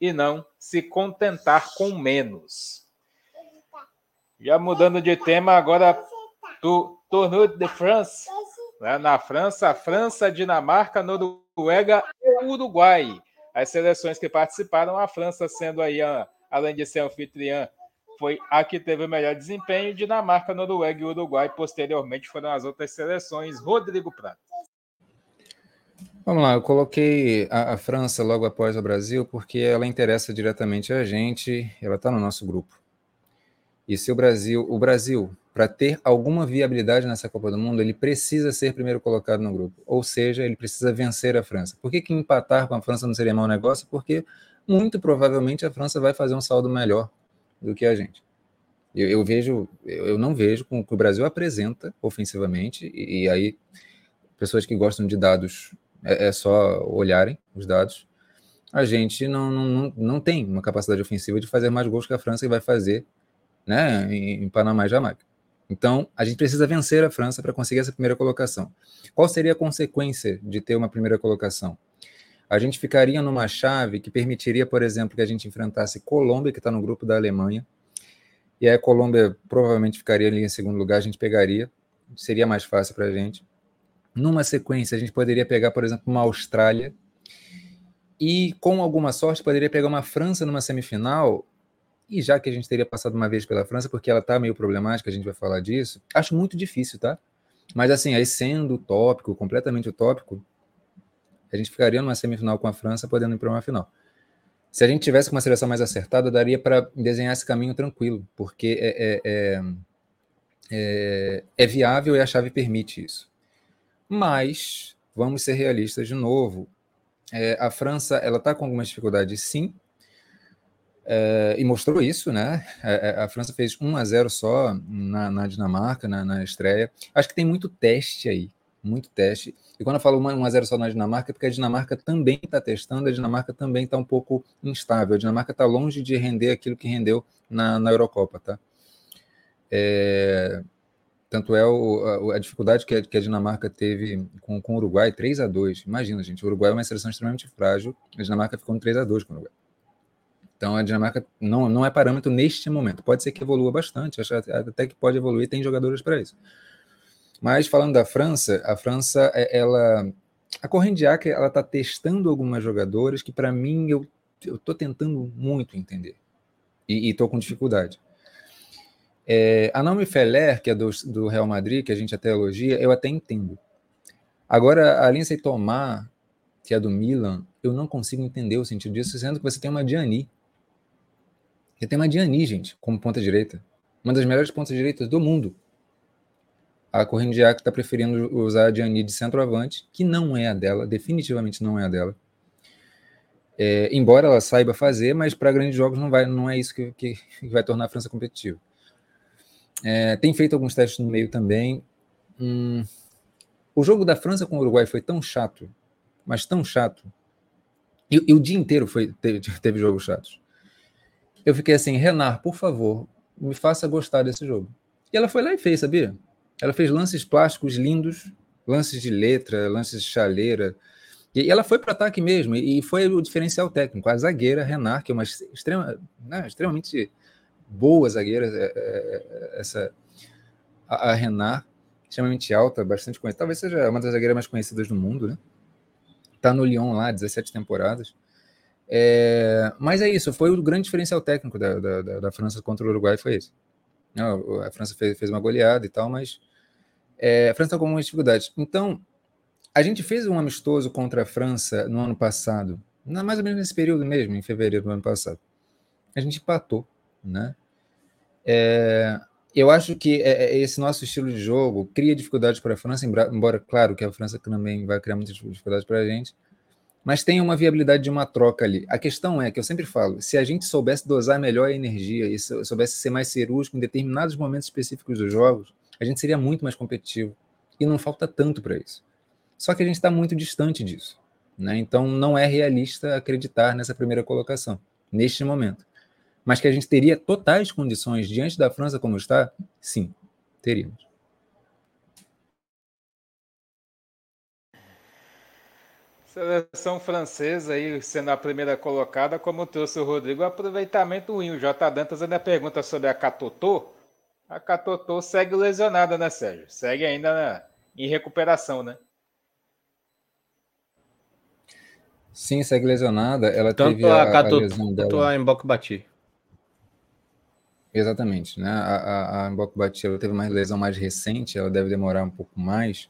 e não se contentar com menos. Já mudando de tema agora do Tournoi de France, né? na França, França, Dinamarca, Noruega e Uruguai as seleções que participaram, a França sendo aí, além de ser anfitriã, foi a que teve o melhor desempenho, Dinamarca, Noruega e Uruguai, posteriormente foram as outras seleções. Rodrigo Prato. Vamos lá, eu coloquei a, a, França logo após o Brasil porque ela interessa diretamente a gente, ela está no nosso grupo. E se o Brasil, o Brasil, para ter alguma viabilidade nessa Copa do Mundo, ele precisa ser primeiro colocado no grupo. Ou seja, ele precisa vencer a França. Por que, que empatar com a França não seria mau negócio? Porque muito provavelmente a França vai fazer um saldo melhor do que a gente. Eu, eu vejo, eu não vejo com o que o Brasil apresenta ofensivamente, e, e aí pessoas que gostam de dados é, é, só olharem os dados. A gente não, não, não tem uma capacidade ofensiva de fazer mais gols que a França e vai fazer né, em, em Panamá e Jamaica. Então, a gente precisa vencer a França para conseguir essa primeira colocação. Qual seria a consequência de ter uma primeira colocação? A gente ficaria numa chave que permitiria, por exemplo, que a gente enfrentasse Colômbia, que está no grupo da Alemanha, e aí a Colômbia provavelmente ficaria ali em segundo lugar, a gente pegaria, seria mais fácil para a gente. Numa sequência, a gente poderia pegar, por exemplo, uma Austrália, e com alguma sorte poderia pegar uma França numa semifinal e já que a gente teria passado uma vez pela França, porque ela está meio problemática, a gente vai falar disso, acho muito difícil, tá? Mas assim, aí sendo utópico, completamente utópico, a gente ficaria numa semifinal com a França, podendo ir para uma final. Se a gente tivesse uma seleção mais acertada, daria para desenhar esse caminho tranquilo, porque é, é, é, é, é viável e a chave permite isso. Mas, vamos ser realistas de novo, é, a França ela está com algumas dificuldades, sim, é, e mostrou isso, né? É, a França fez 1 a 0 só na, na Dinamarca, na, na, estreia. Acho que tem muito teste aí, muito teste. E quando eu falo 1 a 0 só na Dinamarca, é porque a Dinamarca também está testando, a Dinamarca também está um pouco instável. A Dinamarca está longe de render aquilo que rendeu na, na Eurocopa, tá? É, tanto é o, a, a, dificuldade que a, que a, Dinamarca teve com, com o Uruguai, 3 a 2 Imagina, gente, o Uruguai é uma seleção extremamente frágil, a Dinamarca ficou no 3 a 2 com o Uruguai. Então a Dinamarca não, não é parâmetro neste momento. Pode ser que evolua bastante, até que pode evoluir, tem jogadores para isso. Mas falando da França, a França, é, ela. A Correndiac, ela está testando algumas jogadoras que, para mim, eu estou tentando muito entender. E estou com dificuldade. É, a Naomi Feller, que é do, do Real Madrid, que a gente até elogia, eu até entendo. Agora, a Lindsay Tomar, que é do Milan, eu não consigo entender o sentido disso, sendo que você tem uma Diani, Ele tem uma Diani, gente, como ponta direita. Uma das melhores pontas direitas do mundo. A Corrente de está preferindo usar a Diani de centroavante, que não é a dela, definitivamente não é a dela. É, embora ela saiba fazer, mas para grandes jogos não, vai, não é isso que, que, que vai tornar a França competitiva. É, tem feito alguns testes no meio também. Hum, o jogo da França com o Uruguai foi tão chato, mas tão chato. E, e o dia inteiro foi, teve, teve jogos chatos. Eu fiquei assim, Renar, por favor, me faça gostar desse jogo. E ela foi lá e fez, sabia? Ela fez lances plásticos lindos, lances de letra, lances de chaleira. E ela foi para ataque mesmo, e foi o diferencial técnico. A zagueira Renar, que é uma extrema, né, extremamente boa zagueira, é, é, é, essa, a, a Renar, extremamente alta, bastante conhecida. Talvez seja uma das zagueiras mais conhecidas do mundo, né? Tá no Lyon lá, 17 temporadas. É, mas é isso, foi o grande diferencial técnico da, da, da França contra o Uruguai, foi isso. A França fez, fez uma goleada e tal, mas é, a França está com algumas dificuldades. Então, a gente fez um amistoso contra a França no ano passado, mais ou menos nesse período mesmo, em fevereiro do ano passado. A gente empatou, né? É, eu acho que é, é, esse nosso estilo de jogo cria dificuldades para a França, embora, claro, que a França também vai criar muitas dificuldades para a gente, mas tem uma viabilidade de uma troca ali. A questão é que eu sempre falo, se a gente soubesse dosar melhor a energia e soubesse ser mais cirúrgico em determinados momentos específicos dos jogos, a gente seria muito mais competitivo. E não falta tanto para isso. Só que a gente está muito distante disso. Né? Então não é realista acreditar nessa primeira colocação, neste momento. Mas que a gente teria totais condições diante da França como está? Sim, teríamos. Seleção francesa aí sendo a primeira colocada, como trouxe o Rodrigo, aproveitamento ruim. O J. Dantas ainda pergunta sobre a Catotô. A Catotô segue lesionada, né, Sérgio? Segue ainda na, em recuperação, né? Sim, segue lesionada. Ela Tanto teve a, a, Catotô quanto a Mbok Bati. Exatamente, né? A, a, a Mbok Bati ela teve uma lesão mais recente, ela deve demorar um pouco mais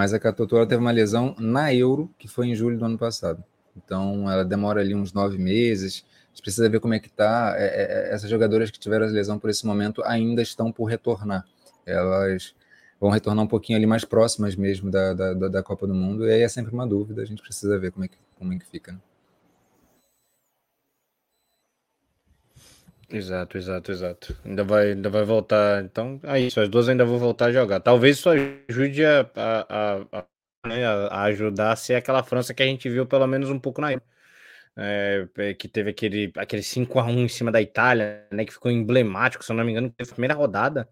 mas a Catotora teve uma lesão na Euro, que foi em julho do ano passado. Então, ela demora ali uns nove meses. A gente precisa ver como é que está. É, é, é, essas jogadoras que tiveram a lesão por esse momento ainda estão por retornar. Elas vão retornar um pouquinho ali mais próximas mesmo da, da, da Copa do Mundo. E aí é sempre uma dúvida. A gente precisa ver como é que, como é que fica. Né? Exato, exato, exato. Ainda vai, ainda vai voltar. Então, é isso. As duas ainda vão voltar a jogar. Talvez isso ajude a, a, a, né, a, ajudar a ser aquela França que a gente viu pelo menos um pouco na é, é, que teve aquele, aquele 5 a 1 em cima da Itália, né? Que ficou emblemático, se eu não me engano, teve a primeira rodada,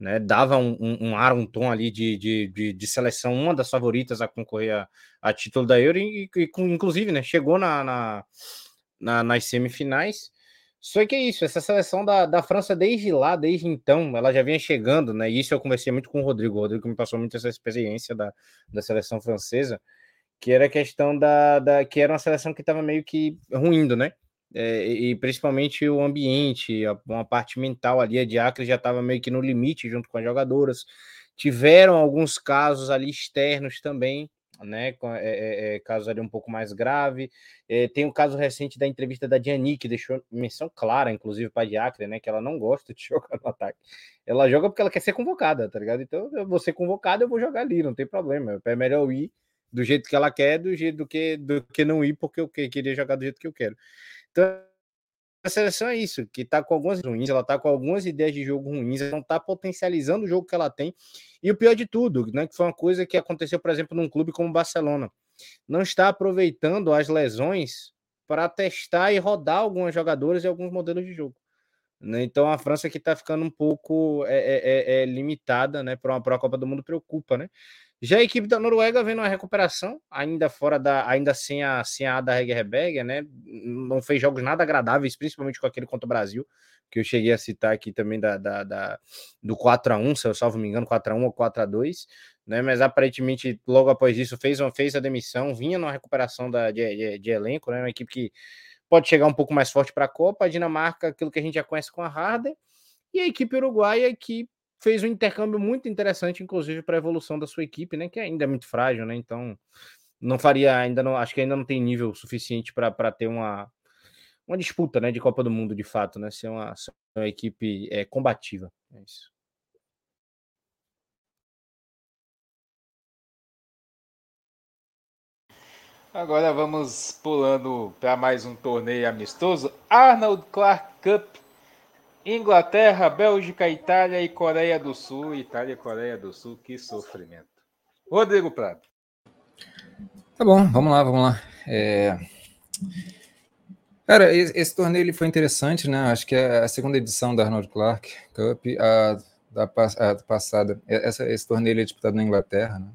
né? Dava um, um, um ar, um tom ali de, de, de, de, seleção, uma das favoritas a concorrer a, a título da Euro, e, e, inclusive, né? Chegou na, na, na nas semifinais. Só que é isso, essa seleção da, da França desde lá, desde então, ela já vinha chegando, né? E isso eu conversei muito com o Rodrigo. O Rodrigo me passou muito essa experiência da, da seleção francesa, que era a questão da, da que era uma seleção que estava meio que ruindo, né? É, e principalmente o ambiente, uma parte mental ali, a Diacre já estava meio que no limite junto com as jogadoras. Tiveram alguns casos ali externos também, né? É, é, é, casos ali um pouco mais grave. É, tem o um caso recente da entrevista da Diani, que deixou menção clara, inclusive, para a Diacre, né? Que ela não gosta de jogar no ataque. Ela joga porque ela quer ser convocada, tá ligado? Então, eu vou ser convocada, eu vou jogar ali, não tem problema. É melhor ir do jeito que ela quer do jeito do que, do que não ir porque eu queria jogar do jeito que eu quero. Então, a seleção é isso, que tá com algumas ruins, ela tá com algumas ideias de jogo ruins, ela não tá potencializando o jogo que ela tem. E o pior de tudo, né, que foi uma coisa que aconteceu, por exemplo, num clube como o Barcelona, não está aproveitando as lesões para testar e rodar algumas jogadoras e alguns modelos de jogo. Né? Então a França que está ficando um pouco é, é, é, é limitada, né, para uma Copa do Mundo preocupa, né? Já a equipe da Noruega vem numa recuperação, ainda fora da, ainda sem a, sem a da Hegerberger, né? Não fez jogos nada agradáveis, principalmente com aquele contra o Brasil, que eu cheguei a citar aqui também da, da, da do 4 a 1 se eu salvo me engano, 4 a 1 ou 4 a 2 né? Mas aparentemente, logo após isso, fez, uma, fez a demissão, vinha numa recuperação da, de, de, de elenco, né? Uma equipe que pode chegar um pouco mais forte para a Copa. A Dinamarca, aquilo que a gente já conhece com a Harder, e a equipe uruguaia que fez um intercâmbio muito interessante, inclusive, para a evolução da sua equipe, né? Que ainda é muito frágil, né? Então, não faria, ainda não, acho que ainda não tem nível suficiente para ter uma, uma disputa né, de Copa do Mundo, de fato, né? Ser uma, ser uma equipe é, combativa. É isso. Agora vamos pulando para mais um torneio amistoso. Arnold Clark Cup. Inglaterra, Bélgica, Itália e Coreia do Sul. Itália e Coreia do Sul, que sofrimento. Rodrigo Prado. Tá bom, vamos lá, vamos lá. É... Cara, esse, torneio ele foi interessante, né? Acho que é a segunda edição da Arnold Clark Cup, a da a passada. Essa, esse torneio é disputado na Inglaterra, né?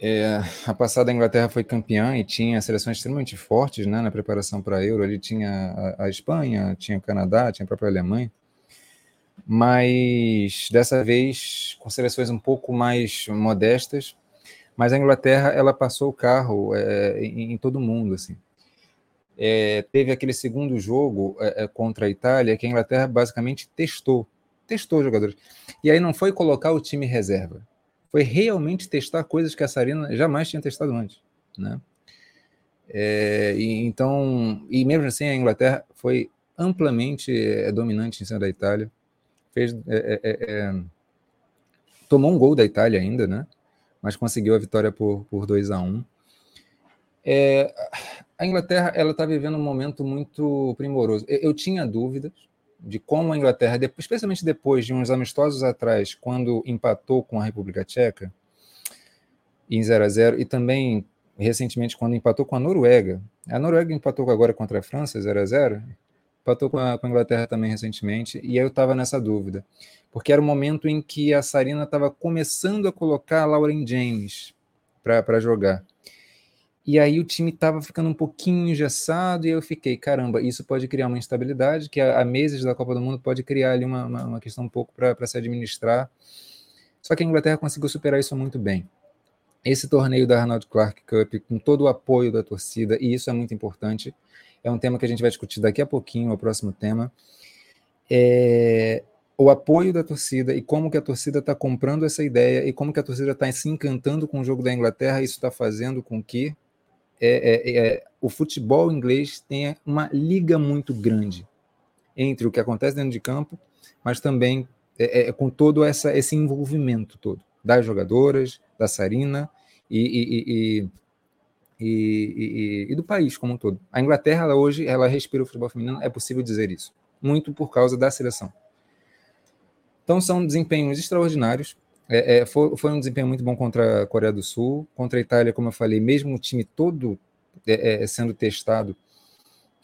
É, a passada a Inglaterra foi campeã e tinha seleções extremamente fortes né, na preparação para a Euro. Ali tinha a, a, Espanha, tinha o Canadá, tinha a própria Alemanha. Mas dessa vez com seleções um pouco mais modestas. Mas a Inglaterra ela passou o carro é, em, em, todo mundo. Assim. É, teve aquele segundo jogo é, é, contra a Itália que a Inglaterra basicamente testou. Testou jogadores. E aí não foi colocar o time reserva foi realmente testar coisas que a Sarina jamais tinha testado antes, né? É, e, então, e mesmo assim a Inglaterra foi amplamente é, dominante em cima da Itália, fez, é, é, é, é tomou um gol da Itália ainda, né? Mas conseguiu a vitória por, por 2 a 1 um. a Inglaterra ela está vivendo um momento muito primoroso. Eu, eu tinha dúvidas, de como a Inglaterra, especialmente depois de uns amistosos atrás, quando empatou com a República Tcheca em 0 a 0 e também recentemente quando empatou com a Noruega. A Noruega empatou agora contra a França 0 a 0 empatou com a, com a Inglaterra também recentemente, e aí eu estava nessa dúvida, porque era o momento em que a Sarina estava começando a colocar a Lauren James para jogar. E aí o time estava ficando um pouquinho engessado e eu fiquei, caramba, isso pode criar uma instabilidade, que há meses da Copa do Mundo pode criar ali uma, uma, uma questão um pouco para se administrar. Só que a Inglaterra conseguiu superar isso muito bem. Esse torneio da Arnold Clark Cup, com todo o apoio da torcida, e isso é muito importante, é um tema que a gente vai discutir daqui a pouquinho, o próximo tema. É, o apoio da torcida e como que a torcida está comprando essa ideia e como que a torcida está se encantando com o jogo da Inglaterra, isso está fazendo com que é, é, é, o futebol inglês tem uma liga muito grande entre o que acontece dentro de campo, mas também é, é, com todo essa, esse envolvimento todo das jogadoras, da Sarina e, e, e, e, do país como um todo. A Inglaterra ela, hoje ela respira o futebol feminino, é possível dizer isso, muito por causa da seleção. Então são desempenhos extraordinários é, é, foi, foi, um desempenho muito bom contra a Coreia do Sul. Contra a Itália, como eu falei, mesmo o time todo é, é sendo testado,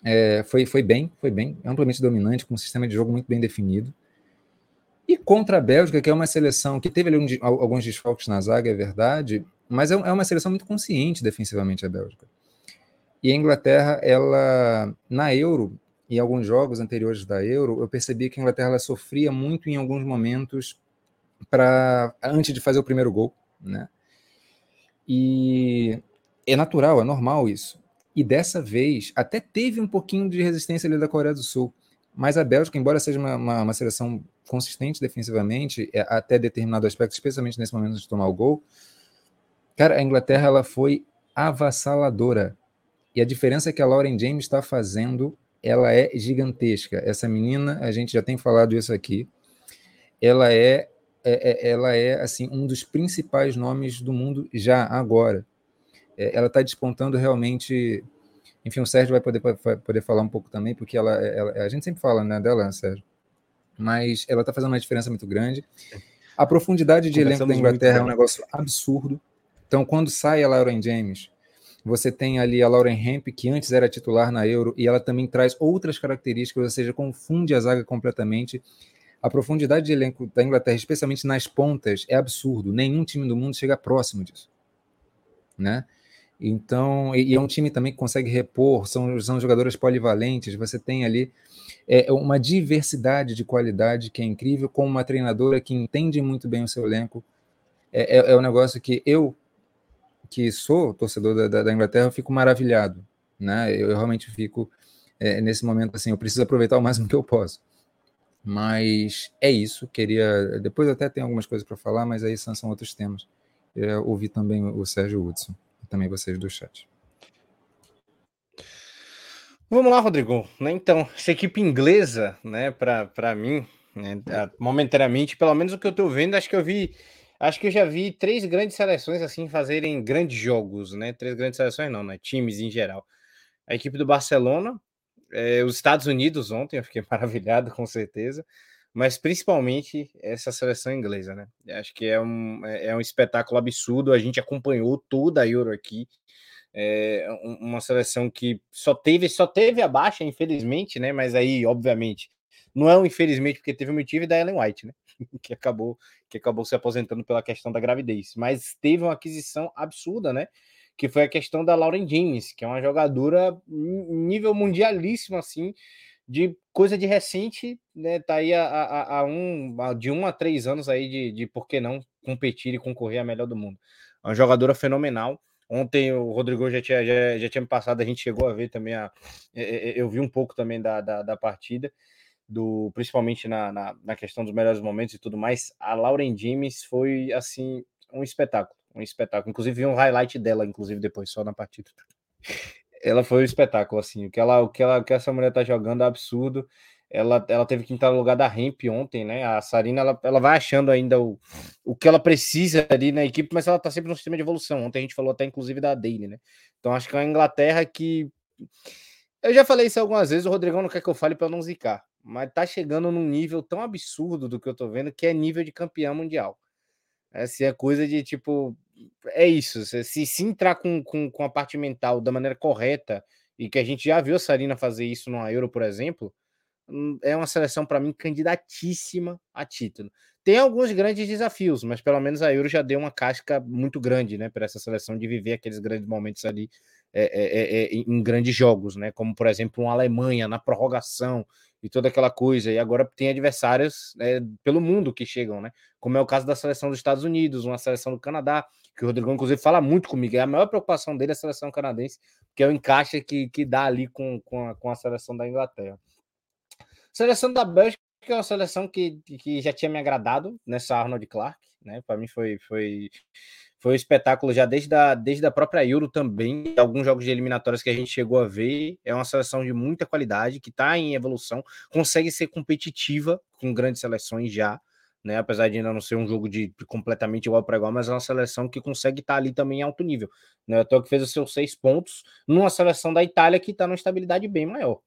é, foi, foi bem, foi bem, amplamente dominante, com um sistema de jogo muito bem definido. E contra a Bélgica, que é uma seleção que teve ali alguns desfalques na zaga, é verdade, mas é, é uma seleção muito consciente defensivamente, a Bélgica. E a Inglaterra, ela, na Euro, em alguns jogos anteriores da Euro, eu percebi que a Inglaterra sofria muito em alguns momentos para antes de fazer o primeiro gol, né? E é natural, é normal isso. E dessa vez até teve um pouquinho de resistência ali da Coreia do Sul, mas a Bélgica, embora seja uma, uma, uma seleção consistente defensivamente, é, até determinado aspecto, especialmente nesse momento de tomar o gol, cara, a Inglaterra ela foi avassaladora. E a diferença que a Lauren James está fazendo, ela é gigantesca. Essa menina, a gente já tem falado isso aqui, ela é é, é, ela é assim um dos principais nomes do mundo já agora. É, ela está despontando realmente. Enfim, o Sérgio vai poder, vai poder falar um pouco também, porque ela, ela a gente sempre fala né, dela, Sérgio, mas ela está fazendo uma diferença muito grande. A profundidade de elenco da Inglaterra é um negócio absurdo. Então, quando sai a Lauren James, você tem ali a Lauren Hemp, que antes era titular na Euro, e ela também traz outras características, ou seja, confunde a zaga completamente. A profundidade de elenco da Inglaterra, especialmente nas pontas, é absurdo. Nenhum time do mundo chega próximo disso. Né? Então, e, é um time também que consegue repor, são, são polivalentes, você tem ali é, uma diversidade de qualidade que é incrível, com uma treinadora que entende muito bem o seu elenco. É, é, é um negócio que eu, que sou torcedor da, da Inglaterra, eu fico maravilhado. Né? Eu, eu realmente fico, é, nesse momento, assim, eu preciso aproveitar o máximo que eu posso. Mas é isso. Queria. Depois até tem algumas coisas para falar, mas aí são, são outros temas. Eu ouvi também o Sérgio Hudson, e também vocês do chat. Vamos lá, Rodrigo. Né, então, essa equipe inglesa, né, para mim, né, momentaneamente, pelo menos o que eu estou vendo, acho que eu vi, acho que eu já vi três grandes seleções assim fazerem grandes jogos, né? Três grandes seleções não, né? Times em geral. A equipe do Barcelona, é, os Estados Unidos ontem, eu fiquei maravilhado com certeza, mas principalmente essa seleção inglesa, né? Acho que é um, é, é um espetáculo absurdo. A gente acompanhou toda a Euro aqui. É uma seleção que só teve só teve a baixa, infelizmente, né? Mas aí, obviamente, não é um infelizmente porque teve o motivo da Ellen White, né? que acabou que acabou se aposentando pela questão da gravidez, mas teve uma aquisição absurda, né? Que foi a questão da Lauren James, que é uma jogadora nível mundialíssimo assim, de coisa de recente, né? Tá aí a, a, a um a, de um a três anos aí de, de por que não competir e concorrer a melhor do mundo. Uma jogadora fenomenal Ontem o Rodrigo já tinha, já, já tinha me passado, a gente chegou a ver também a. Eu vi um pouco também da, da, da partida, do principalmente na, na, na, questão dos melhores momentos e tudo mais. A Lauren James foi assim um espetáculo, um espetáculo. Inclusive vi um highlight dela, inclusive, depois, só na partida. Ela foi um espetáculo, assim. O que, ela, o que, ela, o que essa mulher tá jogando é absurdo ela, ela teve que entrar no lugar da Ramp ontem, né? A Sarina ela, ela vai achando ainda o, o que ela precisa ali na equipe, mas ela tá sempre no sistema de evolução. Ontem a gente falou até inclusive da Daily, né? Então acho que é a Inglaterra que. Eu já falei isso algumas vezes, o Rodrigão não quer que eu fale para não zicar, mas tá chegando num nível tão absurdo do que eu tô vendo que é nível de campeão mundial. Essa é coisa de tipo. É isso. Se, se entrar com, com, com a parte mental da maneira correta, e que a gente já viu a Sarina fazer isso no Euro, por exemplo, Hum, é uma seleção para mim candidatíssima a título. Tem alguns grandes desafios, mas pelo menos a Euro já deu uma casca muito grande, né, para essa seleção de viver aqueles grandes momentos ali é, é, é, em grandes jogos, né, como por exemplo uma Alemanha na prorrogação e toda aquela coisa. E agora tem adversários né, pelo mundo que chegam, né, como é o caso da seleção dos Estados Unidos, uma seleção do Canadá, que o Rodrigo inclusive fala muito comigo. É a maior preocupação dele a seleção canadense, que é o encaixe que, que dá ali com, com, a, com a seleção da Inglaterra. Seleção da Bélgica é uma seleção que, que já tinha me agradado nessa Arnold Clark, né? Para mim foi, foi, foi um espetáculo já desde a, desde a própria Euro também. Alguns jogos de eliminatórias que a gente chegou a ver. É uma seleção de muita qualidade, que está em evolução, consegue ser competitiva com grandes seleções já. Né, apesar de ainda não ser um jogo de completamente igual para igual, mas é uma seleção que consegue estar tá ali também em alto nível. Né? O que fez os seus seis pontos numa seleção da Itália que está numa estabilidade bem maior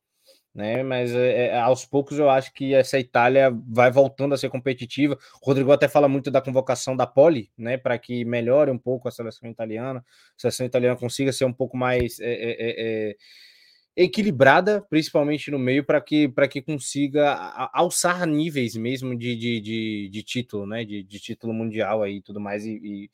né? Mas é, é, aos poucos eu acho que essa Itália vai voltando a ser competitiva. O Rodrigo até fala muito da convocação da Poli, né? Para que melhore um pouco a seleção italiana, a seleção italiana consiga ser um pouco mais é, é, é, é equilibrada, principalmente no meio, para que, que consiga alçar níveis mesmo de, de, de, de título, né? De, de, título mundial aí e tudo mais, e, e,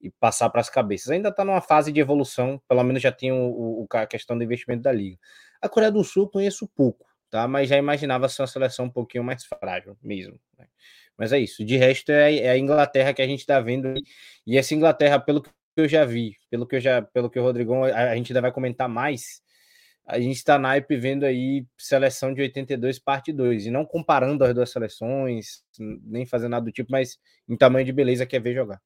e passar para as cabeças. Ainda está numa fase de evolução, pelo menos já tem o, o, a questão do investimento da liga. A Coreia do Sul conheço pouco, tá? Mas já imaginava ser uma seleção um pouquinho mais frágil mesmo. Né? Mas é isso. De resto, é, é, a Inglaterra que a gente está vendo. E essa Inglaterra, pelo que eu já vi, pelo que eu já, pelo que o Rodrigão, a, a gente ainda vai comentar mais. A gente está naipe vendo aí seleção de 82, parte 2, e não comparando as duas seleções, nem fazendo nada do tipo, mas em tamanho de beleza que é ver jogar.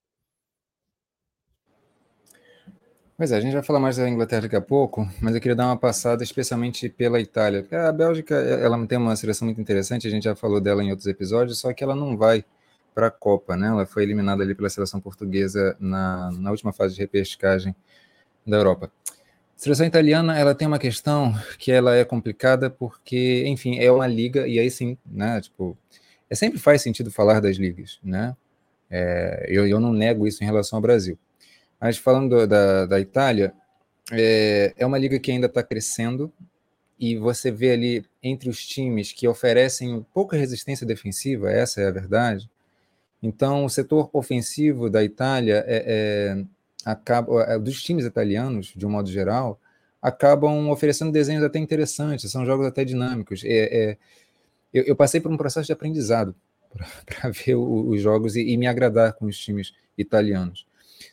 Pois é, a gente vai falar mais da Inglaterra daqui a pouco, mas eu queria dar uma passada especialmente pela Itália. A Bélgica, ela tem uma seleção muito interessante, a gente já falou dela em outros episódios, só que ela não vai para a Copa, né? Ela foi eliminada ali pela seleção portuguesa na, na última fase de repescagem da Europa. A seleção italiana, ela tem uma questão que ela é complicada porque, enfim, é uma liga e aí sim, né? Tipo, é sempre faz sentido falar das ligas, né? É, eu, eu não nego isso em relação ao Brasil. Mas falando da, da Itália, é, é uma liga que ainda está crescendo e você vê ali entre os times que oferecem pouca resistência defensiva, essa é a verdade. Então, o setor ofensivo da Itália é, é, acaba, é, dos times italianos, de um modo geral, acabam oferecendo desenhos até interessantes, são jogos até dinâmicos. É, é eu, eu, passei por um processo de aprendizado para ver o, os jogos e, e, me agradar com os times italianos.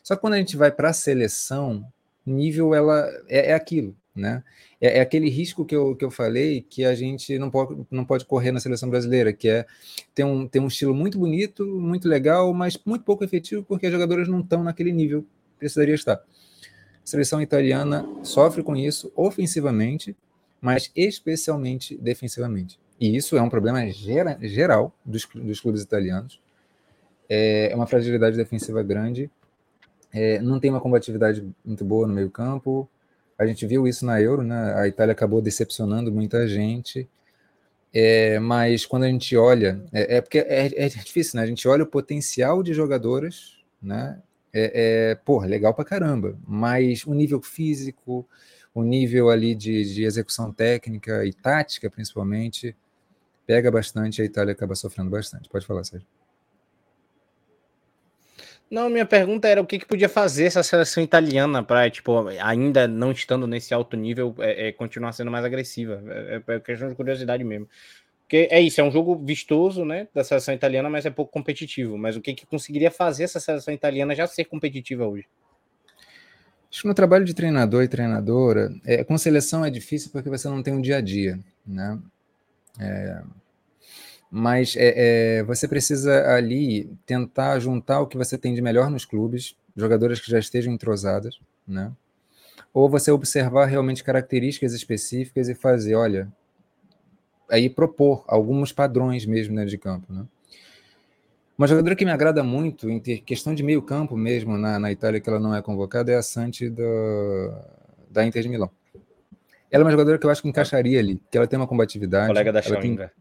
Só que quando a gente vai para a seleção, nível ela é, é aquilo, né? É, é, aquele risco que eu, que eu falei que a gente não pode, não pode correr na seleção brasileira, que é ter um, ter um estilo muito bonito, muito legal, mas muito pouco efetivo, porque as jogadoras não estão naquele nível que precisaria estar. A seleção italiana sofre com isso ofensivamente, mas especialmente defensivamente. E isso é um problema gera, geral dos, dos clubes italianos. É uma fragilidade defensiva grande, é, não tem uma combatividade muito boa no meio campo. A gente viu isso na Euro, né? A Itália acabou decepcionando muita gente. É, mas quando a gente olha, é, é porque é, é, difícil, né? A gente olha o potencial de jogadoras, né? É, é porra, legal pra caramba. Mas o nível físico, o nível ali de, de execução técnica e tática, principalmente, pega bastante. A Itália acaba sofrendo bastante. Pode falar, Sérgio. Não, minha pergunta era o que, que podia fazer essa seleção italiana para, tipo, ainda não estando nesse alto nível, é, é continuar sendo mais agressiva. É, é, é, questão de curiosidade mesmo. Porque é isso, é um jogo vistoso, né, da seleção italiana, mas é pouco competitivo. Mas o que, que conseguiria fazer essa seleção italiana já ser competitiva hoje? Acho que no trabalho de treinador e treinadora, é, com seleção é difícil porque você não tem um dia a dia, né? É, mas é, é, você precisa ali tentar juntar o que você tem de melhor nos clubes, jogadoras que já estejam entrosadas, né? Ou você observar realmente características específicas e fazer, olha, aí propor alguns padrões mesmo dentro de campo, né? Uma jogadora que me agrada muito, em ter questão de meio campo mesmo, na, na Itália, que ela não é convocada, é a Santi da, da Inter de Milão. Ela é uma jogadora que eu acho que encaixaria ali, que ela tem uma combatividade. Colega da Schauinga.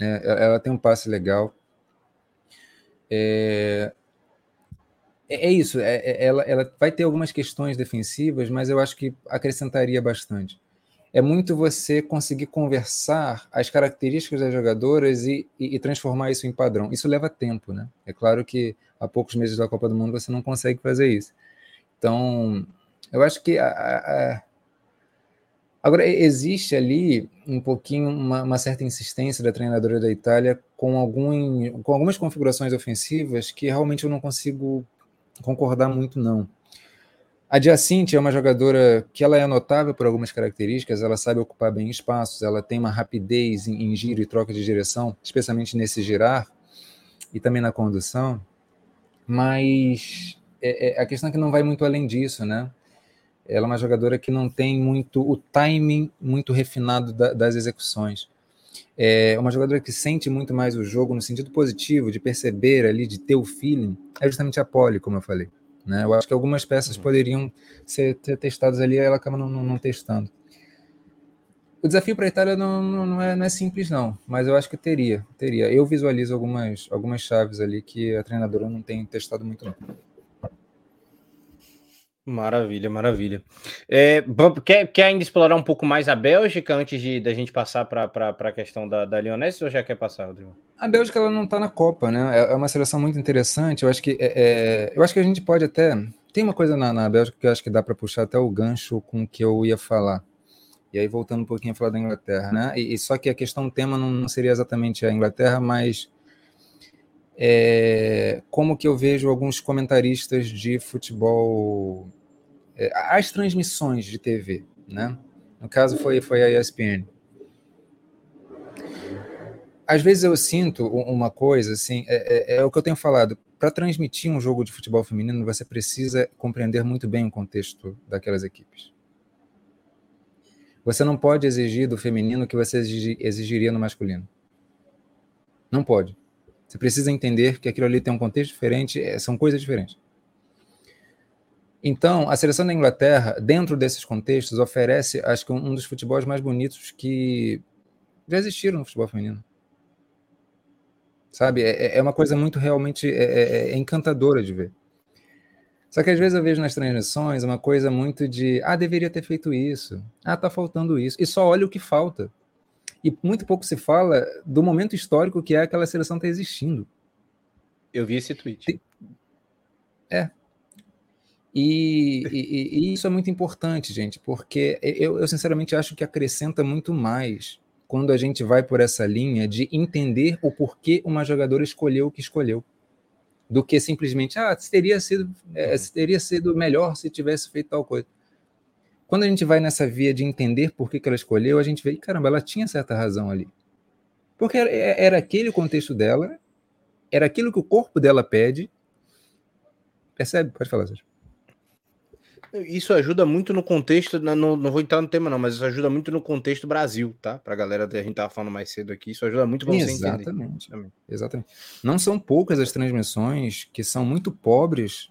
É, ela tem um passe legal. É, é, é isso, é, é, ela, ela vai ter algumas questões defensivas, mas eu acho que acrescentaria bastante. É muito você conseguir conversar as características das jogadoras e, e, e, transformar isso em padrão. Isso leva tempo, né? É claro que há poucos meses da Copa do Mundo você não consegue fazer isso. Então, eu acho que a, a, Agora, existe ali um pouquinho uma, uma, certa insistência da treinadora da Itália com, algum, com algumas configurações ofensivas que realmente eu não consigo concordar muito, não. A Giacinti é uma jogadora que ela é notável por algumas características, ela sabe ocupar bem espaços, ela tem uma rapidez em, em giro e troca de direção, especialmente nesse girar e também na condução, mas é, é, a questão é que não vai muito além disso, né? Ela é uma jogadora que não tem muito o timing muito refinado da, das execuções. É uma jogadora que sente muito mais o jogo no sentido positivo, de perceber ali, de ter o feeling, é justamente a Poli, como eu falei. Né? Eu acho que algumas peças uhum. poderiam ser, ser, testadas ali, ela acaba não, não, não testando. O desafio para a Itália não, não, não, é, não é simples, não, mas eu acho que teria, teria. Eu visualizo algumas, algumas chaves ali que a treinadora não tem testado muito, não. Maravilha, maravilha. É, quer, quer ainda explorar um pouco mais a Bélgica antes de da gente passar para a questão da, da Lioness ou já quer passar, Rodrigo? A Bélgica ela não está na Copa, né? É, é uma seleção muito interessante. Eu acho que é, é, eu acho que a gente pode até tem uma coisa na, na Bélgica que eu acho que dá para puxar até o gancho com o que eu ia falar. E aí voltando um pouquinho a falar da Inglaterra, né? E, e só que a questão tema não, não seria exatamente a Inglaterra, mas é, como que eu vejo alguns comentaristas de futebol as transmissões de TV, né? No caso foi, foi a ESPN. Às vezes eu sinto uma coisa, assim, é, é, é o que eu tenho falado. Para transmitir um jogo de futebol feminino, você precisa compreender muito bem o contexto daquelas equipes. Você não pode exigir do feminino o que você exigiria no masculino. Não pode. Você precisa entender que aquilo ali tem um contexto diferente, é, são coisas diferentes. Então, a seleção da Inglaterra, dentro desses contextos, oferece, acho que, um dos futebols mais bonitos que já existiram no futebol feminino. Sabe? É, é, é uma coisa muito realmente é, é, é, encantadora de ver. Só que às vezes eu vejo nas transmissões uma coisa muito de, ah, deveria ter feito isso, ah, tá faltando isso, e só olha o que falta. E muito pouco se fala do momento histórico que é aquela seleção tá existindo. Eu vi esse tweet. É, e, e, e, isso é muito importante, gente, porque eu, eu, sinceramente acho que acrescenta muito mais quando a gente vai por essa linha de entender o porquê uma jogadora escolheu o que escolheu, do que simplesmente, ah, teria sido, é, uhum. teria sido melhor se tivesse feito tal coisa. Quando a gente vai nessa via de entender por que, que ela escolheu, a gente vê, caramba, ela tinha certa razão ali. Porque era, era aquele o contexto dela, era aquilo que o corpo dela pede. Percebe? Pode falar, Sérgio. Isso ajuda muito no contexto, não, não vou entrar no tema não, mas isso ajuda muito no contexto Brasil, tá? Para a galera que a gente tava falando mais cedo aqui, isso ajuda muito para você Exatamente. entender. Exatamente. Não são poucas as transmissões que são muito pobres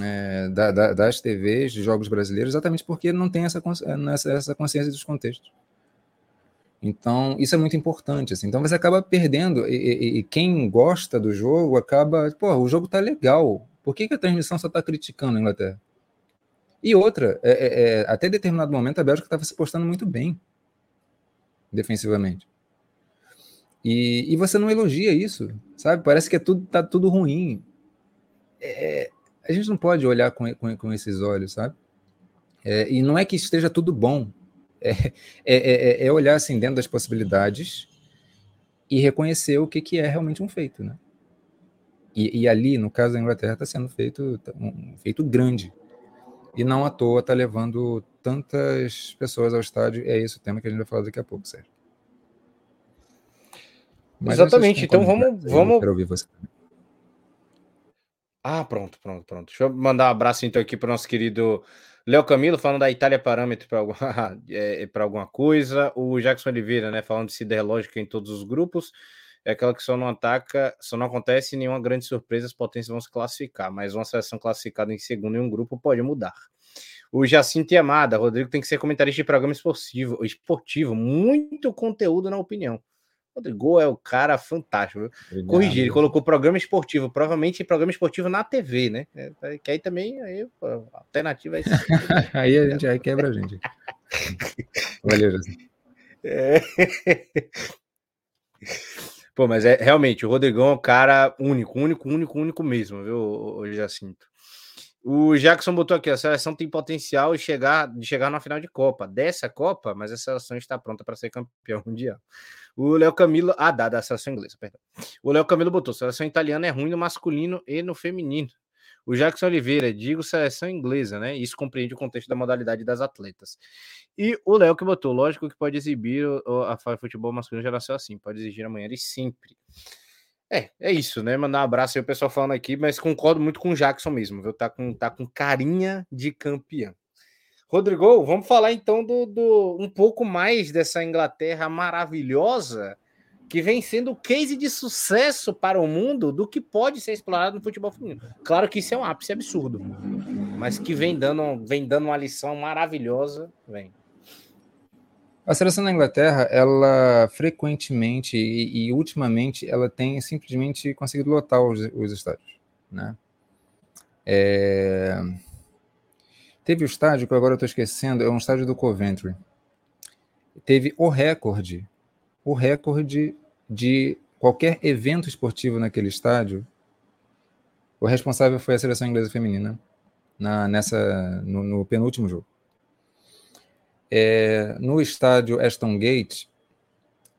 é, da, da, das TVs de jogos brasileiros, exatamente porque não tem essa, essa, essa consciência dos contextos. Então, isso é muito importante. Assim. Então, você acaba perdendo, e, e, e, quem gosta do jogo acaba, pô, o jogo tá legal. Por que, que a transmissão só está criticando a Inglaterra? E outra, é, é, é, até determinado momento a Bélgica estava se postando muito bem defensivamente. E, e, você não elogia isso, sabe? Parece que é tudo, tá tudo ruim. É, a gente não pode olhar com, com, com esses olhos, sabe? É, e não é que esteja tudo bom. É, é, olhar assim dentro das possibilidades e reconhecer o que, que é realmente um feito, né? E, e ali, no caso da Inglaterra, está sendo feito tá, um feito grande. E não à toa está levando tantas pessoas ao estádio. É esse o tema que a gente vai falar daqui a pouco, Sérgio. Mas Exatamente. Então vamos. vamos... quero ouvir você. Ah, pronto, pronto, pronto. Deixa eu mandar um abraço então aqui para o nosso querido Léo Camilo, falando da Itália parâmetro para alguma, é, alguma coisa. O Jackson Oliveira, né, falando de se lógica em todos os grupos. É aquela que só não ataca, só não acontece nenhuma grande surpresa, as potências vão se classificar, mas uma seleção classificada em segundo em um grupo pode mudar. O Jacinto Amada, Rodrigo tem que ser comentarista de programa esportivo, esportivo, muito conteúdo na opinião. Rodrigo é o cara fantástico. Obrigado. Corrigir, ele colocou programa esportivo, provavelmente programa esportivo na TV, né? É, que aí também, aí, a alternativa é Aí a gente aí quebra a gente. Valeu, José. É... Pô, mas é realmente, o Rodrigão é um cara único, único, único, único mesmo, viu, o Jacinto. O Jackson botou aqui: a seleção tem potencial de chegar, de chegar na final de Copa. Dessa Copa, mas a seleção está pronta para ser campeão mundial. O Léo Camilo. Ah, dá, da seleção inglesa, perdão. O Léo Camilo botou: seleção italiana é ruim no masculino e no feminino. O Jackson Oliveira, digo seleção inglesa, né? Isso compreende o contexto da modalidade das atletas. E o Léo que botou: lógico que pode exibir o, a, a futebol masculino já nasceu assim, pode exigir amanhã e sempre. É, é isso, né? Mandar um abraço aí o pessoal falando aqui, mas concordo muito com o Jackson mesmo, viu? Tá com, tá com carinha de campeão. Rodrigo, vamos falar então do, do um pouco mais dessa Inglaterra maravilhosa que vem sendo case de sucesso para o mundo do que pode ser explorado no futebol feminino. Claro que isso é um ápice absurdo, mas que vem dando, vem dando uma lição maravilhosa, vem. A seleção da Inglaterra, ela frequentemente e, e ultimamente, ela tem simplesmente conseguido lotar os, os estádios, né? É... Teve o estádio, que agora eu estou esquecendo, é um estádio do Coventry. Teve o recorde, o recorde de qualquer evento esportivo naquele estádio. O responsável foi a seleção inglesa feminina na, nessa, no, no penúltimo jogo. É, no estádio Aston Gate,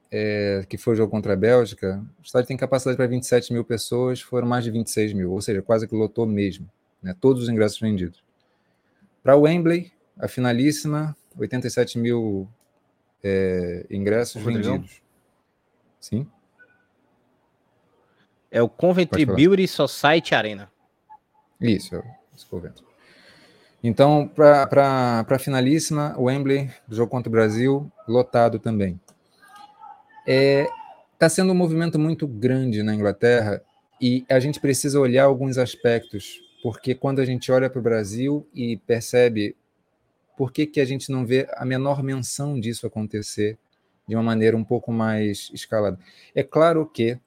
é, que foi o jogo contra a Bélgica, o estádio tem capacidade para 27 mil pessoas, foram mais de 26 mil, ou seja, quase que lotou mesmo, né, todos os ingressos vendidos. Para o Wembley, a finalíssima, 87 mil é, ingressos vendidos. Sim. É o Coventry Beauty Society Arena. Isso, é o Coventry. Então, para a finalíssima, o Wembley, jogo contra o Brasil, lotado também. Está é, tá sendo um movimento muito grande na Inglaterra e a gente precisa olhar alguns aspectos, porque quando a gente olha para o Brasil e percebe por que, que a gente não vê a menor menção disso acontecer de uma maneira um pouco mais escalada. É claro que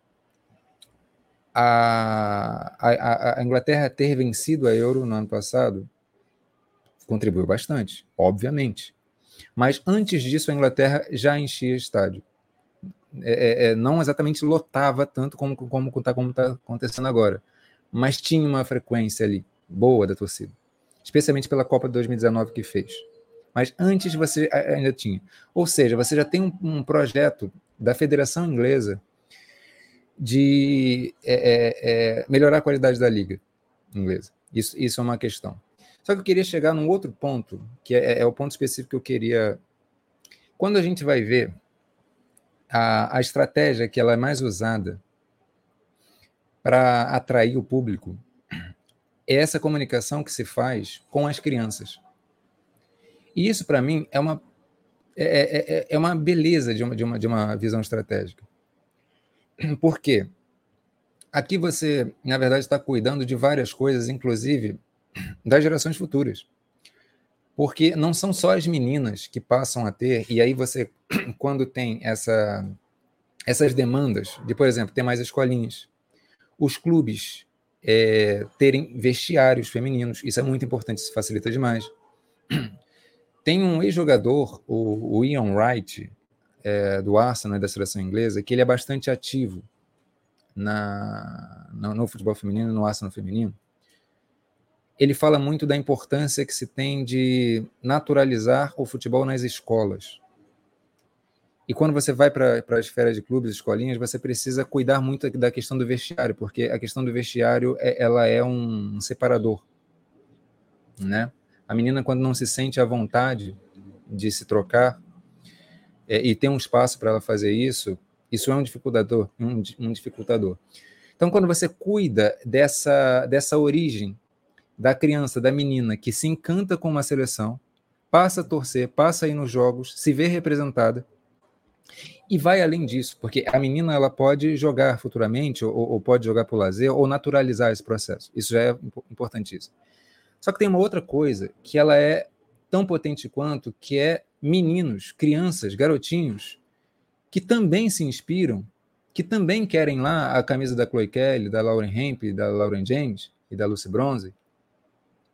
a, a, a Inglaterra ter vencido a Euro no ano passado contribuiu bastante, obviamente. Mas antes disso, a Inglaterra já enchia estádio. É, é, é não exatamente lotava tanto como está como, como tá acontecendo agora, mas tinha uma frequência ali boa da torcida, especialmente pela Copa de 2019 que fez. Mas antes você ainda tinha. Ou seja, você já tem um, um projeto da Federação Inglesa de é, é, é melhorar a qualidade da liga inglesa. Isso, isso é uma questão. Só que eu queria chegar num outro ponto, que é, é o ponto específico que eu queria. Quando a gente vai ver a, a estratégia que ela é mais usada para atrair o público é essa comunicação que se faz com as crianças. E isso, para mim, é uma, é, é, é, é uma beleza de uma, de, uma, de uma visão estratégica. Por quê? Aqui você, na verdade, está cuidando de várias coisas, inclusive das gerações futuras. Porque não são só as meninas que passam a ter, e aí você, quando tem essa, essas demandas de, por exemplo, ter mais escolinhas, os clubes é, terem vestiários femininos, isso é muito importante, isso facilita demais. Tem um ex-jogador, o, o, Ian Wright, é, do Arsenal e da seleção inglesa, que ele é bastante ativo na, no, no futebol feminino, no Arsenal feminino. Ele fala muito da importância que se tem de naturalizar o futebol nas escolas. E quando você vai para a esfera de clubes, escolinhas, você precisa cuidar muito da questão do vestiário, porque a questão do vestiário é, ela é um separador, né? A menina, quando não se sente à vontade de se trocar é, e tem um espaço para ela fazer isso, isso é um dificultador, um, um dificultador. Então, quando você cuida dessa, dessa origem da criança, da menina que se encanta com uma seleção, passa a torcer, passa a ir nos jogos, se vê representada, e vai além disso, porque a menina ela pode jogar futuramente, ou, ou pode jogar por lazer, ou naturalizar esse processo. Isso já é importantíssimo. Só que tem uma outra coisa que ela é tão potente quanto, que é meninos, crianças, garotinhos, que também se inspiram, que também querem lá a camisa da Chloe Kelly, da Lauren Hemp, da Lauren James e da Lucy Bronze,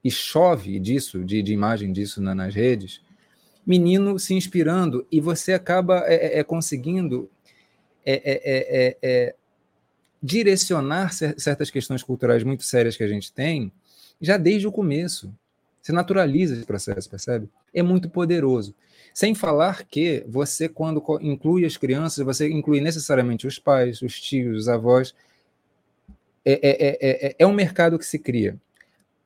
e chove disso, de, de imagem disso na, nas redes, menino se inspirando, e você acaba é, é, é conseguindo é, é, é, direcionar certas questões culturais muito sérias que a gente tem já desde o começo. Você naturaliza esse processo, percebe? É muito poderoso. Sem falar que você, quando inclui as crianças, você inclui necessariamente os pais, os tios, os avós. É, é, é, é um mercado que se cria.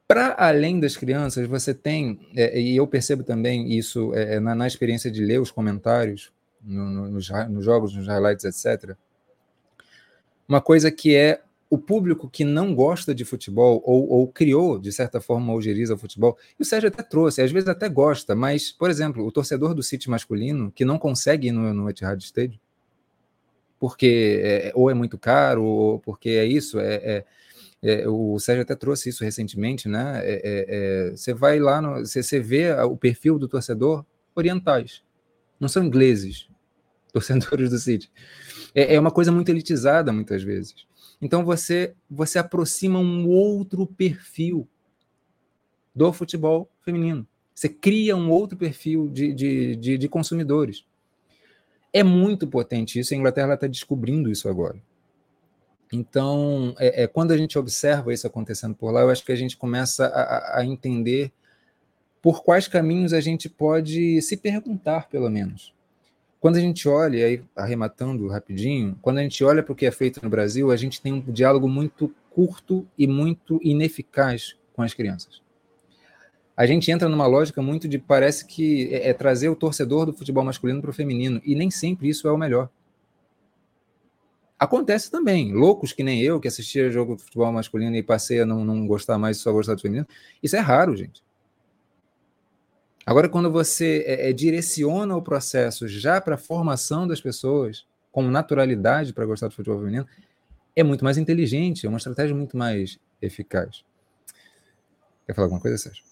Para além das crianças, você tem, e eu percebo também isso na, na, experiência de ler os comentários no, no, nos, nos jogos, nos highlights, etc. Uma coisa que é o público que não gosta de futebol ou, ou criou, de certa forma, o algeriza o futebol, e o Sérgio até trouxe, às vezes até gosta, mas, por exemplo, o torcedor do City masculino que não consegue ir no, no Etihad Stadium, porque é, ou é muito caro, ou porque é isso, é, é, é o Sérgio até trouxe isso recentemente, né? É, é, você vai lá, no, você, você vê o perfil do torcedor orientais, não são ingleses, torcedores do City. é uma coisa muito elitizada, muitas vezes. Então você você aproxima um outro perfil do futebol feminino. Você cria um outro perfil de, de, de, de consumidores. É muito potente isso. A Inglaterra está descobrindo isso agora. Então, é, é, quando a gente observa isso acontecendo por lá, eu acho que a gente começa a, a entender por quais caminhos a gente pode se perguntar, pelo menos. Quando a gente olha, aí arrematando rapidinho, quando a gente olha para o que é feito no Brasil, a gente tem um diálogo muito curto e muito ineficaz com as crianças. A gente entra numa lógica muito de parece que é, é trazer o torcedor do futebol masculino para o feminino, e nem sempre isso é o melhor. Acontece também, loucos que nem eu, que assistia jogo de futebol masculino e passei a não, não gostar mais, só gostar do feminino. Isso é raro, gente. Agora, quando você é, é, direciona o processo já para a formação das pessoas, com naturalidade para gostar do futebol feminino, é muito mais inteligente, é uma estratégia muito mais eficaz. Quer falar alguma coisa, Sérgio?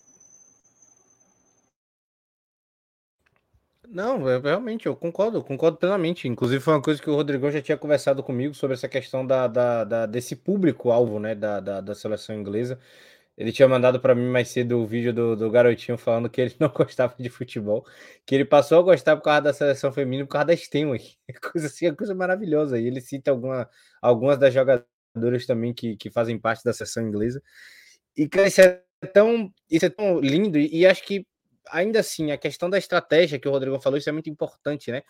Não, eu, realmente, eu concordo, eu concordo plenamente. Inclusive, foi uma coisa que o Rodrigão já tinha conversado comigo sobre essa questão da, da, da desse público-alvo né, da, da, da seleção inglesa. Ele tinha mandado para mim mais cedo o vídeo do, do garotinho falando que ele não gostava de futebol, que ele passou a gostar por causa da seleção feminina, por causa da Stenway. Coisa assim, é coisa maravilhosa. E ele cita alguma, algumas das jogadoras também que, que fazem parte da seleção inglesa. E cara, isso é tão, isso é tão lindo, e, e acho que ainda assim, a questão da estratégia que o Rodrigo falou, isso é muito importante, né?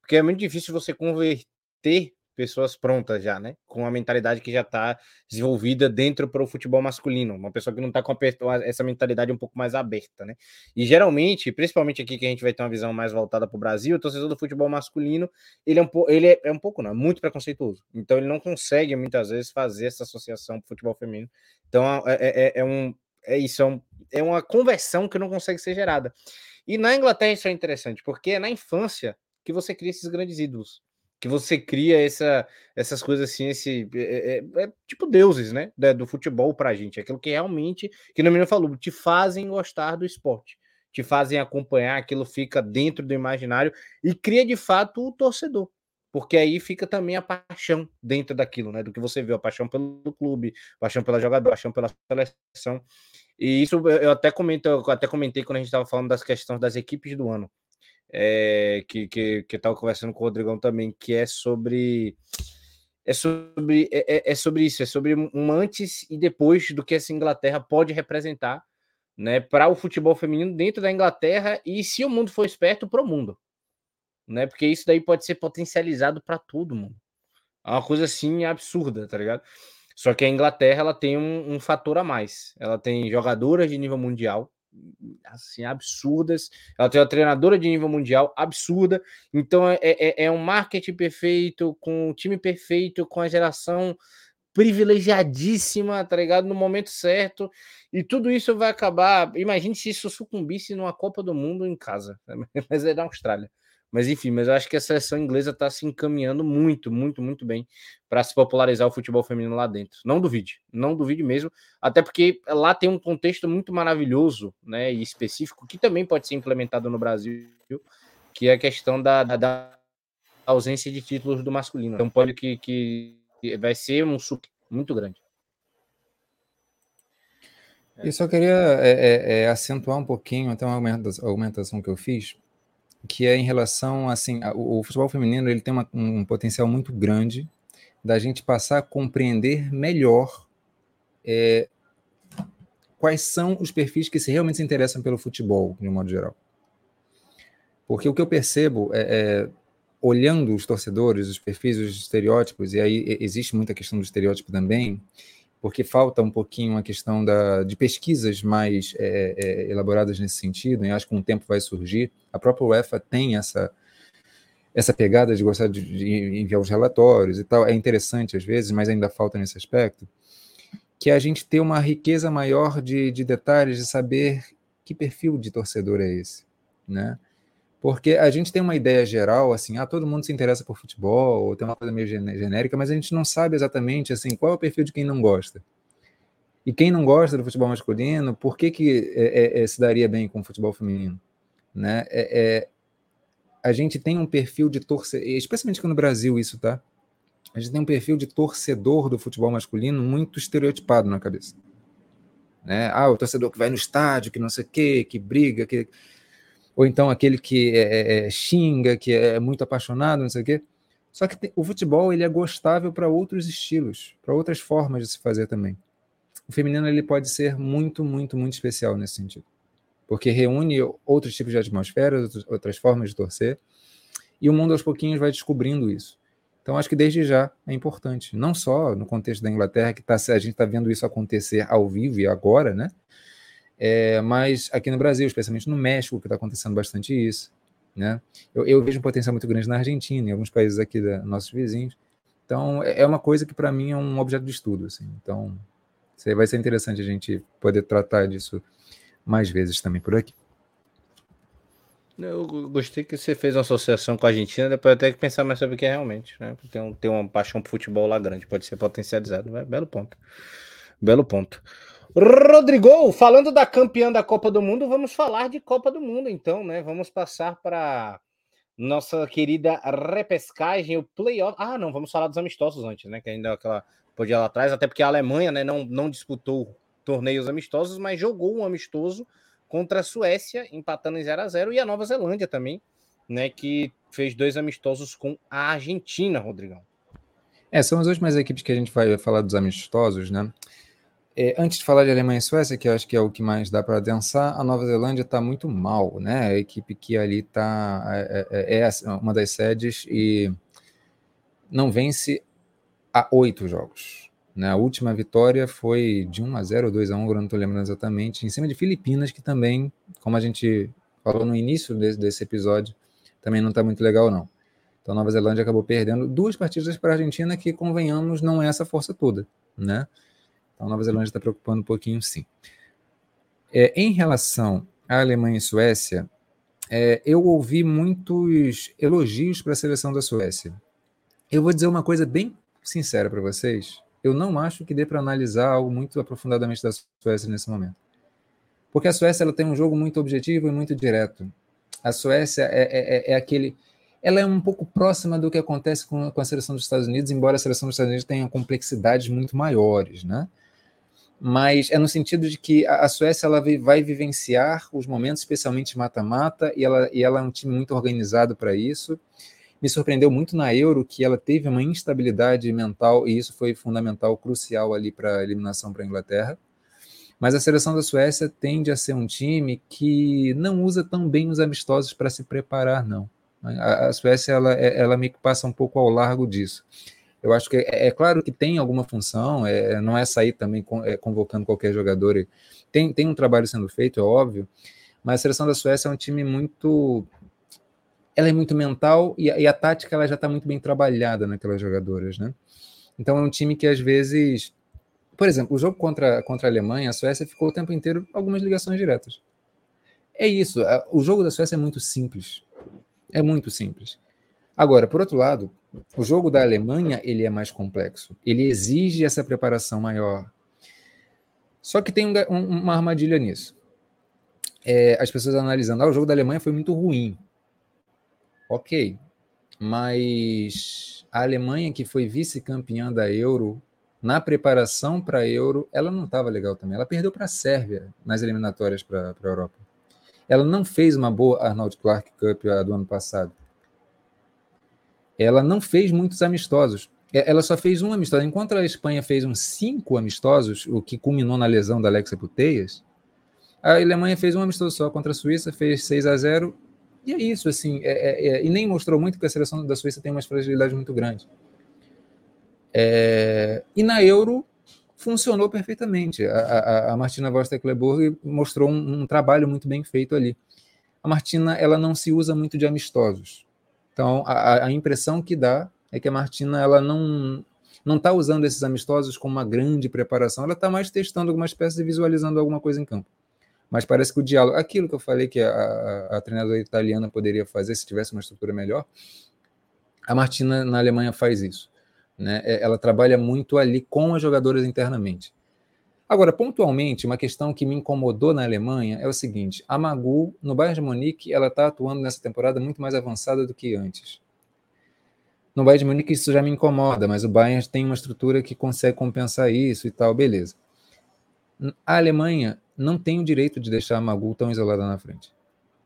Porque é muito difícil você converter pessoas prontas já, né? Com a mentalidade que já está desenvolvida dentro para o futebol masculino, uma pessoa que não está com essa mentalidade um pouco mais aberta, né? E geralmente, principalmente aqui que a gente vai ter uma visão mais voltada para o Brasil, o torcedor do futebol masculino, ele é um pouco, ele é, é, um pouco não, é muito preconceituoso. Então ele não consegue muitas vezes fazer essa associação para o futebol feminino. Então é, é, é, é um é isso, é, um, é uma conversão que não consegue ser gerada. E na Inglaterra isso é interessante, porque é na infância que você cria esses grandes ídolos que você cria essa, essas coisas assim, esse é, é, é tipo deuses, né, do futebol pra gente, aquilo que realmente, que no menino falou, te fazem gostar do esporte, te fazem acompanhar, aquilo fica dentro do imaginário e cria de fato o torcedor, porque aí fica também a paixão dentro daquilo, né, do que você viu, a paixão pelo clube, paixão pela jogadora, paixão pela seleção. E isso eu até comento, eu até comentei quando a gente estava falando das questões das equipes do ano é, que, que, que estava conversando com o Rodrigão também, que é sobre. É sobre, é, é, é sobre isso, é sobre um antes e depois do que essa Inglaterra pode representar né, para o futebol feminino dentro da Inglaterra e, se o mundo for esperto, para o mundo. Né, porque isso daí pode ser potencializado para todo mundo. É uma coisa assim absurda, tá ligado? Só que a Inglaterra ela tem um, um fator a mais. Ela tem jogadoras de nível mundial, assim, absurdas. Ela tem uma treinadora de nível mundial absurda. Então é, é, é um marketing perfeito, com o um time perfeito, com a geração privilegiadíssima, tá ligado? No momento certo. E tudo isso vai acabar. Imagine se isso sucumbisse numa Copa do Mundo em casa, mas é da Austrália. Mas enfim, mas eu acho que a seleção inglesa está se encaminhando muito, muito, muito bem para se popularizar o futebol feminino lá dentro. Não duvide, não duvide mesmo, até porque lá tem um contexto muito maravilhoso, né, e específico que também pode ser implementado no Brasil, que é a questão da, da, da ausência de títulos do masculino. Então pode que, que vai ser um suco muito grande. Eu só queria é, é, é, acentuar um pouquinho até uma aumentação que eu fiz que é em relação, assim, o, o futebol feminino ele tem uma, um potencial muito grande da gente passar a compreender melhor é, quais são os perfis que se realmente se interessam pelo futebol, de um modo geral. Porque o que eu percebo é, é olhando os torcedores, os perfis, os estereótipos, e aí existe muita questão do estereótipo também, porque falta um pouquinho a questão da, de pesquisas mais é, é, elaboradas nesse sentido, e acho que com o tempo vai surgir. A própria UEFA tem essa, essa pegada de gostar de, de, enviar os relatórios e tal, é interessante às vezes, mas ainda falta nesse aspecto, que é a gente ter uma riqueza maior de, de detalhes, de saber que perfil de torcedor é esse, né? Porque a gente tem uma ideia geral, assim, ah, todo mundo se interessa por futebol, ou tem uma coisa meio genérica, mas a gente não sabe exatamente, assim, qual é o perfil de quem não gosta. E quem não gosta do futebol masculino, por que, que é, é, é se daria bem com o futebol feminino? Né? É, é, a gente tem um perfil de torcedor, especialmente aqui no Brasil isso, tá? A gente tem um perfil de torcedor do futebol masculino muito estereotipado na cabeça. Né? Ah, o torcedor que vai no estádio, que não sei o quê, que briga, que ou então aquele que é, é, é, xinga, que é muito apaixonado, não sei o quê. Só que tem, o futebol ele é gostável para outros estilos, para outras formas de se fazer também. O feminino ele pode ser muito, muito, muito especial nesse sentido, porque reúne outros tipos de atmosfera, outras formas de torcer, e o mundo aos pouquinhos vai descobrindo isso. Então acho que desde já é importante, não só no contexto da Inglaterra que tá, a gente está vendo isso acontecer ao vivo e agora, né? É, mas aqui no Brasil, especialmente no México, que está acontecendo bastante isso. Né? Eu, eu, vejo um potencial muito grande na Argentina, em alguns países aqui da nossos vizinhos. Então, é, é uma coisa que para mim é um objeto de estudo. Assim. Então, vai ser interessante a gente poder tratar disso mais vezes também por aqui. Eu gostei que você fez uma associação com a Argentina, depois até que pensar mais sobre o que é realmente, né? Tem, um, tem uma paixão por futebol lá grande, pode ser potencializado. Belo ponto. Belo ponto. Rodrigo, falando da campeã da Copa do Mundo, vamos falar de Copa do Mundo, então, né? Vamos passar para nossa querida repescagem, o playoff. Ah, não, vamos falar dos amistosos antes, né? Que ainda aquela podia lá atrás, até porque a Alemanha, né, não, não disputou torneios amistosos, mas jogou um amistoso contra a Suécia, empatando em 0 a 0 e a Nova Zelândia também, né, que fez dois amistosos com a Argentina, Rodrigão. É, são as últimas equipes que a gente vai falar dos amistosos, né? É, antes de falar de Alemanha e Suécia, que acho que é o que mais dá para adensar, a Nova Zelândia está muito mal, né? A equipe que ali está é, é, é, é, uma das sedes e não vence há oito jogos. Né? A última vitória foi de 1 a 0 ou 2 a 1, agora não estou lembrando exatamente, em cima de Filipinas, que também, como a gente falou no início desse, desse episódio, também não está muito legal, não. Então, Nova Zelândia acabou perdendo duas partidas para a Argentina, que, convenhamos, não é essa força toda, né? Então, Nova Zelândia está preocupando um pouquinho, sim. É, em relação à Alemanha e Suécia, é, eu ouvi muitos elogios para a seleção da Suécia. Eu vou dizer uma coisa bem sincera para vocês. Eu não acho que dê para analisar algo muito aprofundadamente da Suécia nesse momento. Porque a Suécia ela tem um jogo muito objetivo e muito direto. A Suécia é, é, é, é aquele. Ela é um pouco próxima do que acontece com, com a seleção dos Estados Unidos, embora a seleção dos Estados Unidos tenha complexidades muito maiores, né? Mas é no sentido de que a, Suécia ela vai vivenciar os momentos, especialmente mata-mata, e ela, e ela é um time muito organizado para isso. Me surpreendeu muito na Euro que ela teve uma instabilidade mental, e isso foi fundamental, crucial ali para a eliminação para a Inglaterra. Mas a seleção da Suécia tende a ser um time que não usa tão bem os amistosos para se preparar, não. A, a Suécia ela, é, ela meio que passa um pouco ao largo disso. Eu acho que é, é claro que tem alguma função, é, não é sair também é, convocando qualquer jogador. Tem, tem um trabalho sendo feito, é óbvio, mas a seleção da Suécia é um time muito. Ela é muito mental e, e a tática ela já está muito bem trabalhada naquelas jogadoras, né? Então é um time que às vezes por exemplo, o jogo contra, contra a Alemanha, a Suécia ficou o tempo inteiro algumas ligações diretas. É isso. O jogo da Suécia é muito simples. É muito simples. Agora, por outro lado, o jogo da Alemanha ele é mais complexo. Ele exige essa preparação maior. Só que tem um, um, uma armadilha nisso. É, as pessoas analisando, ah, o jogo da Alemanha foi muito ruim. Ok, mas a Alemanha que foi vice-campeã da Euro na preparação para a Euro, ela não estava legal também. Ela perdeu para a Sérvia nas eliminatórias para a Europa. Ela não fez uma boa Arnold Clark Cup do ano passado. Ela não fez muitos amistosos. É, ela só fez um amistoso. Enquanto a Espanha fez uns cinco amistosos, o que culminou na lesão da Alexia Puteias, a Alemanha fez um amistoso só contra a Suíça, fez 6 a 0 e é isso, assim, é, é, é, e nem mostrou muito que a seleção da Suíça tem uma fragilidade muito grande. É, e na Euro funcionou perfeitamente. A, a, a Martina Voss-Teckleburg mostrou um, um, trabalho muito bem feito ali. A Martina ela não se usa muito de amistosos. Então a, a impressão que dá é que a Martina ela não não está usando esses amistosos como uma grande preparação. Ela está mais testando algumas peças e visualizando alguma coisa em campo. Mas parece que o diálogo, aquilo que eu falei que a, a, a treinadora italiana poderia fazer se tivesse uma estrutura melhor, a Martina na Alemanha faz isso. Né? É, ela trabalha muito ali com as jogadoras internamente. Agora, pontualmente, uma questão que me incomodou na Alemanha é o seguinte: a Magu, no Bayern de Munique, ela está atuando nessa temporada muito mais avançada do que antes. No Bayern de Munique isso já me incomoda, mas o Bayern tem uma estrutura que consegue compensar isso e tal, beleza. A Alemanha não tem o direito de deixar a Magu tão isolada na frente.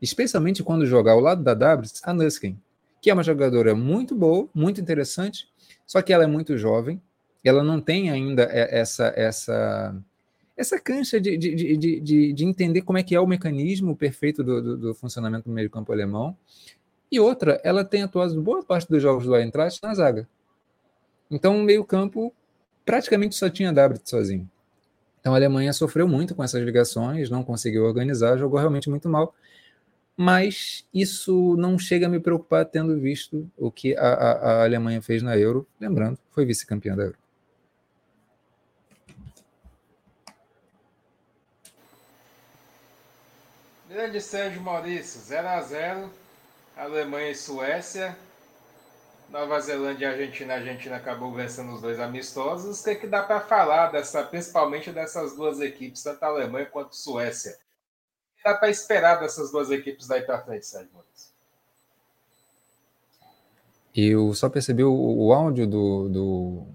Especialmente quando jogar ao lado da Dabris, a Nuskin, que é uma jogadora muito boa, muito interessante, só que ela é muito jovem, ela não tem ainda essa essa essa cancha de, de, de, de, de entender como é que é o mecanismo perfeito do, do, do funcionamento do meio campo alemão. E outra, ela tem atuado boa parte dos jogos do Eintracht na zaga. Então o meio campo praticamente só tinha Dabrit sozinho. Então a Alemanha sofreu muito com essas ligações, não conseguiu organizar, jogou realmente muito mal mas isso não chega a me preocupar tendo visto o que a, a, a Alemanha fez na Euro, lembrando, foi vice-campeã da Euro. Grande Sérgio Maurício, 0 a 0 Alemanha e Suécia. Nova Zelândia e Argentina, a Argentina acabou vencendo os dois amistosos. O que, é que dá para falar dessa, principalmente dessas duas equipes, tanto a Alemanha quanto Suécia? dá para esperar dessas duas equipes daí para frente, Sérgio Eu só percebi o, o áudio do, do,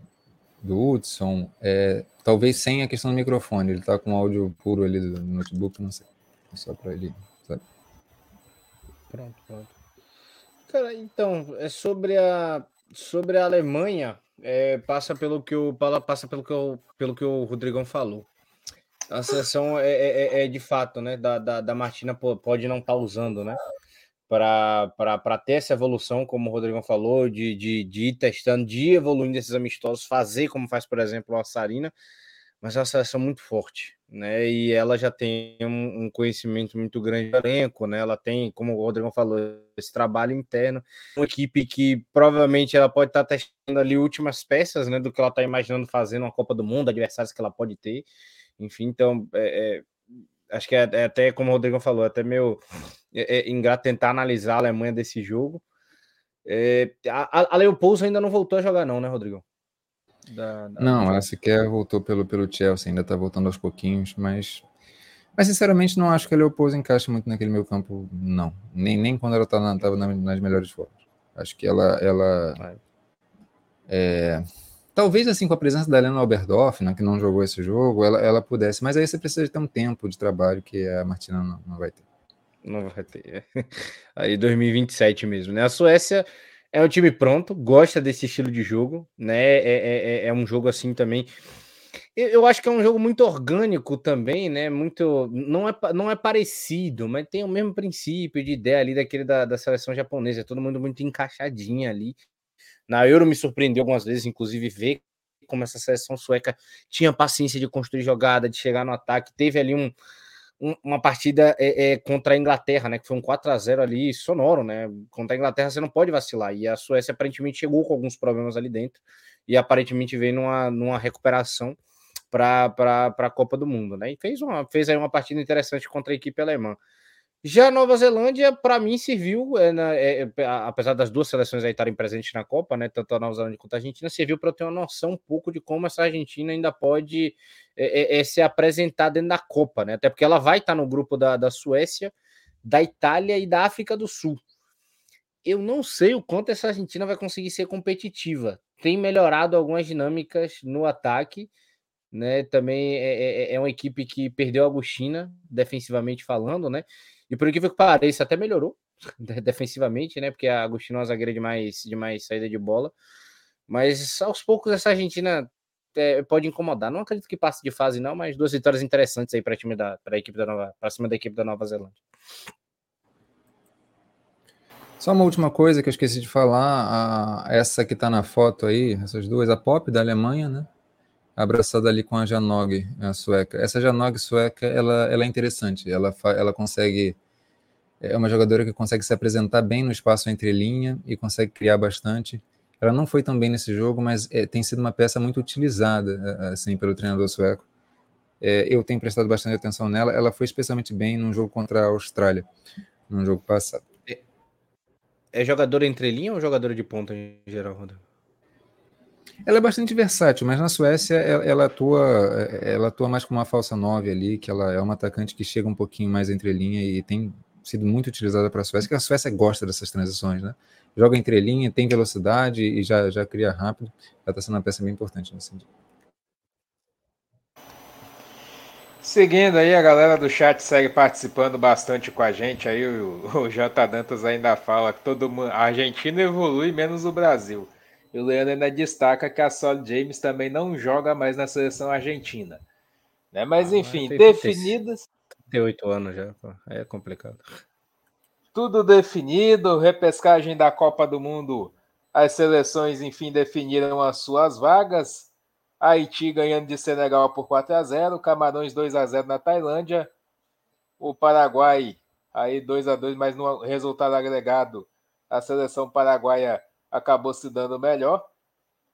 do Hudson, é, talvez sem a questão do microfone, ele está com áudio puro ali do notebook, não sei. Só para ele, sabe? Pronto, pronto. Cara, então, é sobre a, sobre a Alemanha, é, passa pelo que o passa pelo que, o, pelo que o Rodrigão falou. A seleção é, é, é, é de fato, né? Da, da, da Martina pode não estar tá usando, né? para ter essa evolução, como o Rodrigo falou, de, de, de ir testando, de ir evoluindo esses amistosos, fazer como faz, por exemplo, a Sarina, mas é uma seleção muito forte, né? E ela já tem um, um, conhecimento muito grande do elenco, né? Ela tem, como o Rodrigo falou, esse trabalho interno, uma equipe que provavelmente ela pode estar testando ali últimas peças, né? Do que ela está imaginando fazer numa Copa do Mundo, adversários que ela pode ter, enfim, então é, é acho que é, é, até como o Rodrigo falou, até meio é, é ingrato tentar analisar a Alemanha desse jogo. É, a, a Leopoldo ainda não voltou a jogar, não, né, Rodrigo? Da, da... Não, ela sequer voltou pelo, pelo Chelsea, ainda tá voltando aos pouquinhos, mas. Mas sinceramente não acho que a Leopoldo encaixa muito naquele meio campo, não. Nem, nem quando ela tá na, nas melhores formas. Acho que ela. ela é, Talvez assim com a presença da Helena Alberdorf, né, que não jogou esse jogo, ela, ela pudesse, mas aí você precisa ter um tempo de trabalho que a Martina não, não vai ter. Não vai ter. Aí 2027 mesmo, né? A Suécia é um time pronto, gosta desse estilo de jogo, né? É, é, é, é um jogo assim também. Eu acho que é um jogo muito orgânico também, né? Muito. Não é, não é parecido, mas tem o mesmo princípio de ideia ali daquele da, da seleção japonesa. É todo mundo muito encaixadinho ali. Na Euro me surpreendeu algumas vezes, inclusive, ver como essa seleção sueca tinha paciência de construir jogada, de chegar no ataque. Teve ali um, um, uma partida é, é, contra a Inglaterra, né? Que foi um 4 a 0 ali, sonoro, né? Contra a Inglaterra você não pode vacilar. E a Suécia aparentemente chegou com alguns problemas ali dentro e aparentemente veio numa, numa recuperação para a Copa do Mundo, né? E fez, uma, fez aí uma partida interessante contra a equipe alemã. Já a Nova Zelândia, para mim, serviu, é, é, é, apesar das duas seleções aí estarem presentes na Copa, né, tanto a Nova Zelândia quanto a Argentina, serviu para eu ter uma noção um pouco de como essa Argentina ainda pode é, é, é se apresentar dentro da Copa, né? Até porque ela vai estar no grupo da, da Suécia, da Itália e da África do Sul. Eu não sei o quanto essa Argentina vai conseguir ser competitiva. Tem melhorado algumas dinâmicas no ataque, né? Também é, é uma equipe que perdeu a Agostina, defensivamente falando, né? E por incrível que pareça, até melhorou defensivamente, né? Porque a Agostinho é uma zagueira de mais, de mais saída de bola. Mas aos poucos essa Argentina é, pode incomodar. Não acredito que passe de fase, não, mas duas vitórias interessantes aí para time da para a equipe da Nova, para cima da equipe da Nova Zelândia. Só uma última coisa que eu esqueci de falar, a, essa que está na foto aí, essas duas, a Pop da Alemanha, né? abraçada ali com a Janog, a sueca. Essa Janog sueca, ela, ela é interessante, ela, ela consegue, é uma jogadora que consegue se apresentar bem no espaço entre linha e consegue criar bastante. Ela não foi tão bem nesse jogo, mas é, tem sido uma peça muito utilizada, assim, pelo treinador sueco. É, eu tenho prestado bastante atenção nela, ela foi especialmente bem num jogo contra a Austrália, num jogo passado. É, é jogadora entre linha ou jogadora de ponta em geral, Rodrigo? Ela é bastante versátil, mas na Suécia ela, ela, atua, ela atua mais como uma falsa nove ali, que ela é uma atacante que chega um pouquinho mais entre linha e tem sido muito utilizada para a Suécia, que a Suécia gosta dessas transições, né? Joga entre linha, tem velocidade e já, já cria rápido. Ela está sendo uma peça bem importante nesse sentido. Seguindo aí, a galera do chat segue participando bastante com a gente. Aí o, o J. Dantas ainda fala que todo mundo, a Argentina evolui menos o Brasil. E o Leandro ainda destaca que a Sol James também não joga mais na seleção argentina. Né? Mas, ah, enfim, definidas. 38 anos já, é complicado. Tudo definido, repescagem da Copa do Mundo. As seleções, enfim, definiram as suas vagas. Haiti ganhando de Senegal por 4 a 0 Camarões 2 a 0 na Tailândia. O Paraguai aí 2 a 2 mas no resultado agregado, a seleção paraguaia acabou se dando melhor.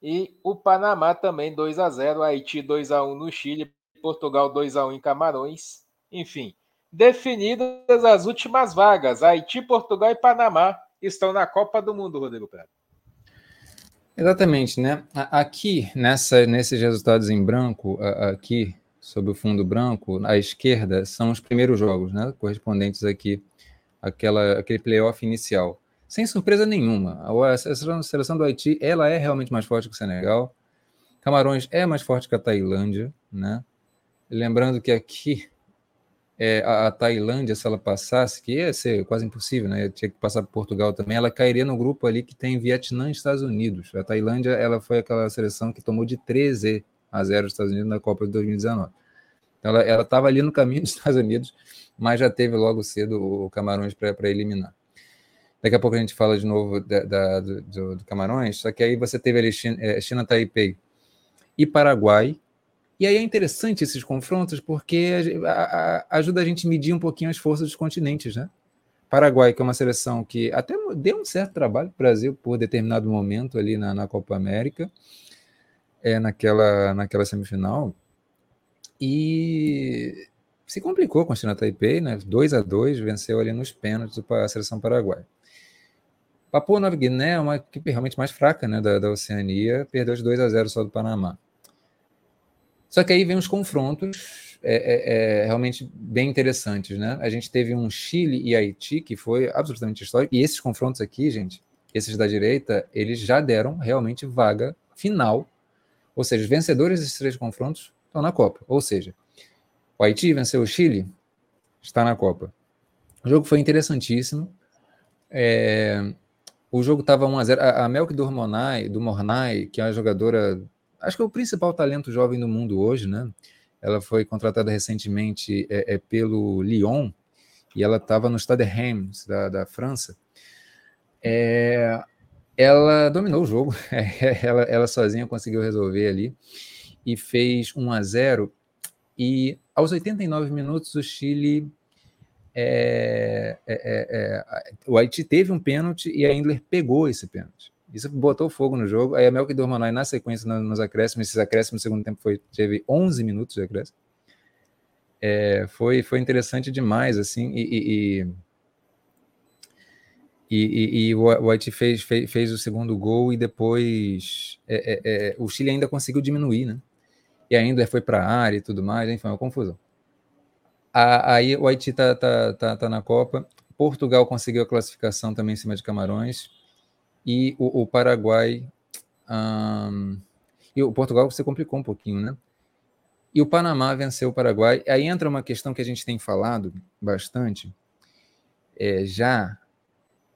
E o Panamá também 2 a 0 Haiti 2 a 1 no Chile, Portugal 2 a 1 em Camarões. Enfim, definidas as últimas vagas. Haiti, Portugal e Panamá estão na Copa do Mundo, Rodrigo Prado. Exatamente, né? Aqui, nessa, nesses resultados em branco, aqui, sob o fundo branco, à esquerda, são os primeiros jogos, né? Correspondentes aqui àquela, àquele playoff inicial sem surpresa nenhuma. A seleção do Haiti ela é realmente mais forte que o Senegal. Camarões é mais forte que a Tailândia, né? Lembrando que aqui é, a, a, Tailândia, se ela passasse, que ia ser quase impossível, né? Tinha que passar por Portugal também, ela cairia no grupo ali que tem Vietnã e Estados Unidos. A Tailândia, ela foi aquela seleção que tomou de 13 a 0 os Estados Unidos na Copa de 2019. Então ela estava ali no caminho dos Estados Unidos, mas já teve logo cedo o Camarões para eliminar. Daqui a pouco a gente fala de novo da, da do, do, Camarões, só que aí você teve ali China, é, China Taipei e Paraguai. E aí é interessante esses confrontos porque a, a, ajuda a gente a medir um pouquinho as forças dos continentes, né? Paraguai, que é uma seleção que até deu um certo trabalho para o Brasil por determinado momento ali na, na Copa América, é, naquela, naquela semifinal, e se complicou com a China Taipei, né? 2 a 2 venceu ali nos pênaltis a seleção paraguaia. Papua Nova Guiné é uma equipe realmente mais fraca né, da, da Oceania, perdeu de 2 a 0 só do Panamá. Só que aí vem os confrontos é, é, é, realmente bem interessantes, né? A gente teve um Chile e Haiti que foi absolutamente histórico, e esses confrontos aqui, gente, esses da direita, eles já deram realmente vaga final, ou seja, os vencedores desses três confrontos estão na Copa. Ou seja, o Haiti venceu o Chile, está na Copa. O jogo foi interessantíssimo. É, o jogo estava 1x0. A, a Melk do do Mornay, que é uma jogadora, acho que é o principal talento jovem do mundo hoje, né? Ela foi contratada recentemente é, é pelo Lyon e ela estava no Stade Reims da, da França. É, ela dominou o jogo, ela, ela sozinha conseguiu resolver ali e fez 1 a 0 e aos 89 minutos o Chile é, é, é, é, o Haiti teve um pênalti e a Indler pegou esse pênalti. Isso botou fogo no jogo. Aí a Melk Dormanay, na sequência, nos acréscimos, esses acréscimos no segundo tempo foi, teve 11 minutos de acréscimo. É, foi, foi interessante demais, assim, e, e, e, e o Haiti fez, fez, fez, o segundo gol e depois é, o Chile ainda conseguiu diminuir, né? e ainda foi para a área e tudo mais, enfim, foi uma confusão. aí o Haiti está tá, tá, tá na Copa, Portugal conseguiu a classificação também em cima de Camarões, e o, o Paraguai. e o Portugal se complicou um pouquinho, né? E o Panamá venceu o Paraguai. Aí entra uma questão que a gente tem falado bastante, é, já,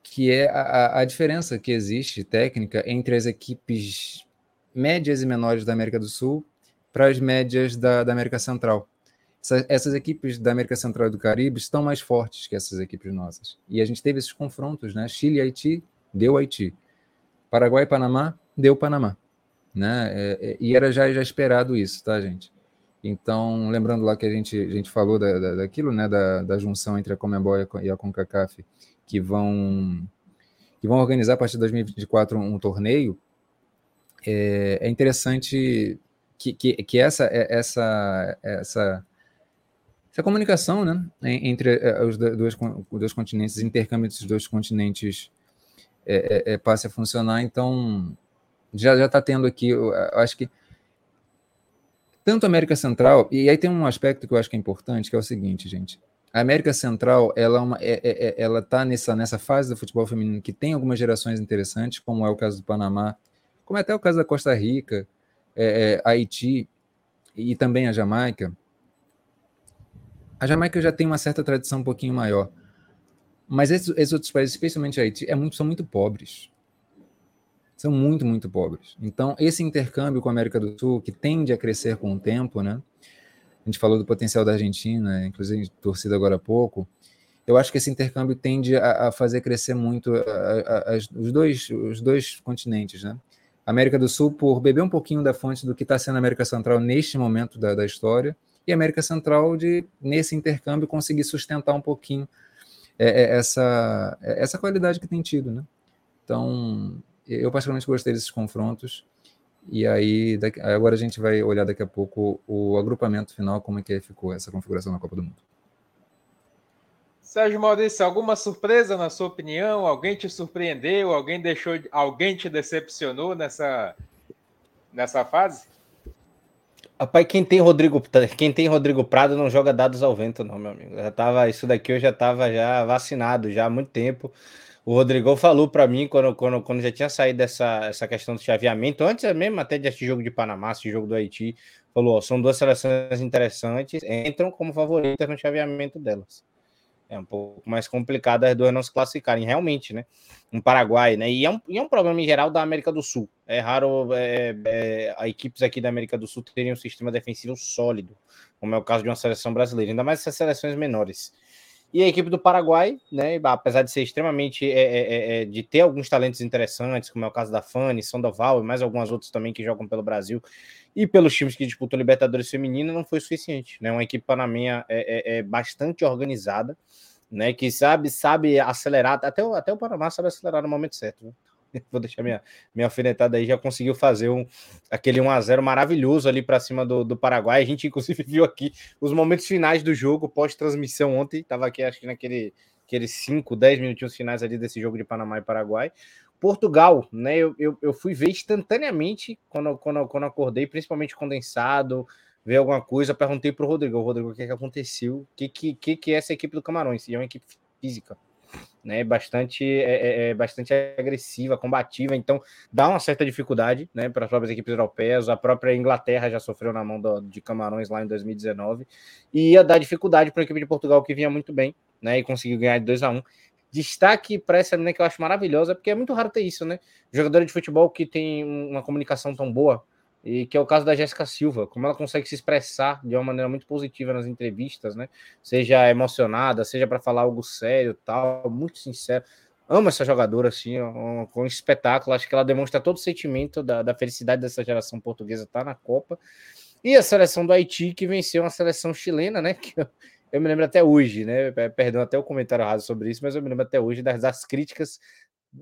que é a, a diferença que existe técnica entre as equipes médias e menores da América do Sul para as médias da, da América Central. Essa, essas equipes da América Central e do Caribe estão mais fortes que essas equipes nossas. E a gente teve esses confrontos, né? Chile e Haiti, deu Haiti. Paraguai e Panamá, deu Panamá. Né? É, é, e era já, já esperado isso, tá, gente? Então, lembrando lá que a gente, a gente falou da, da, daquilo, né, da, da junção entre a Comembol e a CONCACAF, que vão, que vão organizar a partir de 2024 um, um torneio, é, é interessante que, que, que essa, é, essa, essa, essa comunicação né, entre os dois, dois continentes, intercâmbio dos dois continentes é, é, passe a funcionar. Então, já já está tendo aqui, eu acho que tanto a América Central, e aí tem um aspecto que eu acho que é importante, que é o seguinte, gente. A América Central, ela é uma, é, é, ela está nessa, nessa fase do futebol feminino que tem algumas gerações interessantes, como é o caso do Panamá, como é até o caso da Costa Rica, é, é, Haiti e também a Jamaica, a Jamaica já tem uma certa tradição um pouquinho maior. Mas esses, esses outros países, especialmente Haiti, é muito, são muito pobres. São muito, muito pobres. Então, esse intercâmbio com a América do Sul, que tende a crescer com o tempo, né? A gente falou do potencial da Argentina, inclusive torcida agora há pouco. Eu acho que esse intercâmbio tende a, a fazer crescer muito a, a, os, dois, os dois continentes, né? América do Sul por beber um pouquinho da fonte do que está sendo a América Central neste momento da, da história, e a América Central de, nesse intercâmbio, conseguir sustentar um pouquinho é, é, essa, é, essa qualidade que tem tido. Né? Então, eu particularmente gostei desses confrontos, e aí daqui, agora a gente vai olhar daqui a pouco o agrupamento final, como é que ficou essa configuração na Copa do Mundo. Sérgio Maurício, alguma surpresa na sua opinião? Alguém te surpreendeu? Alguém deixou, alguém te decepcionou nessa nessa fase? Rapaz, quem tem Rodrigo, quem tem Rodrigo Prado não joga dados ao vento, não, meu amigo. Já tava, isso daqui eu já estava já vacinado já há muito tempo. O Rodrigo falou para mim quando, quando, quando já tinha saído dessa essa questão do chaveamento, antes mesmo até desse jogo de Panamá, esse jogo do Haiti, falou: ó, são duas seleções interessantes, entram como favoritas no chaveamento delas é um pouco mais complicado as duas não se classificarem, realmente, né? Um Paraguai, né? E é um, e é um problema em geral da América do Sul. É raro é, é, a equipes aqui da América do Sul terem um sistema defensivo sólido, como é o caso de uma seleção brasileira, ainda mais essas seleções menores. E a equipe do Paraguai, né, apesar de ser extremamente, é, é, é, é, de ter alguns talentos interessantes, como é o caso da Fanny, Sandoval e mais algumas outras também que jogam pelo Brasil e pelos times que disputam Libertadores Feminina, não foi suficiente. Né? Uma equipe panamenha é, é, é bastante organizada, né, que sabe sabe acelerar, até o, até o Panamá sabe acelerar no momento certo. Né? vou deixar minha, minha alfinetada aí, já conseguiu fazer um, aquele 1x0 maravilhoso ali para cima do, do Paraguai. A gente, inclusive, viu aqui os momentos finais do jogo, pós-transmissão ontem. Estava aqui, acho que naquele aqueles 5, 10 minutinhos finais ali desse jogo de Panamá e Paraguai. Portugal, né? Eu, eu, eu fui ver instantaneamente quando, quando, quando acordei, principalmente condensado, ver alguma coisa. Perguntei para o Rodrigo: Rodrigo, o que, é que aconteceu? O que, que, que é essa equipe do Camarões? E é uma equipe física né, bastante, é, é, é, bastante agressiva, combativa, então dá uma certa dificuldade né, para as próprias equipes europeias. A própria Inglaterra já sofreu na mão do, de Camarões lá em 2019, e ia dar dificuldade para a equipe de Portugal que vinha muito bem né, e conseguiu ganhar de 2 a 1 Destaque para essa menina que eu acho maravilhosa, porque é muito raro ter isso, né? Jogadora de futebol que tem uma comunicação tão boa, e que é o caso da Jéssica Silva, como ela consegue se expressar de uma maneira muito positiva nas entrevistas, né? Seja emocionada, seja para falar algo sério, tal, muito sincero. Amo essa jogadora, assim, com um, um, espetáculo. Acho que ela demonstra todo o sentimento da, da felicidade dessa geração portuguesa estar tá na Copa. E a seleção do Haiti, que venceu uma seleção chilena, né? Que eu me lembro até hoje, né? Perdão até o comentário errado sobre isso, mas eu me lembro até hoje das, das críticas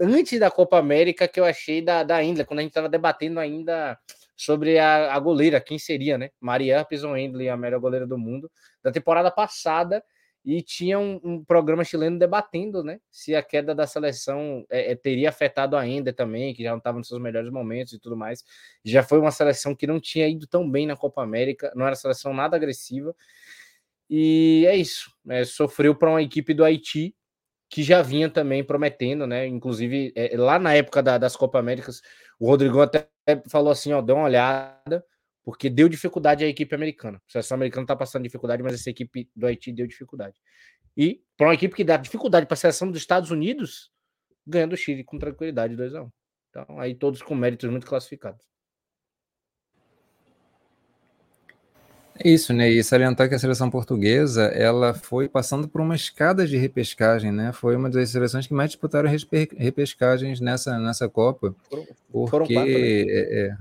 antes da Copa América que eu achei da, da quando a gente estava debatendo ainda sobre a, a goleira, quem seria, né? Maria Pison-Endley, a melhor goleira do mundo, da temporada passada, e tinha um, um, programa chileno debatendo, né? Se a queda da seleção é, é, teria afetado a também, que já não estava nos seus melhores momentos e tudo mais. Já foi uma seleção que não tinha ido tão bem na Copa América, não era seleção nada agressiva. E é isso, né? sofreu para uma equipe do Haiti que já vinha também prometendo, né? Inclusive, é, lá na época da, das Copa Américas, o Rodrigo até falou assim: ó, deu uma olhada, porque deu dificuldade à equipe americana. A seleção americana tá passando dificuldade, mas essa equipe do Haiti deu dificuldade. E para uma equipe que dá dificuldade para a seleção dos Estados Unidos, ganhando o Chile com tranquilidade 2 a 1 um. Então, aí todos com méritos muito classificados. Isso, né? E salientar que a seleção portuguesa ela foi passando por uma escada de repescagem, né? Foi uma das seleções que mais disputaram repescagens nessa, nessa Copa. Porque foram quatro, né? é,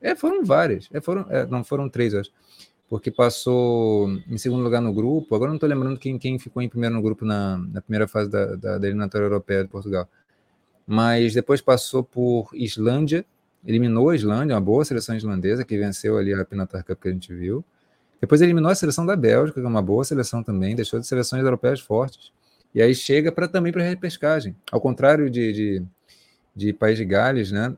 é, é, foram várias. É, foram, é, não, foram três, acho. Porque passou em segundo lugar no grupo. Agora não estou lembrando quem, quem ficou em primeiro no grupo na, na primeira fase da, da, da eliminatória europeia de Portugal. Mas depois passou por Islândia, eliminou a Islândia, uma boa seleção islandesa que venceu ali a Pinatar Cup que a gente viu. Depois eliminou a seleção da Bélgica, que é uma boa seleção também, deixou de seleções europeias fortes. E aí chega para também para a repescagem. Ao contrário de, de, de País de Gales, né?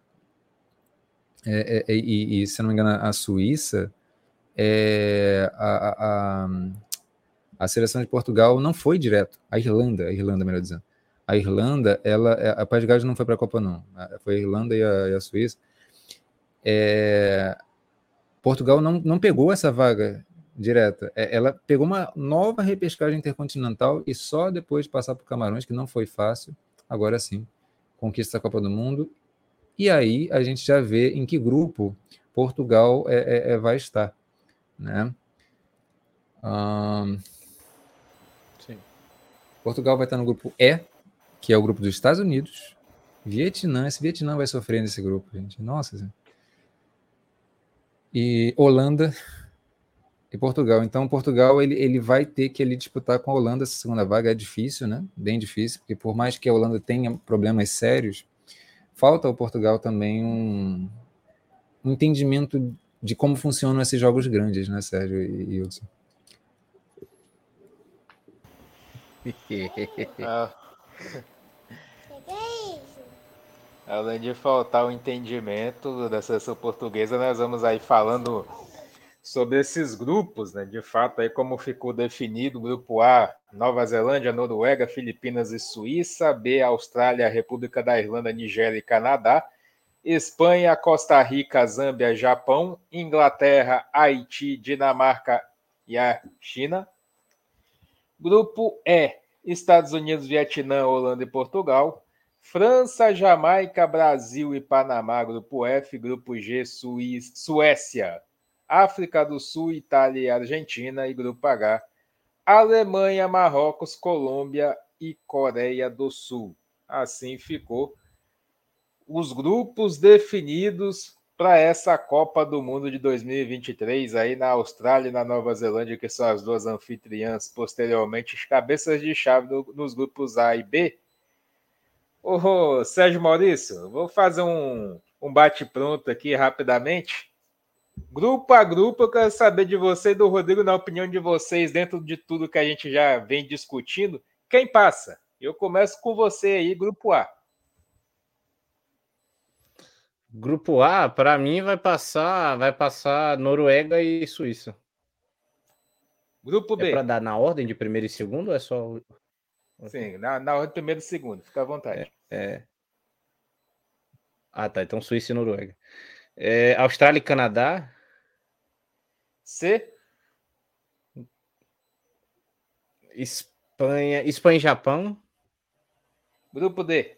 É, é, e, e, se não me engano, a Suíça, é, a, a, a, seleção de Portugal não foi direto. A Irlanda, a Irlanda, melhor dizendo. A Irlanda, ela, a País de Gales não foi para a Copa, não. Foi a Irlanda e a, e a Suíça é, Portugal não, não pegou essa vaga direta. É, ela pegou uma nova repescagem intercontinental e só depois de passar por Camarões, que não foi fácil, agora sim, conquista a Copa do Mundo. E aí a gente já vê em que grupo Portugal é, é, é vai estar. Né? Portugal vai estar no grupo E, que é o grupo dos Estados Unidos, Vietnã. Esse Vietnã vai sofrer nesse grupo, gente. Nossa, e Holanda e Portugal. Então, Portugal ele, ele vai ter que ele disputar com a Holanda essa segunda vaga. É difícil, né? Bem difícil, porque por mais que a Holanda tenha problemas sérios, falta ao Portugal também um, um entendimento de como funcionam esses jogos grandes, né, Sérgio e Wilson? ah. Além de faltar o entendimento da seleção portuguesa, nós vamos aí falando sobre esses grupos, né? De fato, aí como ficou definido, grupo A, Nova Zelândia, Noruega, Filipinas e Suíça, B, Austrália, República da Irlanda, Nigéria e Canadá, Espanha, Costa Rica, Zâmbia, Japão, Inglaterra, Haiti, Dinamarca e a China. Grupo E, Estados Unidos, Vietnã, Holanda e Portugal. França, Jamaica, Brasil e Panamá, grupo F, grupo G, Suécia, África do Sul, Itália e Argentina, e grupo H, Alemanha, Marrocos, Colômbia e Coreia do Sul. Assim ficou os grupos definidos para essa Copa do Mundo de 2023 aí na Austrália e na Nova Zelândia, que são as duas anfitriãs, posteriormente cabeças de chave nos grupos A e B. Ô, Sérgio Maurício, vou fazer um, um bate-pronto aqui rapidamente. Grupo a grupo, eu quero saber de você e do Rodrigo, na opinião de vocês, dentro de tudo que a gente já vem discutindo, quem passa? Eu começo com você aí, grupo A. Grupo A, para mim vai passar, vai passar Noruega e Suíça. Grupo B. É para dar na ordem de primeiro e segundo ou é só Sim, na, na ordem de primeiro e segundo, fica à vontade. É, é... Ah, tá. Então Suíça e Noruega. É, Austrália e Canadá. C. Espanha, Espanha e Japão. Grupo D.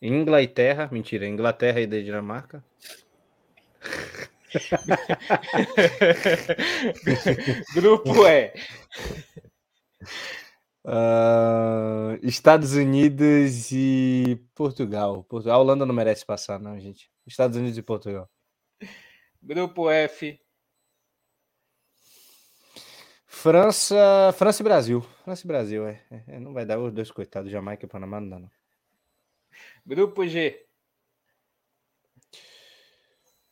Inglaterra, mentira, Inglaterra e Dinamarca. Grupo E. Uh, Estados Unidos e Portugal. Portugal. A Holanda não merece passar, não, gente. Estados Unidos e Portugal. Grupo F. França, França e Brasil. França e Brasil, é. é não vai dar os dois coitados, Jamaica e Panamá não dá, não. Grupo G.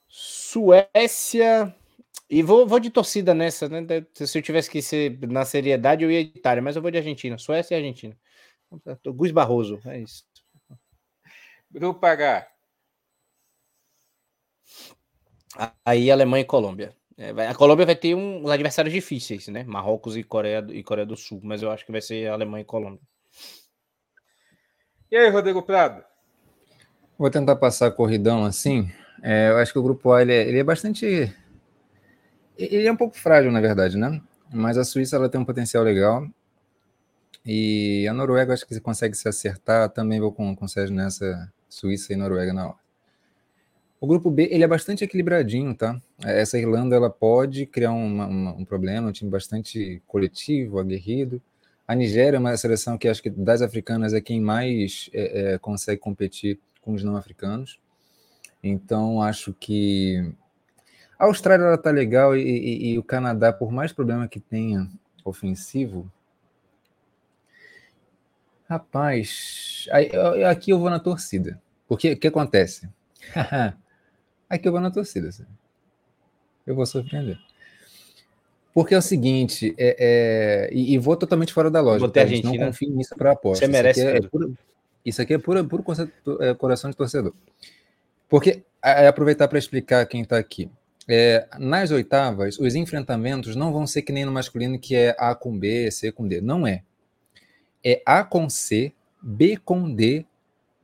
Suécia. E vou, vou de torcida nessa, né? Se eu tivesse que ser na seriedade, eu ia de Itália, mas eu vou de Argentina. Suécia e Argentina. Gus Barroso, é isso. Grupo H. Aí Alemanha e Colômbia. É, a Colômbia vai ter uns adversários difíceis, né? Marrocos e Coreia, e Coreia do Sul, mas eu acho que vai ser Alemanha e Colômbia. E aí, Rodrigo Prado? Vou tentar passar corridão assim. É, eu acho que o grupo A ele é, ele é, bastante. Ele é um pouco frágil, na verdade, né? Mas a Suíça ela tem um potencial legal. E a Noruega acho que consegue se acertar. Também vou com, com o Sérgio nessa Suíça e Noruega na hora. O grupo B ele é bastante equilibradinho, tá? Essa Irlanda ela pode criar uma, uma, um problema, um time bastante coletivo, aguerrido. A Nigéria é uma seleção que acho que das africanas é quem mais é, é, consegue competir com os não africanos. Então, acho que a Austrália está legal e, e, e, o Canadá, por mais problema que tenha ofensivo, rapaz, aí, aqui eu vou na torcida. Porque o que acontece? aqui eu vou na torcida. Sabe? Eu vou surpreender. Porque é o seguinte, é, é, e, e, vou totalmente fora da lógica. Tá? A gente não confia nisso para aposta. Você merece. Isso aqui é, puro, isso aqui é puro, puro é, coração de torcedor. Porque, é aproveitar para explicar quem está aqui. É, nas oitavas, os enfrentamentos não vão ser que nem no masculino, que é A com B, C com D. Não é. É A com C, B com D,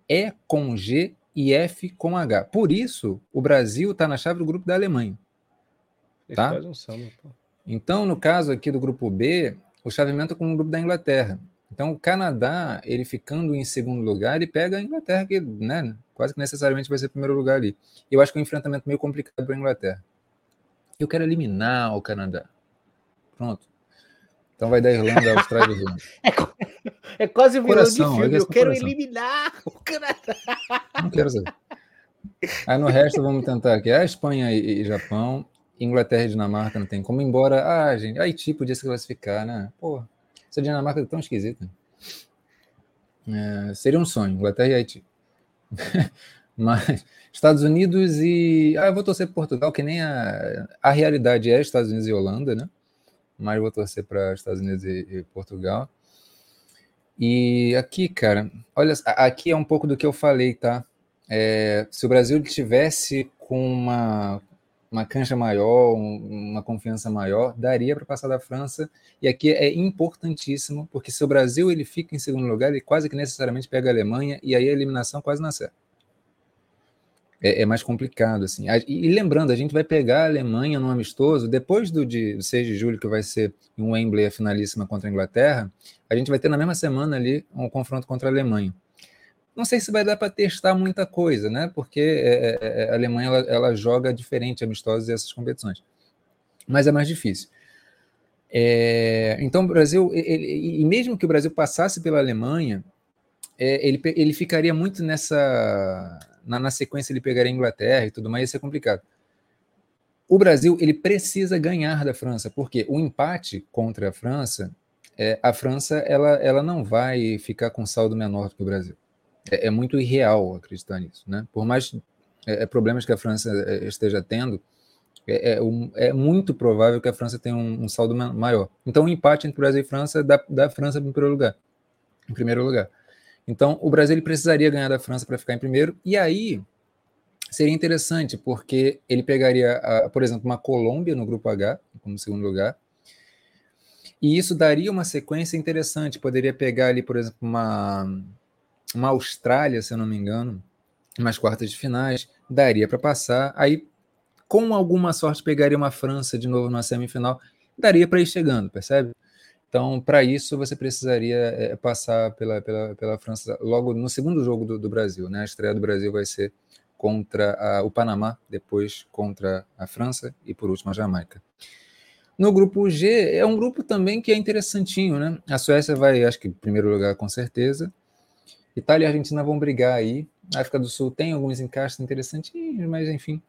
E com G e F com H. Por isso, o Brasil está na chave do grupo da Alemanha. Tá? Então, no caso aqui do grupo B, o chaveamento é com o grupo da Inglaterra. Então, o Canadá, ele ficando em segundo lugar, ele pega a Inglaterra, que né, quase que necessariamente vai ser primeiro lugar ali. Eu acho que é um enfrentamento meio complicado para a Inglaterra. Eu quero eliminar o Canadá. Pronto. Então vai dar Irlanda, Austrália e Irlanda. É, é quase um coração, de filme. Eu quero coração. eliminar o Canadá. Não quero saber. Aí no resto vamos tentar aqui. A Espanha e, e Japão, Inglaterra e Dinamarca não tem como, embora. Ah, gente, Haiti podia se classificar, né? Pô, essa Dinamarca é tão esquisita. É, seria um sonho, Inglaterra e Haiti. Mas Estados Unidos e. Ah, eu vou torcer para Portugal, que nem a, a realidade é Estados Unidos e Holanda, né? Mas vou torcer para Estados Unidos e, e, Portugal. E aqui, cara, olha, aqui é um pouco do que eu falei, tá? É, se o Brasil tivesse com uma, uma cancha maior, um, uma confiança maior, daria para passar da França. E aqui é importantíssimo, porque se o Brasil ele fica em segundo lugar, ele quase que necessariamente pega a Alemanha e aí a eliminação quase não certa. É, é, mais complicado, assim. E lembrando, a gente vai pegar a Alemanha no amistoso, depois do, de, do 6 de julho, que vai ser em Wembley a finalíssima contra a Inglaterra, a gente vai ter na mesma semana ali um confronto contra a Alemanha. Não sei se vai dar para testar muita coisa, né? Porque é, é, é, a Alemanha ela, ela joga diferente amistosos essas competições. Mas é mais difícil. É, então, o Brasil, ele, e mesmo que o Brasil passasse pela Alemanha, é, ele, ele ficaria muito nessa. Na, na, sequência, ele pegaria a Inglaterra e tudo mais, ia ser complicado. O Brasil, ele precisa ganhar da França, porque o empate contra a França, é, a França, ela, ela não vai ficar com saldo menor do que o Brasil. É, é muito irreal acreditar nisso, né? Por mais é, é problemas que a França é, esteja tendo, é, é, um, é, muito provável que a França tenha um, um saldo maior. Então, o um empate entre Brasil e França dá, dá França em primeiro lugar. Em primeiro lugar. Então, o Brasil precisaria ganhar da França para ficar em primeiro, e aí seria interessante, porque ele pegaria, a, por exemplo, uma Colômbia no grupo H, como segundo lugar, e isso daria uma sequência interessante. Poderia pegar ali, por exemplo, uma, uma Austrália, se eu não me engano, umas quartas de finais, daria para passar. Aí, com alguma sorte, pegaria uma França de novo na semifinal, daria para ir chegando, percebe? Então, para isso, você precisaria é, passar pela, pela, pela França logo no segundo jogo do, do Brasil. Né? A estreia do Brasil vai ser contra a, o Panamá, depois contra a França e, por último, a Jamaica. No grupo G, é um grupo também que é interessantinho, né? A Suécia vai, acho que, em primeiro lugar, com certeza. Itália e Argentina vão brigar aí. A África do Sul tem alguns encaixes interessantinhos, mas enfim.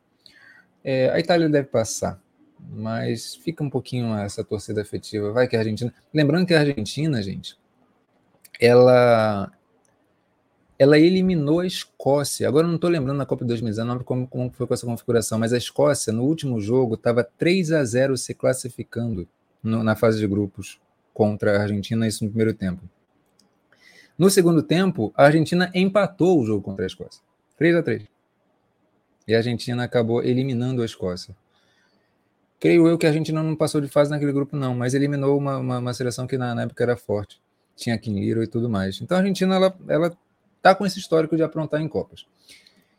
É, a Itália deve passar mas fica um pouquinho essa torcida afetiva. Vai que a Argentina. Lembrando que a Argentina, gente, ela ela eliminou a Escócia. Agora eu não estou lembrando na Copa de 2019 como, como foi com essa configuração, mas a Escócia, no último jogo, estava 3 a 0 se classificando no, na fase de grupos contra a Argentina, isso no primeiro tempo. No segundo tempo, a Argentina empatou o jogo contra a Escócia. 3 a 3 E a Argentina acabou eliminando a Escócia. Creio eu que a Argentina não passou de fase naquele grupo, não, mas eliminou uma, uma, uma seleção que na, na, época era forte. Tinha Kim e tudo mais. Então a Argentina, ela, ela tá com esse histórico de aprontar em Copas.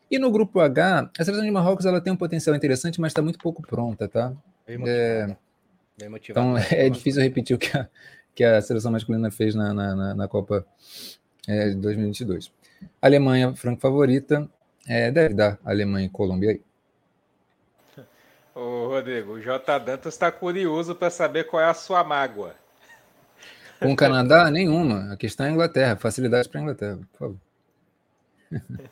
E no grupo H, a seleção de Marrocos ela tem um potencial interessante, mas está muito pouco pronta, tá? Bem é, Bem então é difícil repetir o que a, que a seleção masculina fez na, na, na, Copa é, de 2022. Alemanha, franco favorita, é, deve dar Alemanha e Colômbia aí. Ô, Rodrigo, o J. Dantas está curioso para saber qual é a sua mágoa. Com o Canadá, nenhuma. A questão é a Inglaterra. Facilidade para a Inglaterra, por favor.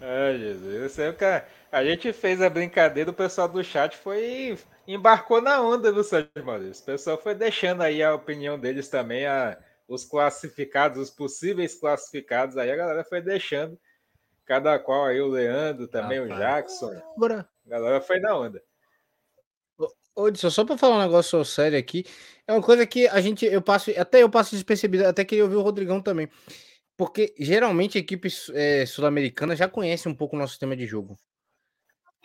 Ai, Jesus. Eu, cara, a gente fez a brincadeira, o pessoal do chat foi. embarcou na onda, viu, Sérgio Maurício? O pessoal foi deixando aí a opinião deles também, a, os classificados, os possíveis classificados, aí a galera foi deixando. Cada qual aí, o Leandro também, ah, o Jackson. Bora. A galera foi na onda. Ô, Edson, só para falar um negócio sério aqui, é uma coisa que a gente, eu passo, até eu passo despercebido, até queria ouvir o Rodrigão também. Porque geralmente equipes é, sul-americanas já conhecem um pouco o nosso sistema de jogo.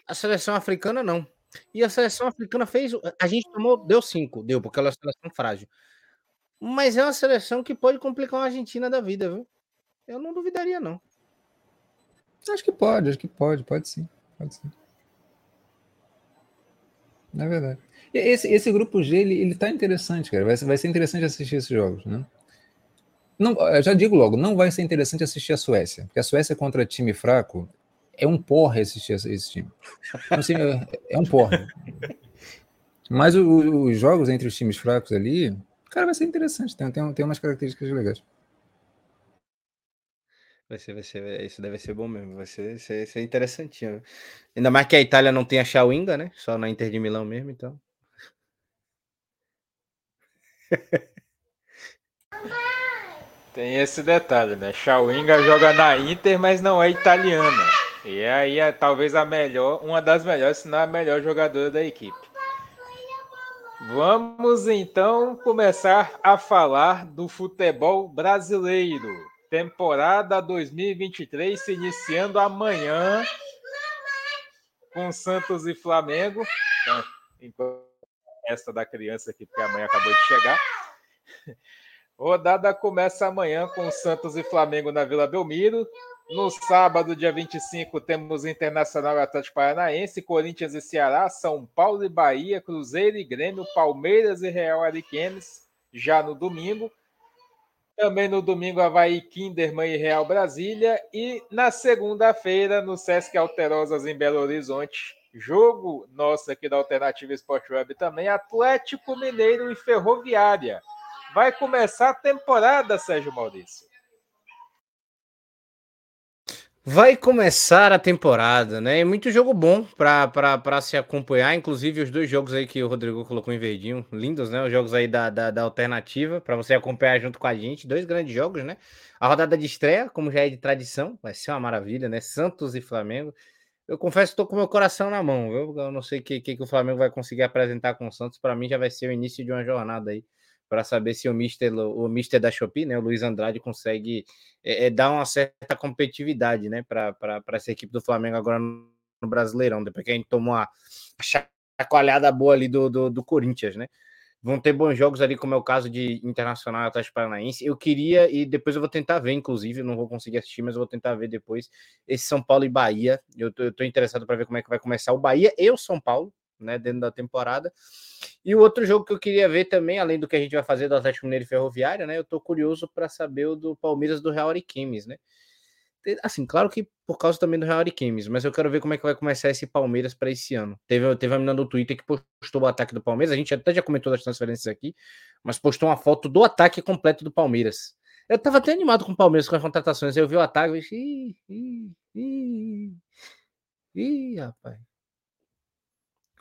A seleção africana não. E a seleção africana fez. A gente tomou, deu cinco, deu, porque ela é uma seleção frágil. Mas é uma seleção que pode complicar uma Argentina da vida, viu? Eu não duvidaria, não. Acho que pode, acho que pode, pode sim. Pode sim. É verdade. Esse, esse grupo G, ele, ele tá interessante, cara. Vai, vai ser interessante assistir esses jogos, né? Não, já digo logo, não vai ser interessante assistir a Suécia, porque a Suécia contra time fraco é um porra assistir esse time. Assim, é, é um porra. Mas o, os jogos entre os times fracos ali, cara, vai ser interessante. Tem, tem, tem umas características legais. Vai ser, vai ser, isso deve ser bom mesmo, vai ser, ser, ser interessantinho. Ainda mais que a Itália não tem a Chawinga, né? Só na Inter de Milão mesmo, então. Tem esse detalhe, né? Chawinga joga na Inter, mas não é italiana. E aí é talvez a melhor, uma das melhores, se não a melhor jogadora da equipe. Vamos então começar a falar do futebol brasileiro. Temporada 2023 se iniciando amanhã com Santos e Flamengo. Então, esta da criança aqui, porque amanhã acabou de chegar. Rodada começa amanhã com Santos e Flamengo na Vila Belmiro. No sábado, dia 25, temos Internacional Atlético Paranaense, Corinthians e Ceará, São Paulo e Bahia, Cruzeiro e Grêmio, Palmeiras e Real Ariquemes, já no domingo. Também no domingo, Havaí, Kinderman e Real Brasília. E na segunda-feira, no Sesc Alterosas, em Belo Horizonte, jogo nosso aqui da Alternativa Sport Web também, Atlético Mineiro e Ferroviária. Vai começar a temporada, Sérgio Maurício. Vai começar a temporada, né? É muito jogo bom para se acompanhar, inclusive os dois jogos aí que o Rodrigo colocou em verdinho, lindos, né? Os jogos aí da, da, da alternativa, para você acompanhar junto com a gente. Dois grandes jogos, né? A rodada de estreia, como já é de tradição, vai ser uma maravilha, né? Santos e Flamengo. Eu confesso que estou com meu coração na mão, viu? Eu não sei o que, que, que o Flamengo vai conseguir apresentar com o Santos. Para mim, já vai ser o início de uma jornada aí para saber se o Mister, o Mister da Shopee, né, o Luiz Andrade, consegue é, é, dar uma certa competitividade né, para essa equipe do Flamengo agora no, Brasileirão, depois que a gente tomou uma chacoalhada boa ali do, do, do, Corinthians, né? Vão ter bons jogos ali, como é o caso de Internacional Atlético Paranaense. Eu queria, e depois eu vou tentar ver, inclusive, não vou conseguir assistir, mas eu vou tentar ver depois esse São Paulo e Bahia. Eu tô interessado para ver como é que vai começar o Bahia e o São Paulo, né, dentro da temporada. E o outro jogo que eu queria ver também, além do que a gente vai fazer do Atlético Mineiro e Ferroviária, né? Eu tô curioso para saber o do Palmeiras do Real Ariquemes, né? Assim, claro que por causa também do Real Ariquemes, mas eu quero ver como é que vai começar esse Palmeiras para esse ano. Teve, teve uma menina do Twitter que postou o ataque do Palmeiras, a gente até já comentou das transferências aqui, mas postou uma foto do ataque completo do Palmeiras. Eu tava até animado com o Palmeiras com as contratações, eu vi o ataque e ih, ih, ih, ih, rapaz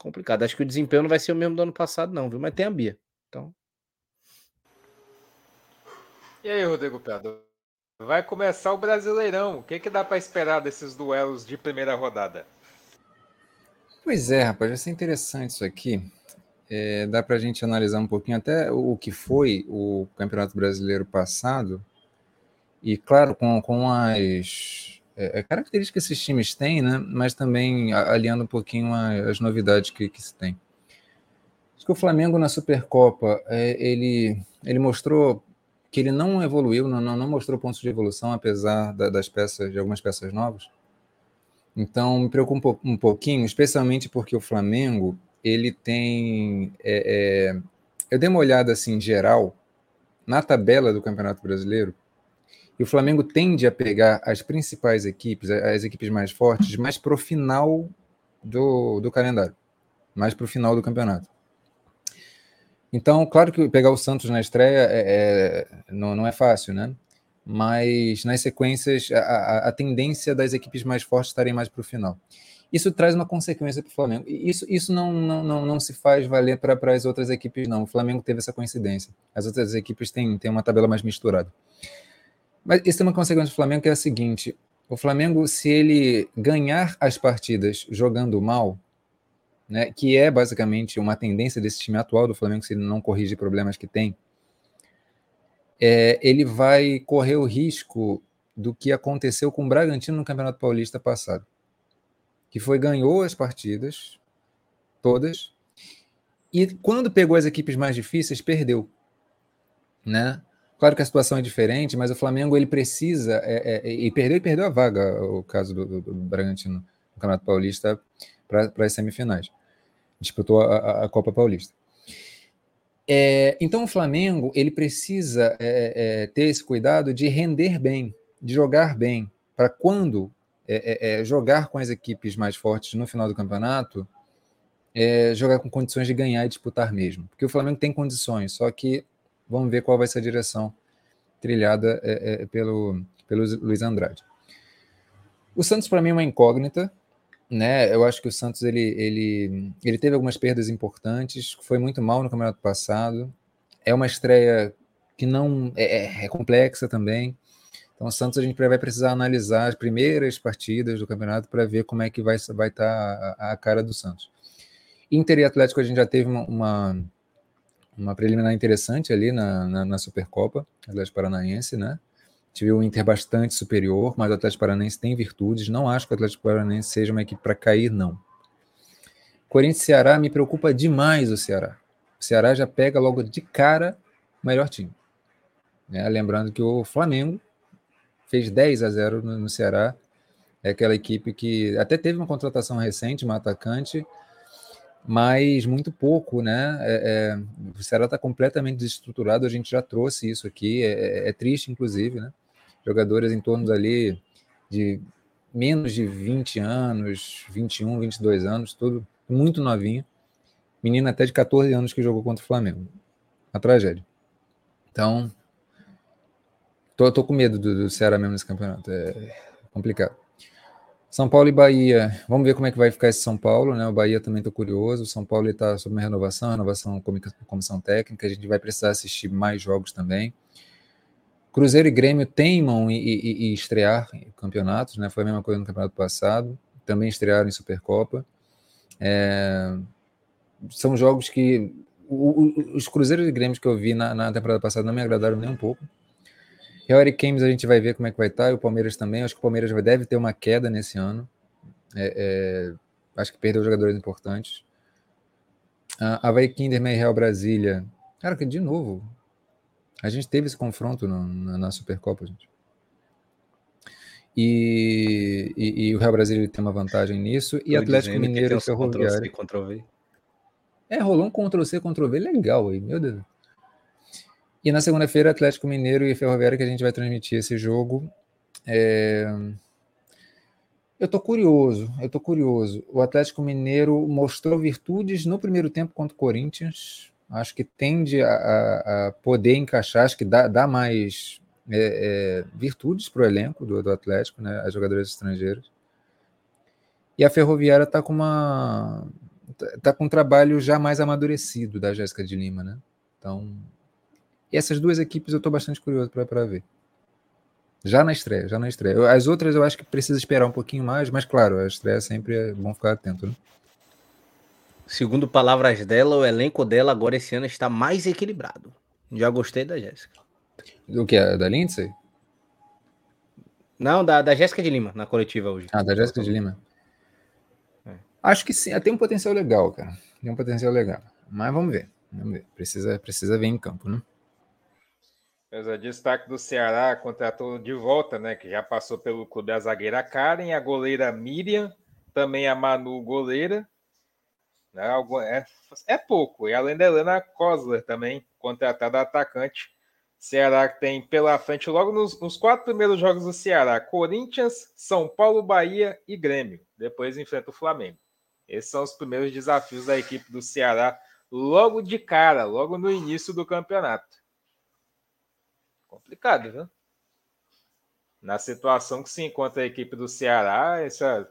complicado. Acho que o desempenho não vai ser o mesmo do ano passado, não, viu? Mas tem a Bia. Então. E aí, Rodrigo Pedro? Vai começar o Brasileirão. O que, que dá para esperar desses duelos de primeira rodada? Pois é, rapaz, vai ser interessante isso aqui. É, dá para a gente analisar um pouquinho até o que foi o Campeonato Brasileiro passado. E, claro, com, com as é, é, características que esses times têm, né? mas também aliando um pouquinho as novidades que, que se tem. Acho que o Flamengo na Supercopa, é, ele, ele mostrou que ele não evoluiu, não, não, mostrou pontos de evolução, apesar da, das peças, de algumas peças novas. Então, me preocupa um, um pouquinho, especialmente porque o Flamengo, ele tem... É, é, eu dei uma olhada, assim, geral, na tabela do Campeonato Brasileiro, e o Flamengo tende a pegar as principais equipes, as equipes mais fortes, mais para o final do, do calendário, mais para o final do campeonato. Então, claro que pegar o Santos na estreia é, é, não, não é fácil, né? Mas nas sequências, a, a, tendência das equipes mais fortes estarem mais para o final. Isso traz uma consequência para o Flamengo. Isso, isso não, não, não, não se faz valer para as outras equipes, não. O Flamengo teve essa coincidência. As outras equipes têm, têm uma tabela mais misturada. Mas isso tem uma consequência do Flamengo que é a seguinte: o Flamengo, se ele ganhar as partidas jogando mal, né, que é basicamente uma tendência desse time atual do Flamengo, se ele não corrigir problemas que tem, é, ele vai correr o risco do que aconteceu com o Bragantino no Campeonato Paulista passado, que foi ganhou as partidas todas e quando pegou as equipes mais difíceis perdeu, né? Claro que a situação é diferente, mas o Flamengo ele precisa é, é, e perdeu e perdeu a vaga o caso do, do, do Bragantino no Campeonato Paulista para as semifinais. Disputou a, a Copa Paulista. É, então o Flamengo ele precisa é, é, ter esse cuidado de render bem, de jogar bem, para quando é, jogar com as equipes mais fortes no final do campeonato, jogar com condições de ganhar e disputar mesmo. Porque o Flamengo tem condições, só que Vamos ver qual vai ser a direção trilhada é, é, pelo, pelo Luiz Andrade. O Santos, para mim, é uma incógnita. Né? Eu acho que o Santos ele, ele, ele teve algumas perdas importantes, foi muito mal no campeonato passado. É uma estreia que não é, é, é complexa também. Então, o Santos a gente vai precisar analisar as primeiras partidas do campeonato para ver como é que vai estar vai tá a, a, cara do Santos. Inter e Atlético a gente já teve uma, uma uma preliminar interessante ali na, na, na Supercopa, Atlético Paranaense, né? Tive um Inter bastante superior, mas o Atlético Paranaense tem virtudes. Não acho que o Atlético Paranaense seja uma equipe para cair, não. Corinthians Ceará me preocupa demais o Ceará. O Ceará já pega logo de cara o melhor time. Né? Lembrando que o Flamengo fez 10 a 0 no, no Ceará. É aquela equipe que até teve uma contratação recente, uma atacante, mas muito pouco, né? É, é, o Ceará está completamente desestruturado, a gente já trouxe isso aqui, é, é, é, triste, inclusive, né? Jogadores em torno de menos de 20 anos, 21, 22 anos, tudo muito novinho. Menina até de 14 anos que jogou contra o Flamengo. Uma tragédia. Então, tô, tô com medo do, do Ceará mesmo nesse campeonato. É complicado. São Paulo e Bahia, vamos ver como é que vai ficar esse São Paulo, né? O Bahia também estou curioso. O São Paulo está sob uma renovação, renovação com comissão técnica. A gente vai precisar assistir mais jogos também. Cruzeiro e Grêmio teimam em estrear campeonatos, né? Foi a mesma coisa no campeonato passado. Também estrearam em Supercopa. É... São jogos que o, o, os Cruzeiros e Grêmios que eu vi na, na, temporada passada não me agradaram nem um pouco. Real e Games a gente vai ver como é que vai estar, e o Palmeiras também. Acho que o Palmeiras deve ter uma queda nesse ano. É, é, acho que perdeu jogadores importantes. A Havaí Kinderman e Real Brasília. Cara, que de novo, a gente teve esse confronto no, na, na, Supercopa, gente. E, e, e, o Real Brasília tem uma vantagem nisso. E Tô Atlético Mineiro e Ferroviário. É, rolou um Ctrl-C, Ctrl-V legal aí, meu Deus. E na segunda-feira, Atlético Mineiro e Ferroviário, que a gente vai transmitir esse jogo. É... Eu tô curioso, eu tô curioso. O Atlético Mineiro mostrou virtudes no primeiro tempo contra o Corinthians, acho que tende a, a poder encaixar, acho que dá, dá mais é, é, virtudes para o elenco do, do, Atlético, né, as jogadoras estrangeiras. E a Ferroviária está com uma tá com um trabalho já mais amadurecido da Jéssica de Lima, né? Então, essas duas equipes eu estou bastante curioso para ver. Já na estreia, já na estreia. As outras eu acho que precisa esperar um pouquinho mais, mas claro, a estreia sempre é bom ficar atento, né? Segundo palavras dela, o elenco dela agora esse ano está mais equilibrado. Já gostei da Jéssica. Do que? Da Lindsay? Não, da, da Jéssica de Lima, na coletiva hoje. Ah, da Jéssica de Lima. É. Acho que sim, tem um potencial legal, cara. Tem um potencial legal. Mas vamos ver. Vamos ver. Precisa, precisa ver em campo, né? Mas o destaque do Ceará contratou de volta, né? Que já passou pelo clube a zagueira Karen, a goleira Miriam, também a Manu goleira, né? É, é pouco. E além da Helena Kosler também, contratada atacante. Ceará tem pela frente, logo nos, nos, quatro primeiros jogos do Ceará: Corinthians, São Paulo, Bahia e Grêmio. Depois enfrenta o Flamengo. Esses são os primeiros desafios da equipe do Ceará, logo de cara, logo no início do campeonato. Complicado, viu? Na situação que se encontra a equipe do Ceará, essa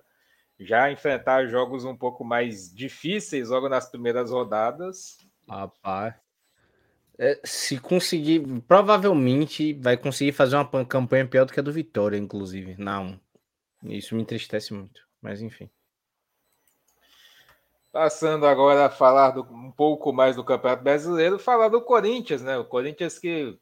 já enfrentar jogos um pouco mais difíceis logo nas primeiras rodadas. Rapaz. É, se conseguir, provavelmente vai conseguir fazer uma campanha pior do que a do Vitória, inclusive. Não. Isso me entristece muito. Mas enfim. Passando agora a falar do, um pouco mais do Campeonato Brasileiro, falar do Corinthians, né? O Corinthians que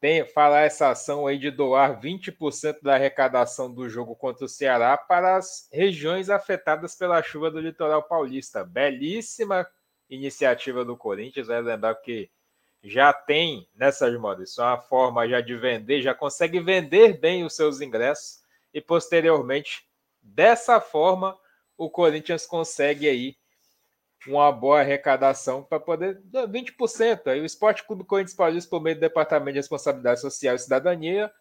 tem falar essa ação aí de doar 20% da arrecadação do jogo contra o Ceará para as regiões afetadas pela chuva do litoral paulista. Belíssima iniciativa do Corinthians, vai lembrar que já tem nessas modas, isso é uma forma já de vender, já consegue vender bem os seus ingressos e posteriormente dessa forma o Corinthians consegue aí uma boa arrecadação para poder 20%. Aí o Esporte Clube Corinthians Paulista, por meio do Departamento de Responsabilidade Social e Cidadania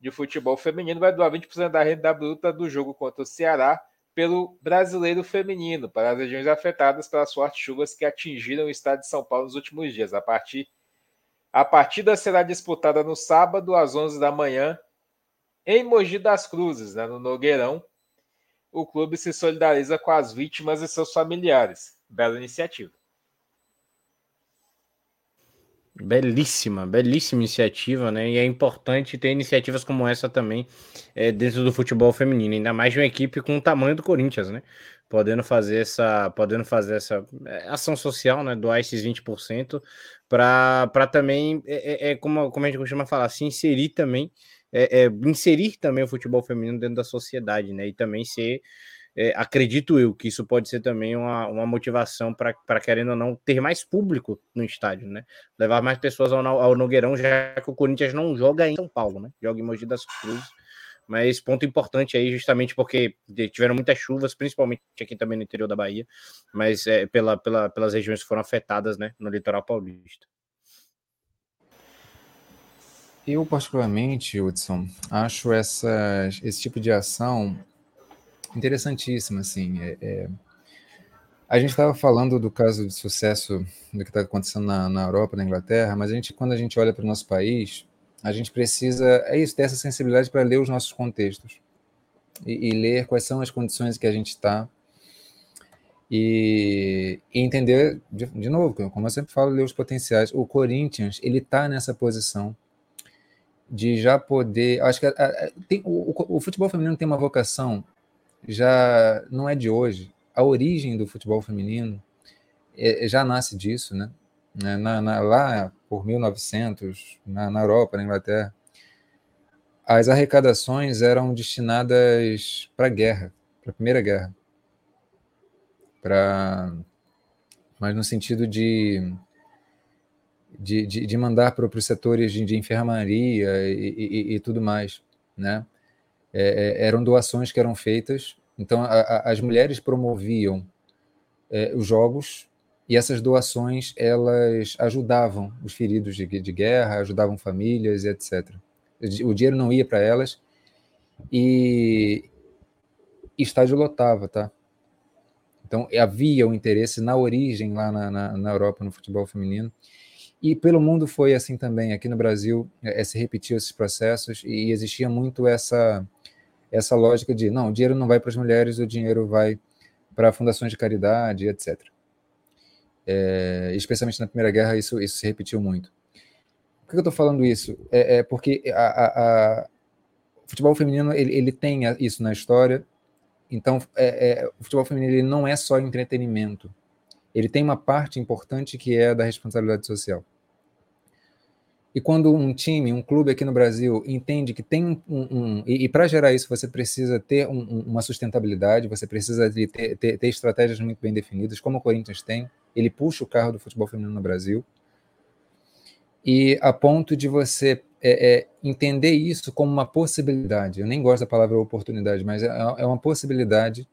de Futebol Feminino, vai doar 20% da renda bruta do jogo contra o Ceará pelo Brasileiro Feminino, para as regiões afetadas pelas fortes chuvas que atingiram o estado de São Paulo nos últimos dias. A, partir, a partida será disputada no sábado, às 11 da manhã, em Mogi das Cruzes, né, no Nogueirão. O clube se solidariza com as vítimas e seus familiares bela iniciativa. Belíssima, belíssima iniciativa, né? E é importante ter iniciativas como essa também é, dentro do futebol feminino, ainda mais de uma equipe com o tamanho do Corinthians, né? Podendo fazer essa, podendo fazer essa é, ação social, né? Doar esses 20% para também, é, é, é, como, como a gente costuma falar, se inserir também, é, é, inserir também o futebol feminino dentro da sociedade, né? E também ser é, acredito eu que isso pode ser também uma, uma motivação para, querendo ou não, ter mais público no estádio, né? Levar mais pessoas ao, ao Nogueirão, já que o Corinthians não joga em São Paulo, né? Joga em Mogi das Cruzes. Mas ponto importante aí, justamente porque tiveram muitas chuvas, principalmente aqui também no interior da Bahia, mas é, pela, pela, pelas regiões que foram afetadas, né? No litoral paulista. Eu, particularmente, Hudson, acho esse tipo de ação interessantíssima, assim. É, é... A gente estava falando do caso de sucesso do que está acontecendo na, na Europa, na Inglaterra, mas a gente, quando a gente olha para o nosso país, a gente precisa, é isso, ter essa sensibilidade para ler os nossos contextos e, e, ler quais são as condições que a gente está e, e, entender, de, de, novo, como eu sempre falo, ler os potenciais. O Corinthians, ele está nessa posição de já poder. Acho que a, a, tem, o, o, futebol feminino tem uma vocação, já não é de hoje. A origem do futebol feminino é, já nasce disso, né? Na, na, lá por 1900, na, na Europa, na Inglaterra, as arrecadações eram destinadas para a guerra, para a Primeira Guerra. Pra... Mas no sentido de, de, de, de mandar para os setores de, de enfermaria e, e, e, tudo mais. Né? É, é, eram doações que eram feitas. Então, a, a, as mulheres promoviam é, os jogos e essas doações elas ajudavam os feridos de, de guerra, ajudavam famílias e etc. O dinheiro não ia para elas e estádio lotava, tá? Então havia um interesse na origem lá na, na, na, Europa no futebol feminino e pelo mundo foi assim também. Aqui no Brasil é, se repetiu esses processos e existia muito essa essa lógica de não, o dinheiro não vai para as mulheres, o dinheiro vai para fundações de caridade, etc. É, especialmente na Primeira Guerra, isso, isso se repetiu muito. Por que eu estou falando isso? É, é porque a, a, a, o futebol feminino ele, ele, tem isso na história. Então, é, é, o futebol feminino ele não é só entretenimento. Ele tem uma parte importante que é da responsabilidade social. E quando um time, um clube aqui no Brasil entende que tem um. um e, e para gerar isso, você precisa ter um, uma sustentabilidade, você precisa ter, ter, ter estratégias muito bem definidas, como o Corinthians tem ele puxa o carro do futebol feminino no Brasil. E a ponto de você é, é, entender isso como uma possibilidade. Eu nem gosto da palavra oportunidade, mas é, é uma possibilidade,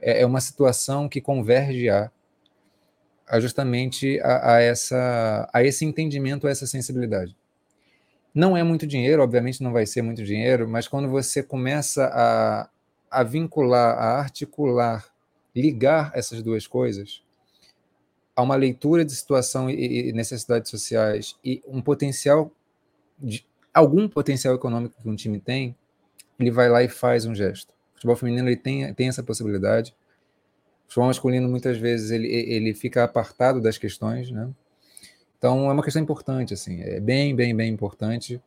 é, é, uma situação que converge a, a justamente a, a, essa, a esse entendimento, a essa sensibilidade. Não é muito dinheiro, obviamente não vai ser muito dinheiro, mas quando você começa a, a vincular, a articular, ligar essas duas coisas, a uma leitura de situação e necessidades sociais e um potencial, de, algum potencial econômico que um time tem, ele vai lá e faz um gesto. O futebol feminino ele tem, tem essa possibilidade. Futebol masculino, muitas vezes, ele, ele fica apartado das questões, né? Então, é uma questão importante, assim, é bem, bem, bem importante.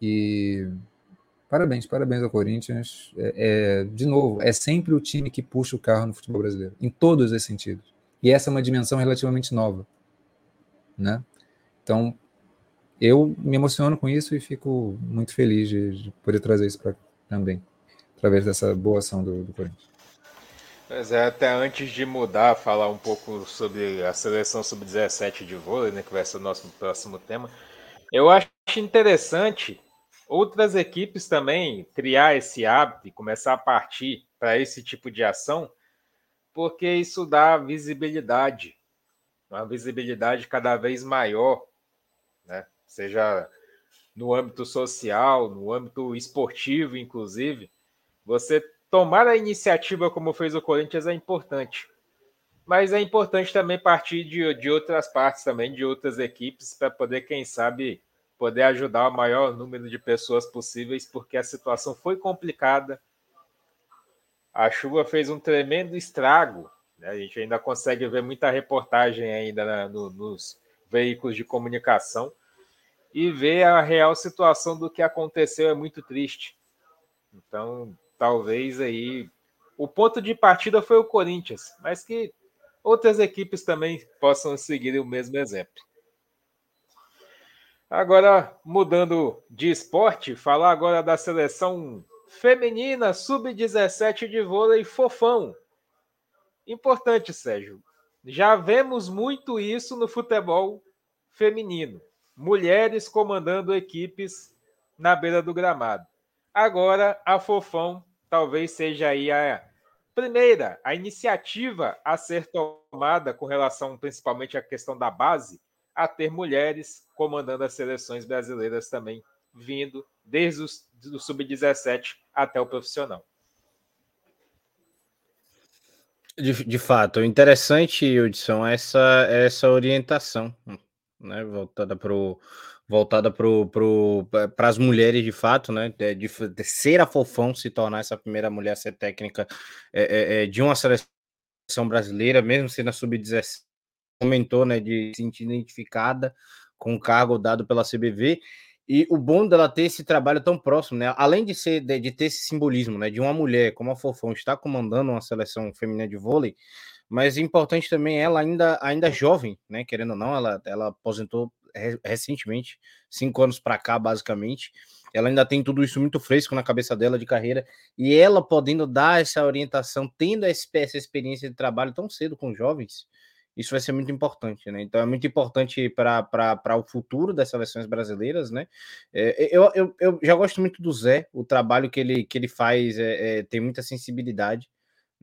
E parabéns, parabéns ao Corinthians. É, é, de novo, é sempre o time que puxa o carro no futebol brasileiro, em todos os sentidos. E essa é uma dimensão relativamente nova, né? Então, eu me emociono com isso e fico muito feliz de, de poder trazer isso para também, através dessa boa ação do, do Corinthians. Pois é, até antes de mudar, falar um pouco sobre a seleção sub-17 de vôlei, né, que vai ser o nosso próximo tema. Eu acho interessante outras equipes também criar esse hábito e começar a partir para esse tipo de ação, porque isso dá visibilidade, uma visibilidade cada vez maior, né? seja no âmbito social, no âmbito esportivo, inclusive. Você tomar a iniciativa como fez o Corinthians é importante. Mas é importante também partir de, de outras partes também, de outras equipes, para poder, quem sabe, poder ajudar o maior número de pessoas possíveis, porque a situação foi complicada a chuva fez um tremendo estrago. Né? A gente ainda consegue ver muita reportagem ainda na, no, nos veículos de comunicação e ver a real situação do que aconteceu é muito triste. Então, talvez aí o ponto de partida foi o Corinthians, mas que outras equipes também possam seguir o mesmo exemplo. Agora, mudando de esporte, falar agora da seleção feminina sub-17 de vôlei fofão. Importante, Sérgio. Já vemos muito isso no futebol feminino. Mulheres comandando equipes na beira do gramado. Agora, a Fofão talvez seja aí a primeira, a iniciativa a ser tomada com relação principalmente à questão da base, a ter mulheres comandando as seleções brasileiras também, vindo desde o sub-17 até o profissional. De, de fato, interessante, Hudson, essa, essa orientação, né, voltada para voltada para as mulheres de fato, né? De, de, de, ser a Fofão, se tornar essa primeira mulher a ser técnica é, é, é de uma seleção brasileira, mesmo sendo a sub-17, comentou, né? De se sentir identificada com o cargo dado pela CBV. E o bom dela ter esse trabalho tão próximo, né? Além de ser de, de ter esse simbolismo, né? De uma mulher como a Fofão estar comandando uma seleção feminina de vôlei, mas importante também ela ainda ainda jovem, né? Querendo ou não, ela ela aposentou recentemente, cinco anos para cá, basicamente. Ela ainda tem tudo isso muito fresco na cabeça dela de carreira e ela podendo dar essa orientação, tendo essa experiência de trabalho tão cedo com jovens, isso vai ser muito importante, né? Então é muito importante para o futuro das seleções brasileiras, né? É, eu, eu, eu já gosto muito do Zé, o trabalho que ele, que ele faz é, é, tem muita sensibilidade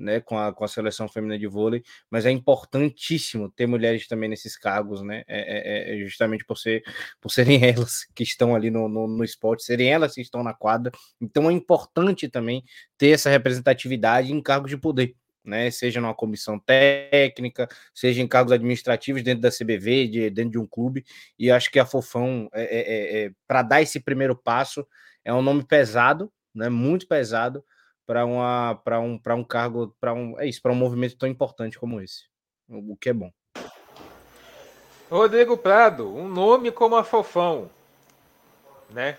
né, com a, com a seleção feminina de vôlei, mas é importantíssimo ter mulheres também nesses cargos, né, é, é, é justamente por, ser, por serem elas que estão ali no, no, no, esporte, serem elas que estão na quadra, então é importante também ter essa representatividade em cargos de poder, né, seja numa comissão técnica, seja em cargos administrativos dentro da CBV, de, dentro de um clube, e acho que a Fofão, é, é, é para dar esse primeiro passo, é um nome pesado, né, muito pesado, para uma para um para um cargo para um é isso para um movimento tão importante como esse o que é bom. Rodrigo Prado um nome como a Fofão né?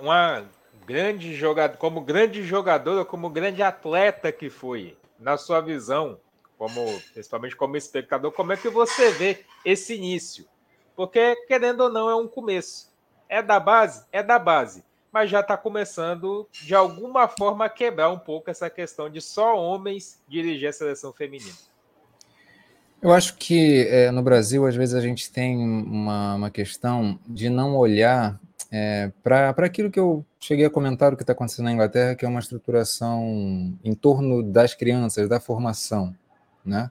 Uma grande jogador como grande jogadora como grande atleta que foi na sua visão como principalmente como espectador como é que você vê esse início? Porque querendo ou não é um começo. É da base? É da base mas já está começando, de alguma forma, a quebrar um pouco essa questão de só homens dirigir a seleção feminina. Eu acho que é, no Brasil, às vezes, a gente tem uma, uma questão de não olhar é, para aquilo que eu cheguei a comentar, o que está acontecendo na Inglaterra, que é uma estruturação em torno das crianças, da formação, né?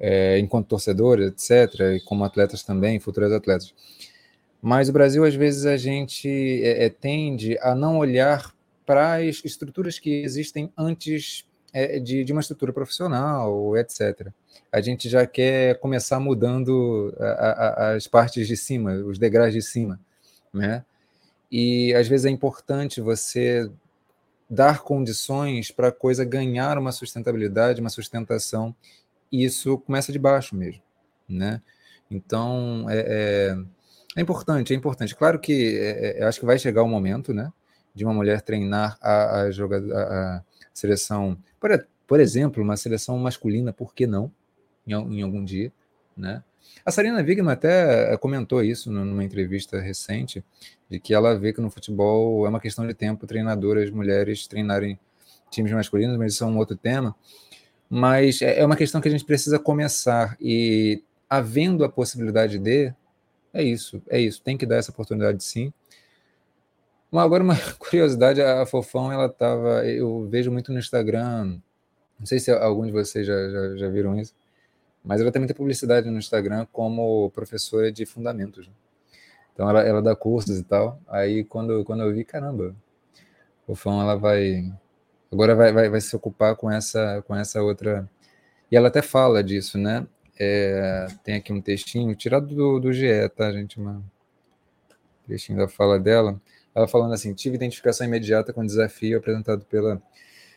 É, enquanto torcedores, etc., e como atletas também, futuros atletas. Mas o Brasil, às vezes, a gente é, é, tende a não olhar para as estruturas que existem antes é, de, de, uma estrutura profissional, etc. A gente já quer começar mudando a, a, as partes de cima, os degraus de cima, né? E às vezes é importante você dar condições para a coisa ganhar uma sustentabilidade, uma sustentação, e isso começa de baixo mesmo, né? Então, é, é é importante, é importante. Claro que é, é, eu acho que vai chegar o momento, né, de uma mulher treinar a, a, a, a seleção, por, por, exemplo, uma seleção masculina, por que não, em, em algum dia, né? A Sarina Wigman até comentou isso numa entrevista recente, de que ela vê que no futebol é uma questão de tempo treinadoras mulheres treinarem times masculinos, mas isso é um outro tema. Mas é, é uma questão que a gente precisa começar e havendo a possibilidade de, é isso, é isso. Tem que dar essa oportunidade sim. Agora, uma curiosidade, a Fofão, ela tava. Eu vejo muito no Instagram. Não sei se algum de vocês já, já, já viram isso, mas ela tem muita publicidade no Instagram como professora de fundamentos. Né? Então ela, ela dá cursos e tal. Aí quando, quando eu vi, caramba, Fofão ela vai. Agora vai, vai, vai se ocupar com essa, com essa outra. E ela até fala disso, né? É, tem aqui um textinho, tirado do, do GE, tá, gente? Uma textinho da fala dela. Ela falando assim: tive identificação imediata com o desafio apresentado pela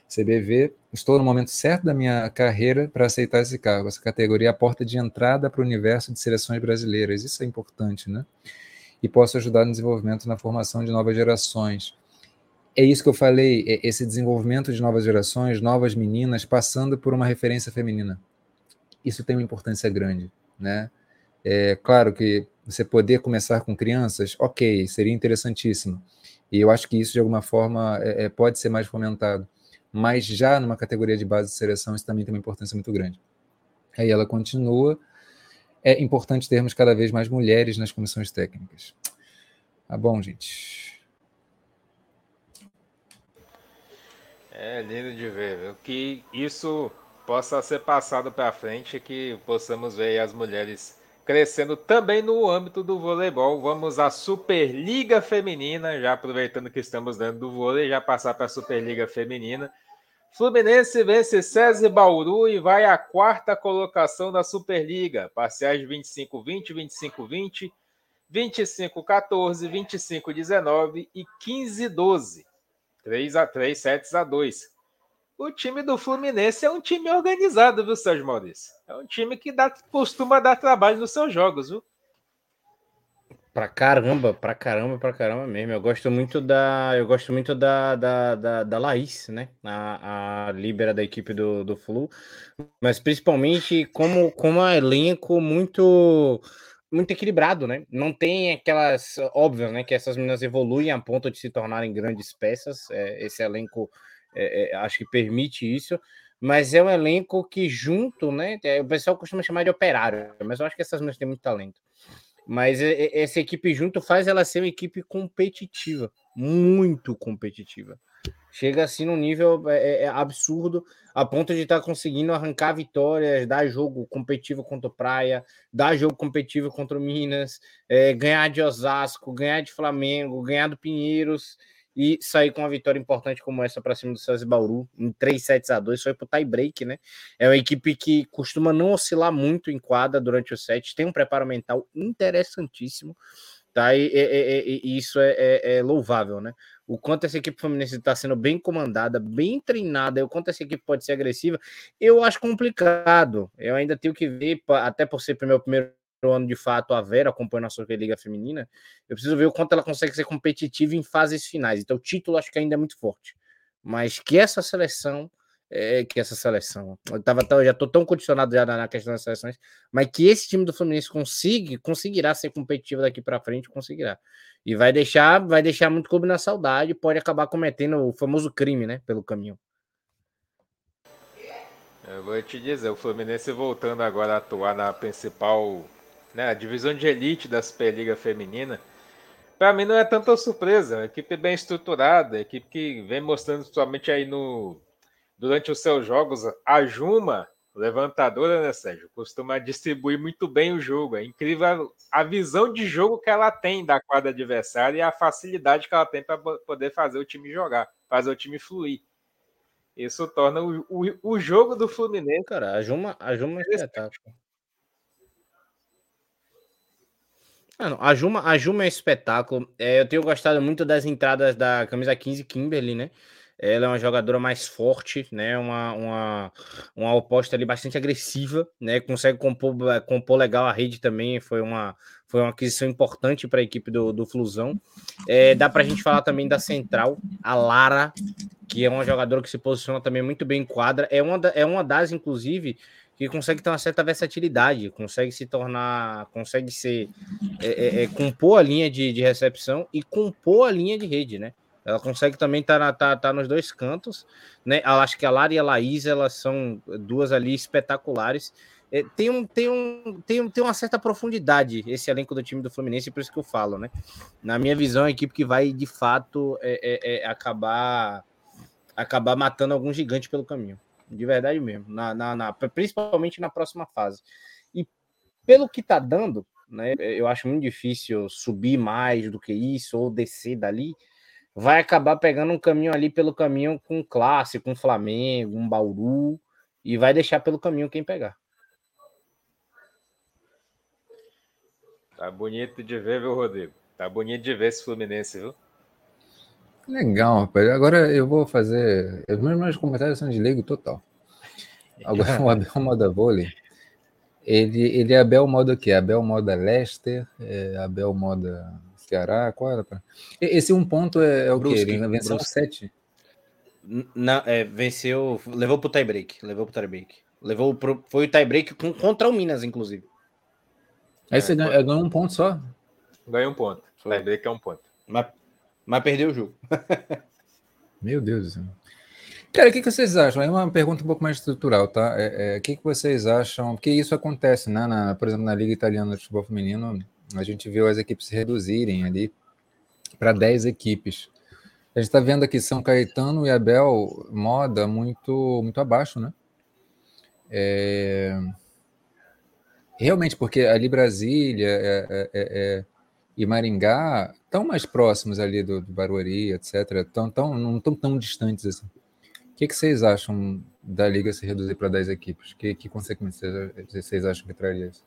CBV. Estou no momento certo da minha carreira para aceitar esse cargo. Essa categoria é a porta de entrada para o universo de seleções brasileiras. Isso é importante, né? E posso ajudar no desenvolvimento, na formação de novas gerações. É isso que eu falei, é esse desenvolvimento de novas gerações, novas meninas, passando por uma referência feminina isso tem uma importância grande, né? É claro que você poder começar com crianças, ok, seria interessantíssimo. E eu acho que isso, de alguma forma, é, é, pode ser mais fomentado. Mas já numa categoria de base de seleção, isso também tem uma importância muito grande. Aí ela continua. É importante termos cada vez mais mulheres nas comissões técnicas. Tá bom, gente. É lindo de ver, viu? Que isso possa ser passado para frente, que possamos ver as mulheres crescendo também no âmbito do voleibol. Vamos à Superliga Feminina, já aproveitando que estamos dentro do vôlei, já passar para a Superliga Feminina. Fluminense vence César Bauru e vai à quarta colocação da Superliga. Parciais de 25-20, 25-20, 25-14, 25-19 e 15-12. 3 a 3, 7 a 2. O time do Fluminense é um time organizado, viu, Sérgio Maurício? É um time que dá, costuma dar trabalho nos seus jogos, viu? Pra caramba, pra caramba, pra caramba mesmo. Eu gosto muito da. Eu gosto muito da, da, da, da Laís, né? A, a líbera da equipe do, do Flu. Mas principalmente como, como um elenco muito muito equilibrado, né? Não tem aquelas óbvias, né? Que essas meninas evoluem a ponto de se tornarem grandes peças. É, esse elenco é, é, acho que permite isso, mas é um elenco que junto, né? É, o pessoal costuma chamar de operário, mas eu acho que essas meninas têm muito talento. Mas essa equipe junto faz ela ser uma equipe competitiva, muito competitiva. Chega assim num nível é, é, é absurdo, a ponto de estar tá conseguindo arrancar vitórias, dar jogo competitivo contra o Praia, dar jogo competitivo contra o Minas, é, ganhar de Osasco, ganhar de Flamengo, ganhar do Pinheiros e sair com uma vitória importante como essa para cima do César Bauru, em 3 sets a 2, foi pro tie break, né? É uma equipe que costuma não oscilar muito em quadra durante o set, tem um preparo mental interessantíssimo, tá? E, e, e, e isso é, é, é, louvável, né? O quanto essa equipe Fluminense está sendo bem comandada, bem treinada, o quanto essa equipe pode ser agressiva, eu acho complicado. Eu ainda tenho que ver, até por ser meu primeiro ano de fato a Vera acompanhando a Superliga Feminina, eu preciso ver o quanto ela consegue ser competitiva em fases finais. Então, o título acho que ainda é muito forte. Mas que essa seleção, é, que essa seleção, eu, tava, eu já estou tão condicionado já na, questão das seleções, mas que esse time do Fluminense consiga, conseguirá ser competitivo daqui para frente, conseguirá. E vai deixar, vai deixar muito clube na saudade, pode acabar cometendo o famoso crime, né, pelo caminho. Eu vou te dizer, o Fluminense voltando agora a atuar na principal né, a divisão de elite da Superliga Feminina, para mim não é tanta surpresa. A equipe bem estruturada, equipe que vem mostrando somente aí no durante os seus jogos. A Juma, levantadora, né, Sérgio, costuma distribuir muito bem o jogo. É incrível a, a visão de jogo que ela tem da quadra adversária e a facilidade que ela tem para poder fazer o time jogar, fazer o time fluir. Isso torna o, o, o jogo do Fluminense. Cara, a Juma, a Juma é espetáculo. Mano, a Juma, a Juma é um espetáculo. É, eu tenho gostado muito das entradas da camisa 15 Kimberly, né? Ela é uma jogadora mais forte, né? Uma, uma, uma oposta ali bastante agressiva, né? Consegue compor, compor legal a rede também. Foi uma, foi uma aquisição importante para a equipe do, do Flusão. É, dá para a gente falar também da central, a Lara, que é uma jogadora que se posiciona também muito bem em quadra. É uma, é uma das, inclusive, que consegue ter uma certa versatilidade, consegue se tornar, consegue ser, é, é, é, compor a linha de, de, recepção e compor a linha de rede, né? Ela consegue também estar tá, tá, tá nos dois cantos, né? Eu acho que a Lara e a Laís, elas são duas ali espetaculares. É, tem, um, tem, um, tem, tem uma certa profundidade esse elenco do time do Fluminense, por isso que eu falo, né? Na minha visão, é a equipe que vai, de fato, é, é acabar, acabar matando algum gigante pelo caminho de verdade mesmo, na, na, na, principalmente na próxima fase. E pelo que tá dando, né, eu acho muito difícil subir mais do que isso ou descer dali. Vai acabar pegando um caminho ali pelo caminho com classe, com Flamengo, um Bauru, e vai deixar pelo caminho quem pegar. Tá bonito de ver, viu, Rodrigo? Tá bonito de ver esse Fluminense, viu? Legal, rapaz. Agora eu vou fazer. Os meus, meus comentários são de leigo total. Agora o Abel Moda Vôlei. Ele, ele é Abel Moda o quê? Abel Moda Leicester, é Abel Moda Ceará, qual era? Pra... Esse um ponto é, é o Brusque, quê? Ele venceu Brusque. sete? Não, é, venceu, levou pro tie break, levou pro tie break. Levou pro, foi o tie break com, contra o Minas, inclusive. Aí é, você ganhou, ganhou um ponto só? Ganhou um ponto. Break é um ponto. Mas mas perdeu o jogo. Meu Deus do céu. Cara, o que, vocês acham? É uma pergunta um pouco mais estrutural, tá? É, é, o que, que vocês acham? Porque isso acontece, né? Na, por exemplo, na Liga Italiana de Futebol Feminino, a gente viu as equipes se reduzirem ali para 10 equipes. A gente está vendo aqui São Caetano e Abel moda muito, muito abaixo, né? É... Realmente, porque ali Brasília é, é, é, é e Maringá estão mais próximos ali do, do Barueri, etc. Tão, tão, não estão tão distantes assim. O que, que vocês acham da liga se reduzir para 10 equipes? Que, que consequências vocês acham que traria isso?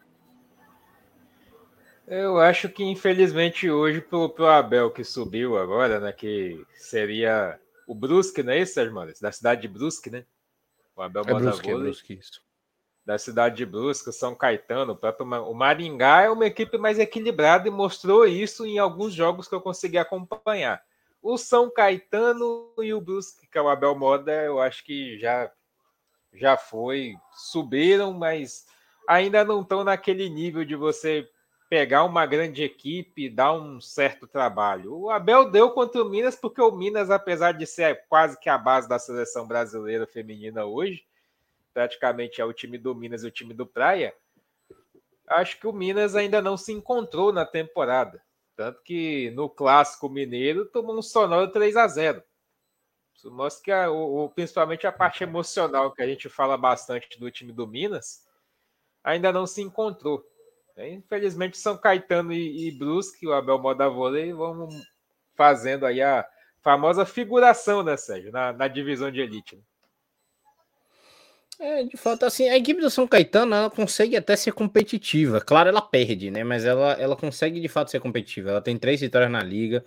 Eu acho que, infelizmente, hoje, pro, pro Abel que subiu agora, né? Que seria o Brusque, não é isso, Sérgio? Da cidade de Brusque, né? O Abel é Brusque, é Brusque, isso. Da cidade de Brusque, São Caetano, o próprio o Maringá é uma equipe mais equilibrada e mostrou isso em alguns jogos que eu consegui acompanhar. O São Caetano e o Brusque, que é o Abel Moda, eu acho que já já foi, subiram, mas ainda não estão naquele nível de você pegar uma grande equipe e dar um certo trabalho. O Abel deu contra o Minas, porque o Minas, apesar de ser quase que a base da seleção brasileira feminina hoje, praticamente é o time do Minas e o time do Praia, acho que o Minas ainda não se encontrou na temporada. Tanto que no clássico mineiro tomou um sonoro 3 a 0 Isso mostra que, a, o, principalmente a parte emocional que a gente fala bastante do time do Minas, ainda não se encontrou. É, infelizmente, São Caetano e, e Brusque, o Abel Moda Vôlei, vão fazendo aí a famosa figuração, né, Sérgio, na, na divisão de elite. Né? É, de fato, assim, a equipe do São Caetano, ela consegue até ser competitiva. Claro, ela perde, né? Mas ela, ela consegue de fato ser competitiva. Ela tem três vitórias na liga.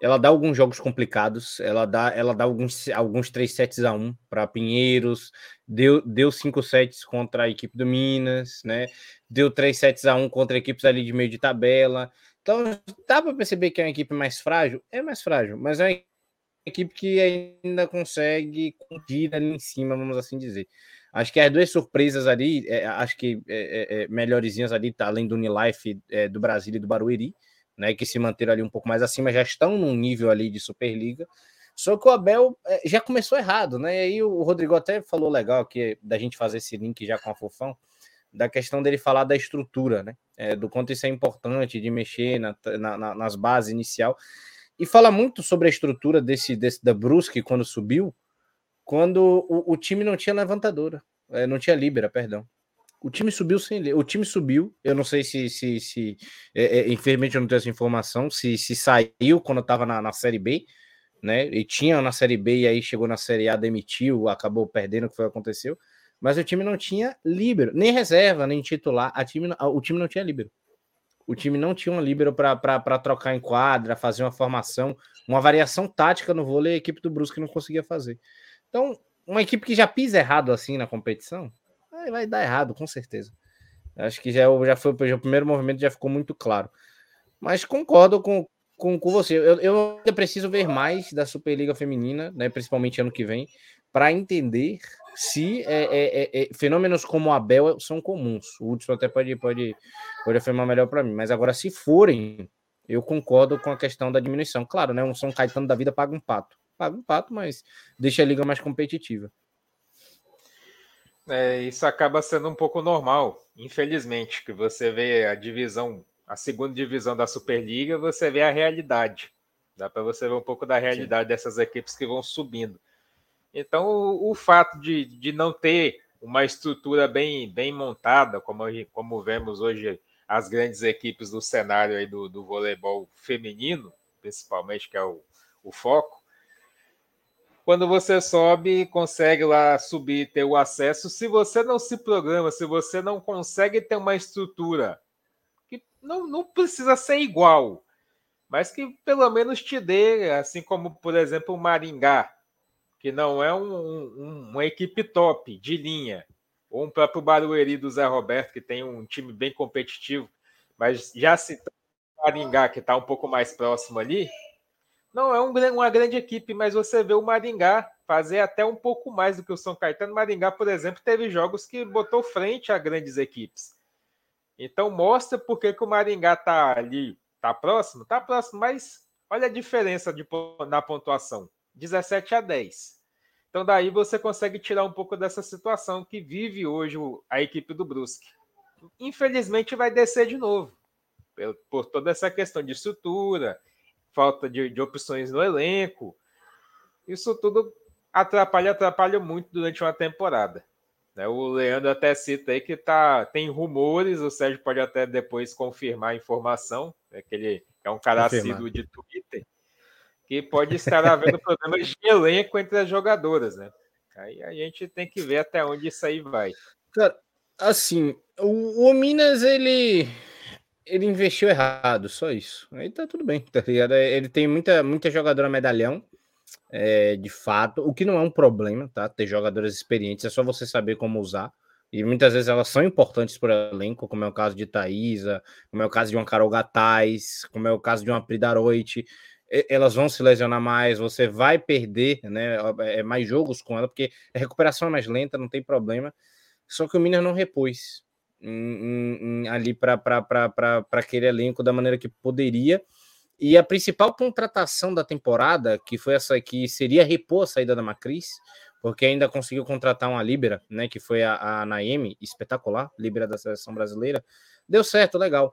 Ela dá alguns jogos complicados. Ela dá, ela dá alguns, alguns 3 sets a 1 para Pinheiros. Deu, deu 5 sets contra a equipe do Minas, né? Deu 3 sets a 1 contra equipes ali de meio de tabela. Então, dá para perceber que é uma equipe mais frágil? É mais frágil, mas é uma equipe que ainda consegue competir ali em cima, vamos assim dizer. Acho que as duas surpresas ali, é, acho que é, é, é melhorzinhas ali, tá, além do Unilife é, do Brasil e do Barueri, né, que se manteram ali um pouco mais acima, já estão num nível ali de Superliga. Só que o Abel é, já começou errado, né? E aí o Rodrigo até falou legal aqui da gente fazer esse link já com a Fofão, da questão dele falar da estrutura, né? Do quanto isso é importante de mexer na, na, nas bases inicial. E fala muito sobre a estrutura desse, desse da Brusque quando subiu, quando o, o time não tinha levantadora, é, não tinha líbera, perdão. O time subiu sem o time subiu. Eu não sei se, se, se é, é, infelizmente eu não tenho essa informação, se, se saiu quando estava na, na série B, né? E tinha na série B e aí chegou na série A, demitiu, acabou perdendo, o que foi aconteceu. Mas o time não tinha líbero, nem reserva, nem titular. A time, o time não tinha líbero. O time não tinha um líbero para trocar em quadra, fazer uma formação, uma variação tática no vôlei, a equipe do Brusque não conseguia fazer. Então, uma equipe que já pisa errado assim na competição, vai dar errado, com certeza. Acho que já, é já foi o primeiro movimento, já ficou muito claro. Mas concordo com, com, com você. Eu, eu ainda preciso ver mais da Superliga Feminina, né, principalmente ano que vem, para entender se é, é, é, é, fenômenos como o Abel são comuns. O Hudson até pode, pode, pode afirmar melhor para mim. Mas agora, se forem, eu concordo com a questão da diminuição. Claro, né? Um São Caetano da vida paga um pato paga um pato, mas deixa a liga mais competitiva. É, isso acaba sendo um pouco normal, infelizmente, que você vê a divisão, a segunda divisão da Superliga, você vê a realidade. Dá para você ver um pouco da realidade Sim. dessas equipes que vão subindo. Então, o, o, fato de, de não ter uma estrutura bem, bem montada, como, como vemos hoje as grandes equipes do cenário aí do, do voleibol feminino, principalmente, que é o, o foco, quando você sobe, consegue lá subir, ter o acesso. Se você não se programa, se você não consegue ter uma estrutura que não, não precisa ser igual, mas que pelo menos te dê, assim como, por exemplo, o Maringá, que não é um, um, uma equipe top de linha, ou um próprio Barueri do Zé Roberto, que tem um time bem competitivo, mas já o Maringá, que está um pouco mais próximo ali, não é um, uma grande equipe, mas você vê o Maringá fazer até um pouco mais do que o São Caetano. Maringá, por exemplo, teve jogos que botou frente a grandes equipes. Então mostra por que, o Maringá está ali, está próximo, está próximo, mas olha a diferença de, na pontuação: 17 a 10. Então daí você consegue tirar um pouco dessa situação que vive hoje a equipe do Brusque. Infelizmente vai descer de novo, por toda essa questão de estrutura, falta de, de opções no elenco. Isso tudo atrapalha, atrapalha muito durante uma temporada. Né? O Leandro até cita aí que tá, tem rumores, o Sérgio pode até depois confirmar a informação, né, que ele é um cara assíduo de Twitter, que pode estar havendo problemas de elenco entre as jogadoras, né? Aí a gente tem que ver até onde isso aí vai. Cara, assim, o, o Minas, ele ele investiu errado, só isso. Aí tá tudo bem, tá ligado? Ele tem muita, muita jogadora medalhão, é, de fato, o que não é um problema, tá? Ter jogadoras experientes, é só você saber como usar. E muitas vezes elas são importantes para o elenco, como é o caso de Thaisa, como é o caso de uma Carol Gataz, como é o caso de uma Pridaroite. Elas vão se lesionar mais, você vai perder né, é, mais jogos com ela, porque a recuperação é mais lenta, não tem problema. Só que o Minas não repôs em, em, ali para aquele elenco da maneira que poderia. E a principal contratação da temporada, que foi essa que seria repor a saída da Macris, porque ainda conseguiu contratar uma Libera, né, que foi a, a Naemi, espetacular, Libera da seleção brasileira. Deu certo, legal.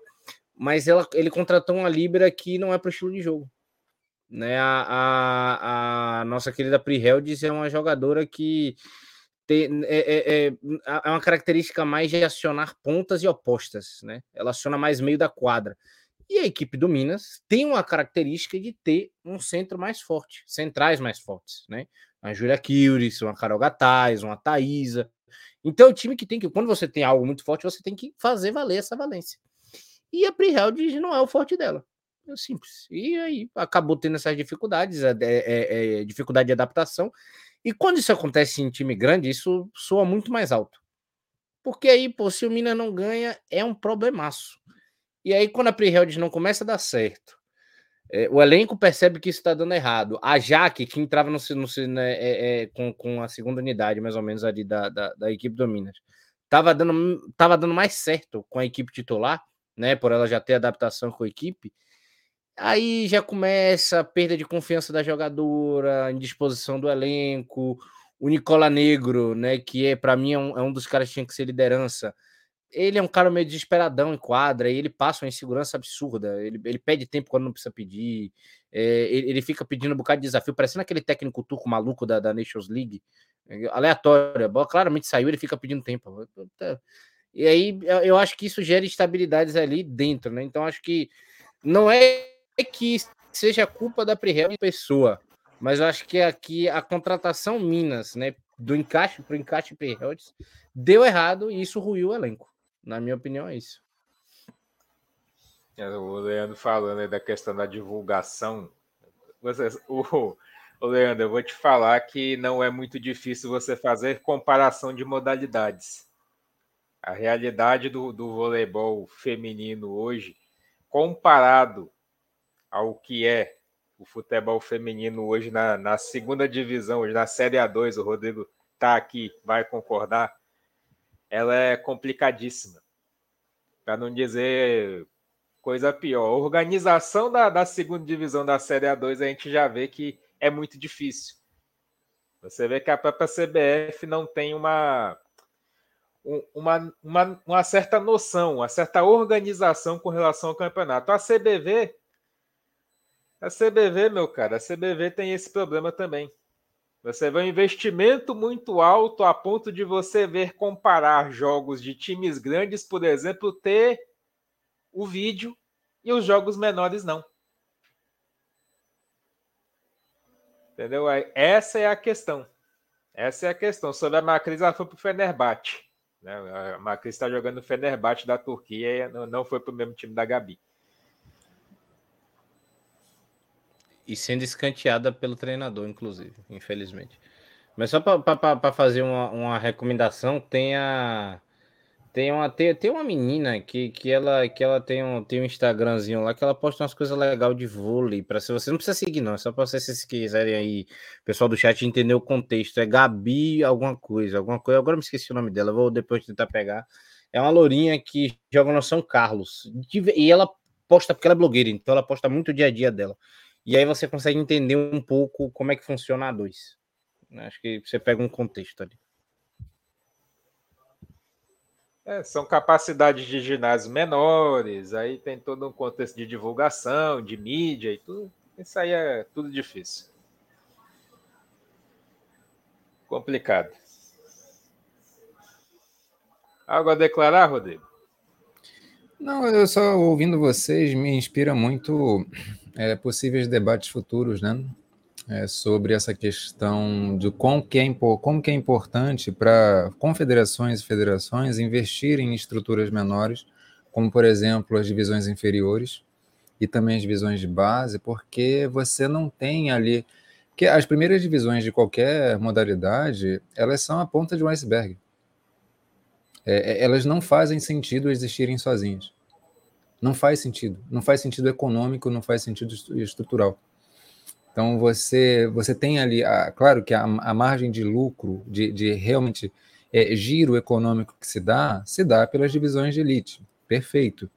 Mas ela, ele contratou uma Libera que não é para o estilo de jogo. Né, a, a, a nossa querida Pri Heldes é uma jogadora que tem, é, é, é, é uma característica mais de acionar pontas e opostas, né? Ela aciona mais meio da quadra. E a equipe do Minas tem uma característica de ter um centro mais forte, centrais mais fortes, né? A Júlia Kiuris, uma Carol Gataz, uma Thaisa. Então, é time que tem que, quando você tem algo muito forte, você tem que fazer valer essa valência. E a Priheld não é o forte dela. Simples. E aí acabou tendo essas dificuldades, é, é, é, dificuldade de adaptação. E quando isso acontece em time grande, isso soa muito mais alto. Porque aí, pô, se o Minas não ganha, é um problemaço. E aí, quando a Priheld não começa a dar certo, é, o elenco percebe que isso está dando errado. A Jaque, que entrava no, no né, é, é, com, com a segunda unidade, mais ou menos, ali da, da, da equipe do Minas, estava dando, tava dando mais certo com a equipe titular, né? Por ela já ter adaptação com a equipe. Aí já começa a perda de confiança da jogadora, indisposição do elenco. O Nicola Negro, né? Que é, para mim, é um, é um dos caras que tinha que ser liderança ele é um cara meio desesperadão em quadra, e ele passa uma insegurança absurda. Ele, ele pede tempo quando não precisa pedir. É, ele, ele, fica pedindo um bocado de desafio, parecendo aquele técnico turco maluco da, da Nations League. É, aleatório. Claramente saiu, ele fica pedindo tempo. E aí eu acho que isso gera instabilidades ali dentro, né? Então acho que não é que seja culpa da Prehel em pessoa, mas eu acho que aqui a contratação Minas, né? Do encaixe para o encaixe Prehel deu errado e isso ruiu o elenco. Na minha opinião, é isso. É, o Leandro falando aí da questão da divulgação. Vocês, o, o Leandro, eu vou te falar que não é muito difícil você fazer comparação de modalidades. A realidade do, do voleibol feminino hoje, comparado ao que é o futebol feminino hoje na, na segunda divisão, hoje na Série A2, o Rodrigo está aqui, vai concordar ela é complicadíssima. Para não dizer coisa pior. A organização da, da segunda divisão da Série A2 a gente já vê que é muito difícil. Você vê que a própria CBF não tem uma, uma, uma, uma certa noção, uma certa organização com relação ao campeonato. A CBV, a CBV, meu cara, a CBV tem esse problema também. Você vê um investimento muito alto a ponto de você ver comparar jogos de times grandes, por exemplo, ter o vídeo e os jogos menores não. Entendeu? Essa é a questão. Essa é a questão. Sobre a Macris, ela foi para o Fenerbahçe. Né? A Macris está jogando no Fenerbahçe da Turquia e não foi para o mesmo time da Gabi. E sendo escanteada pelo treinador, inclusive, infelizmente. Mas só para fazer uma, uma, recomendação, tem a. Tem uma, tem, tem uma menina que, que, ela, que ela tem um, tem um Instagramzinho lá que ela posta umas coisas legais de vôlei. Para se você não precisa seguir, não. É só para vocês, se quiserem aí, pessoal do chat, entender o contexto. É Gabi alguma coisa, alguma coisa. Agora me esqueci o nome dela, vou depois tentar pegar. É uma lourinha que joga no São Carlos. E ela posta, porque ela é blogueira, então ela posta muito o dia a dia dela. E aí você consegue entender um pouco como é que funciona a 2. Acho que você pega um contexto ali. É, são capacidades de ginásio menores, aí tem todo um contexto de divulgação, de mídia e tudo. Isso aí é tudo difícil. Complicado. Algo a declarar, Rodrigo? Não, eu só ouvindo vocês me inspira muito é, possíveis debates futuros, né? é, sobre essa questão de como que é, como que é importante para confederações e federações investirem em estruturas menores, como, por exemplo, as divisões inferiores e também as divisões de base, porque você não tem ali... Porque as primeiras divisões de qualquer modalidade, elas são a ponta de um iceberg. É, é elas não fazem sentido existirem sozinhas. Não faz sentido. Não faz sentido econômico, não faz sentido estrutural. Então você você tem ali, a, claro que a, a, margem de lucro, de, de realmente é, giro econômico que se dá, se dá pelas divisões de elite. Perfeito.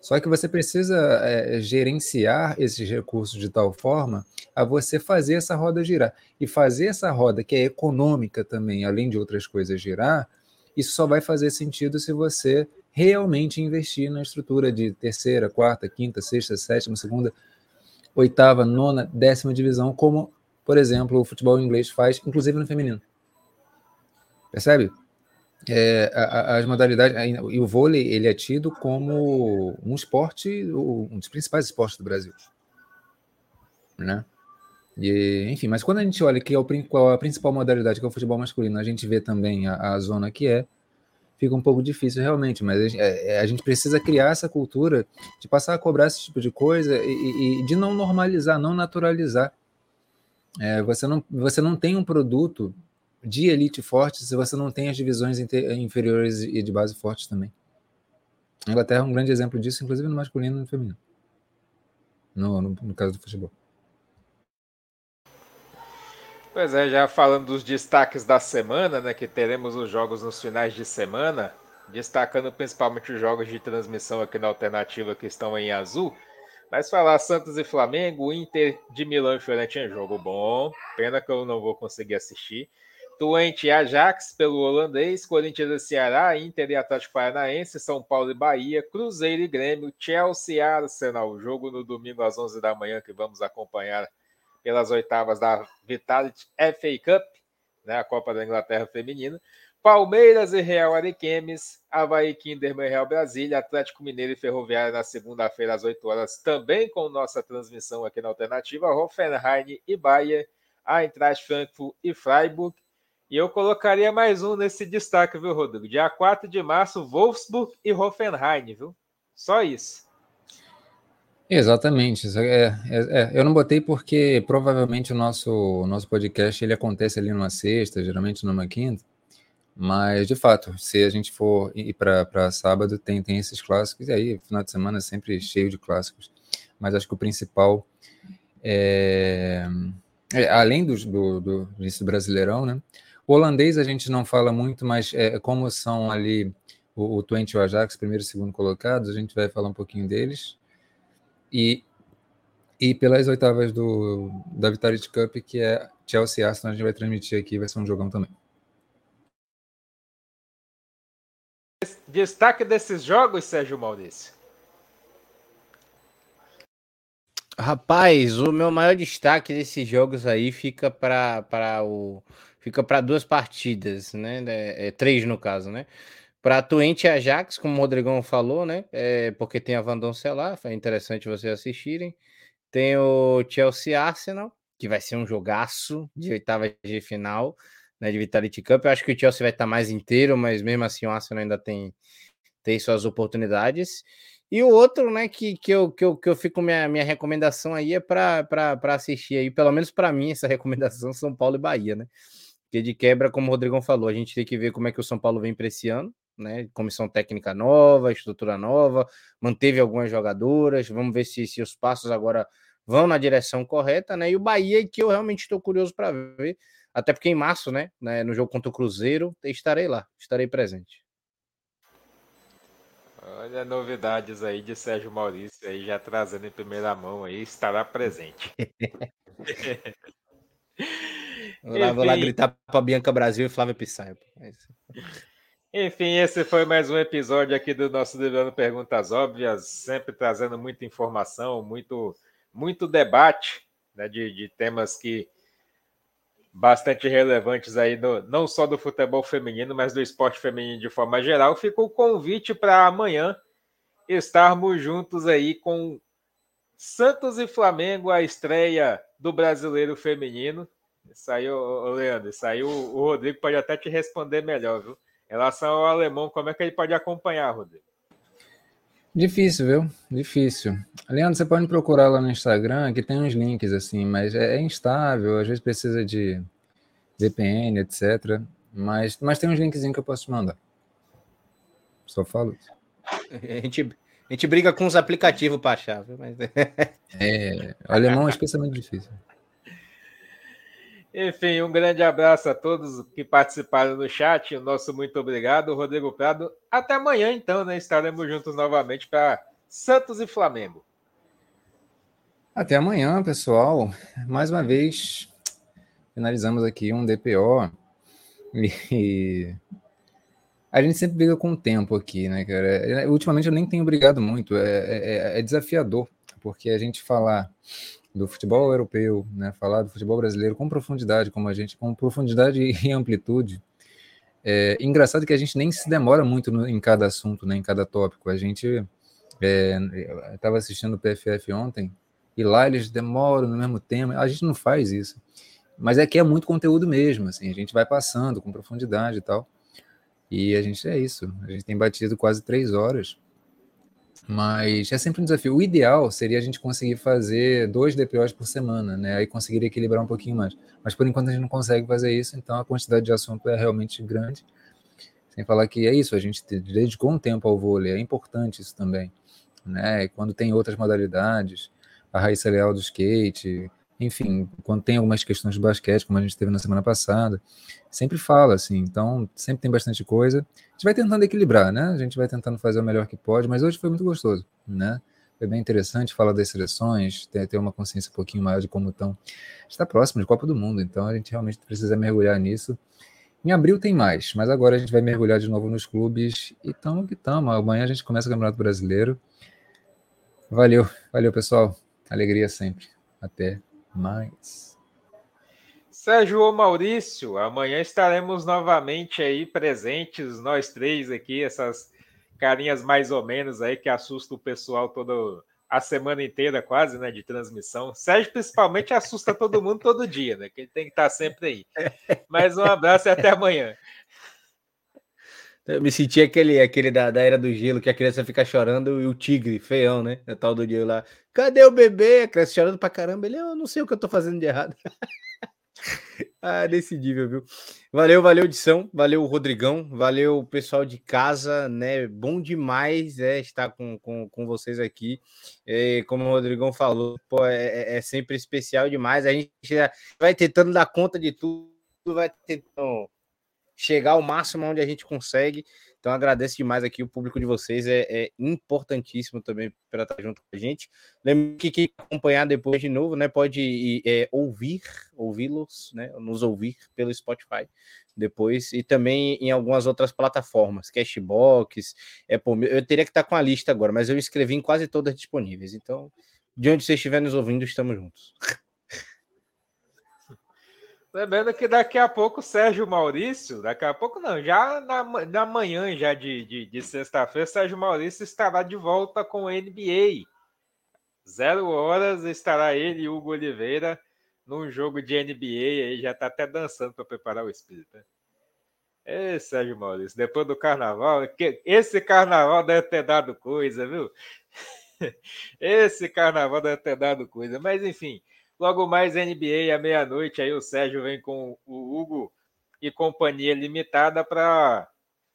Só que você precisa é, gerenciar esses recursos de tal forma a você fazer essa roda girar. E fazer essa roda, que é econômica também, além de outras coisas girar, isso só vai fazer sentido se você realmente investir na estrutura de terceira, quarta, quinta, sexta, sétima, segunda, oitava, nona, décima divisão, como, por exemplo, o futebol inglês faz, inclusive no feminino. Percebe? É, as modalidades e o vôlei ele é tido como um esporte um dos principais esportes do Brasil né e, enfim mas quando a gente olha que é a principal modalidade que é o futebol masculino a gente vê também a, a zona que é fica um pouco difícil realmente, mas é, é, a gente precisa criar essa cultura de passar a cobrar esse tipo de coisa e, e de não normalizar, não naturalizar. É, você, não, você não tem um produto de elite forte se você não tem as divisões inferiores e de base fortes também. A Inglaterra é um grande exemplo disso, inclusive no masculino e no feminino. No, no, no caso do futebol. Pois é, já falando dos destaques da semana, né, que teremos os jogos nos finais de semana, destacando principalmente os jogos de transmissão aqui na alternativa que estão em azul. Mas falar Santos e Flamengo, Inter de Milão e Fiorentina, jogo bom. Pena que eu não vou conseguir assistir. Twente e Ajax pelo holandês, Corinthians e Ceará, Inter e Atlético Paranaense, São Paulo e Bahia, Cruzeiro e Grêmio, Chelsea e Arsenal. Jogo no domingo às 11 da manhã que vamos acompanhar pelas oitavas da Vitality FA Cup, né, a Copa da Inglaterra Feminina. Palmeiras e Real Ariquemes, Havaí Kinderman e Real Brasília, Atlético Mineiro e Ferroviária na segunda-feira às 8 horas, também com nossa transmissão aqui na Alternativa, Hoffenheim e Bahia, Eintracht Frankfurt e Freiburg. E eu colocaria mais um nesse destaque, viu, Rodrigo? Dia 4 de março, Wolfsburg e Hoffenheim, viu? Só isso. Exatamente. É, é, é, eu não botei porque provavelmente o nosso, nosso podcast ele acontece ali numa sexta, geralmente numa quinta. Mas, de fato, se a gente for ir para sábado, tem, tem esses clássicos. E aí, final de semana é sempre cheio de clássicos. Mas acho que o principal é, é além do, do, do, do Brasileirão, né? O holandês a gente não fala muito, mas é, como são ali o, o Twente e o Ajax, primeiro e segundo colocados, a gente vai falar um pouquinho deles. E, e pelas oitavas do, da Vitality Cup, que é Chelsea Arsenal, a gente vai transmitir aqui, vai ser um jogão também. Destaque desses jogos, Sérgio Maurício. Rapaz, o meu maior destaque desses jogos aí fica para o fica para duas partidas, né? É, é, três no caso, né? Para Twente e Ajax, como o Rodrigão falou, né? É, porque tem a Vandonça lá, é interessante vocês assistirem. Tem o Chelsea Arsenal, que vai ser um jogaço de oitava de final, né? De Vitality Cup. Eu acho que o Chelsea vai estar mais inteiro, mas mesmo assim o Arsenal ainda tem, tem suas oportunidades. E o outro, né, que, que, eu, que, eu, que eu fico, minha, minha recomendação aí é para assistir aí, pelo menos para mim, essa recomendação São Paulo e Bahia, né? Porque de quebra, como o Rodrigão falou, a gente tem que ver como é que o São Paulo vem para esse ano, né? Comissão técnica nova, estrutura nova, manteve algumas jogadoras. Vamos ver se, se os passos agora vão na direção correta, né? E o Bahia, que eu realmente estou curioso para ver, até porque em março, né, né, no jogo contra o Cruzeiro, estarei lá, estarei presente. Olha novidades aí de Sérgio Maurício aí já trazendo em primeira mão aí, estará presente. vou, lá, vou lá gritar para Bianca Brasil e Flávia Pissaia. É enfim, esse foi mais um episódio aqui do nosso Devendo Perguntas Óbvias, sempre trazendo muita informação, muito, muito debate né, de, de temas que bastante relevantes aí, no, não só do futebol feminino, mas do esporte feminino de forma geral. Fica o convite para amanhã estarmos juntos aí com Santos e Flamengo, a estreia do brasileiro feminino. Saiu, Leandro, saiu o Rodrigo pode até te responder melhor, viu? Em relação ao alemão, como é que ele pode acompanhar, Rodrigo? Difícil, viu? Difícil. Leandro, você pode procurar lá no Instagram, que tem uns links assim, mas é, é instável, às vezes precisa de VPN, etc. Mas, mas tem uns linkzinhos que eu posso te mandar. Só falo isso. A gente, a gente briga com os aplicativos para achar, viu? Mas... é, o alemão é especialmente difícil. Enfim, um grande abraço a todos que participaram do chat. Nosso muito obrigado, Rodrigo Prado. Até amanhã, então, né? Estaremos juntos novamente para Santos e Flamengo. Até amanhã, pessoal. Mais uma vez, finalizamos aqui um DPO. E a gente sempre briga com o tempo aqui, né, cara? Ultimamente eu nem tenho brigado muito. É, é, é desafiador, porque a gente falar do futebol europeu, né, falar do futebol brasileiro com profundidade, como a gente, com profundidade e amplitude. É engraçado que a gente nem se demora muito no, em cada assunto, né, em cada tópico. A gente estava é, assistindo o PFF ontem e lá eles demoram no mesmo tema. A gente não faz isso, mas é que é muito conteúdo mesmo. Assim, a gente vai passando com profundidade e tal. E a gente é isso. A gente tem batido quase três horas. Mas é sempre um desafio. O ideal seria a gente conseguir fazer dois DPOs por semana, né? Aí conseguir equilibrar um pouquinho mais. Mas por enquanto a gente não consegue fazer isso, então a quantidade de assunto é realmente grande. Sem falar que é isso, a gente dedicou um tempo ao vôlei, é importante isso também. Né? E quando tem outras modalidades, a Raíssa Leal do skate, enfim, quando tem algumas questões de basquete, como a gente teve na semana passada, sempre fala assim, então sempre tem bastante coisa. A gente vai tentando equilibrar, né? A gente vai tentando fazer o melhor que pode, mas hoje foi muito gostoso, né? Foi bem interessante falar das seleções, ter, ter uma consciência um pouquinho maior de como estão. Está próximo de Copa do Mundo, então a gente realmente precisa mergulhar nisso. Em abril tem mais, mas agora a gente vai mergulhar de novo nos clubes e estamos que estamos. Amanhã a gente começa o Campeonato Brasileiro. Valeu, valeu pessoal. Alegria sempre. Até mais. Sérgio Maurício, amanhã estaremos novamente aí presentes, nós três aqui, essas carinhas mais ou menos aí que assustam o pessoal toda a semana inteira quase, né, de transmissão. Sérgio principalmente assusta todo mundo todo dia, né, que ele tem que estar sempre aí. Mas um abraço e até amanhã. Eu me senti aquele, aquele da, da Era do Gelo, que a criança fica chorando e o tigre, feião, né? O tal do dia lá. Cadê o bebê? A criança chorando pra caramba. Ele, eu não sei o que eu tô fazendo de errado. ah, decidível, viu? Valeu, valeu, edição. Valeu, Rodrigão. Valeu, pessoal de casa, né? Bom demais é, estar com, com, com vocês aqui. É, como o Rodrigão falou, pô, é, é, é sempre especial demais. A gente vai tentando dar conta de tudo, vai tentando chegar ao máximo onde a gente consegue. Então agradeço demais aqui o público de vocês, é, é importantíssimo também para estar junto com a gente. Lembre que quem acompanhar depois de novo, né, pode é, ouvir, ouvi-los, né, nos ouvir pelo Spotify depois e também em algumas outras plataformas, Cashbox, Apple, eu teria que estar com a lista agora, mas eu escrevi em quase todas disponíveis. Então, de onde você estiver nos ouvindo, estamos juntos. Lembrando que daqui a pouco Sérgio Maurício, daqui a pouco não, já na, na manhã já de, de, de sexta-feira, Sérgio Maurício estará de volta com o NBA. Zero horas estará ele e Hugo Oliveira num jogo de NBA aí, já está até dançando para preparar o espírito. Né? Ê, Sérgio Maurício, depois do carnaval, que, esse carnaval deve ter dado coisa, viu? esse carnaval deve ter dado coisa, mas enfim. Logo mais NBA à meia-noite, aí o Sérgio vem com o Hugo e companhia limitada para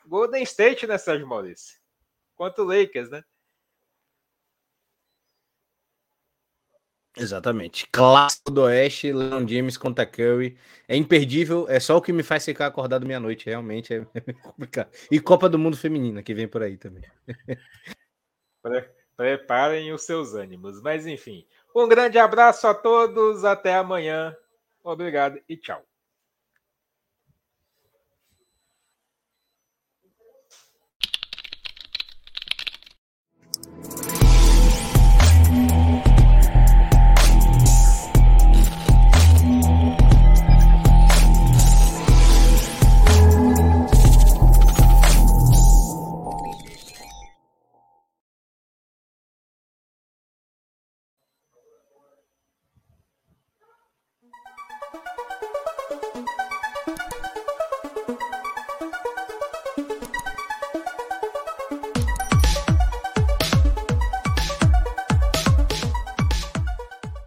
Golden State, né, Sérgio Maurício? Quanto Lakers, né? Exatamente. Clássico do Oeste, Leon James contra Curry. É imperdível, é só o que me faz ficar acordado meia-noite, realmente é, é complicado. E Copa do Mundo Feminina, que vem por aí também. Preparem os seus ânimos. Mas enfim, um grande abraço a todos, até amanhã. Obrigado e tchau.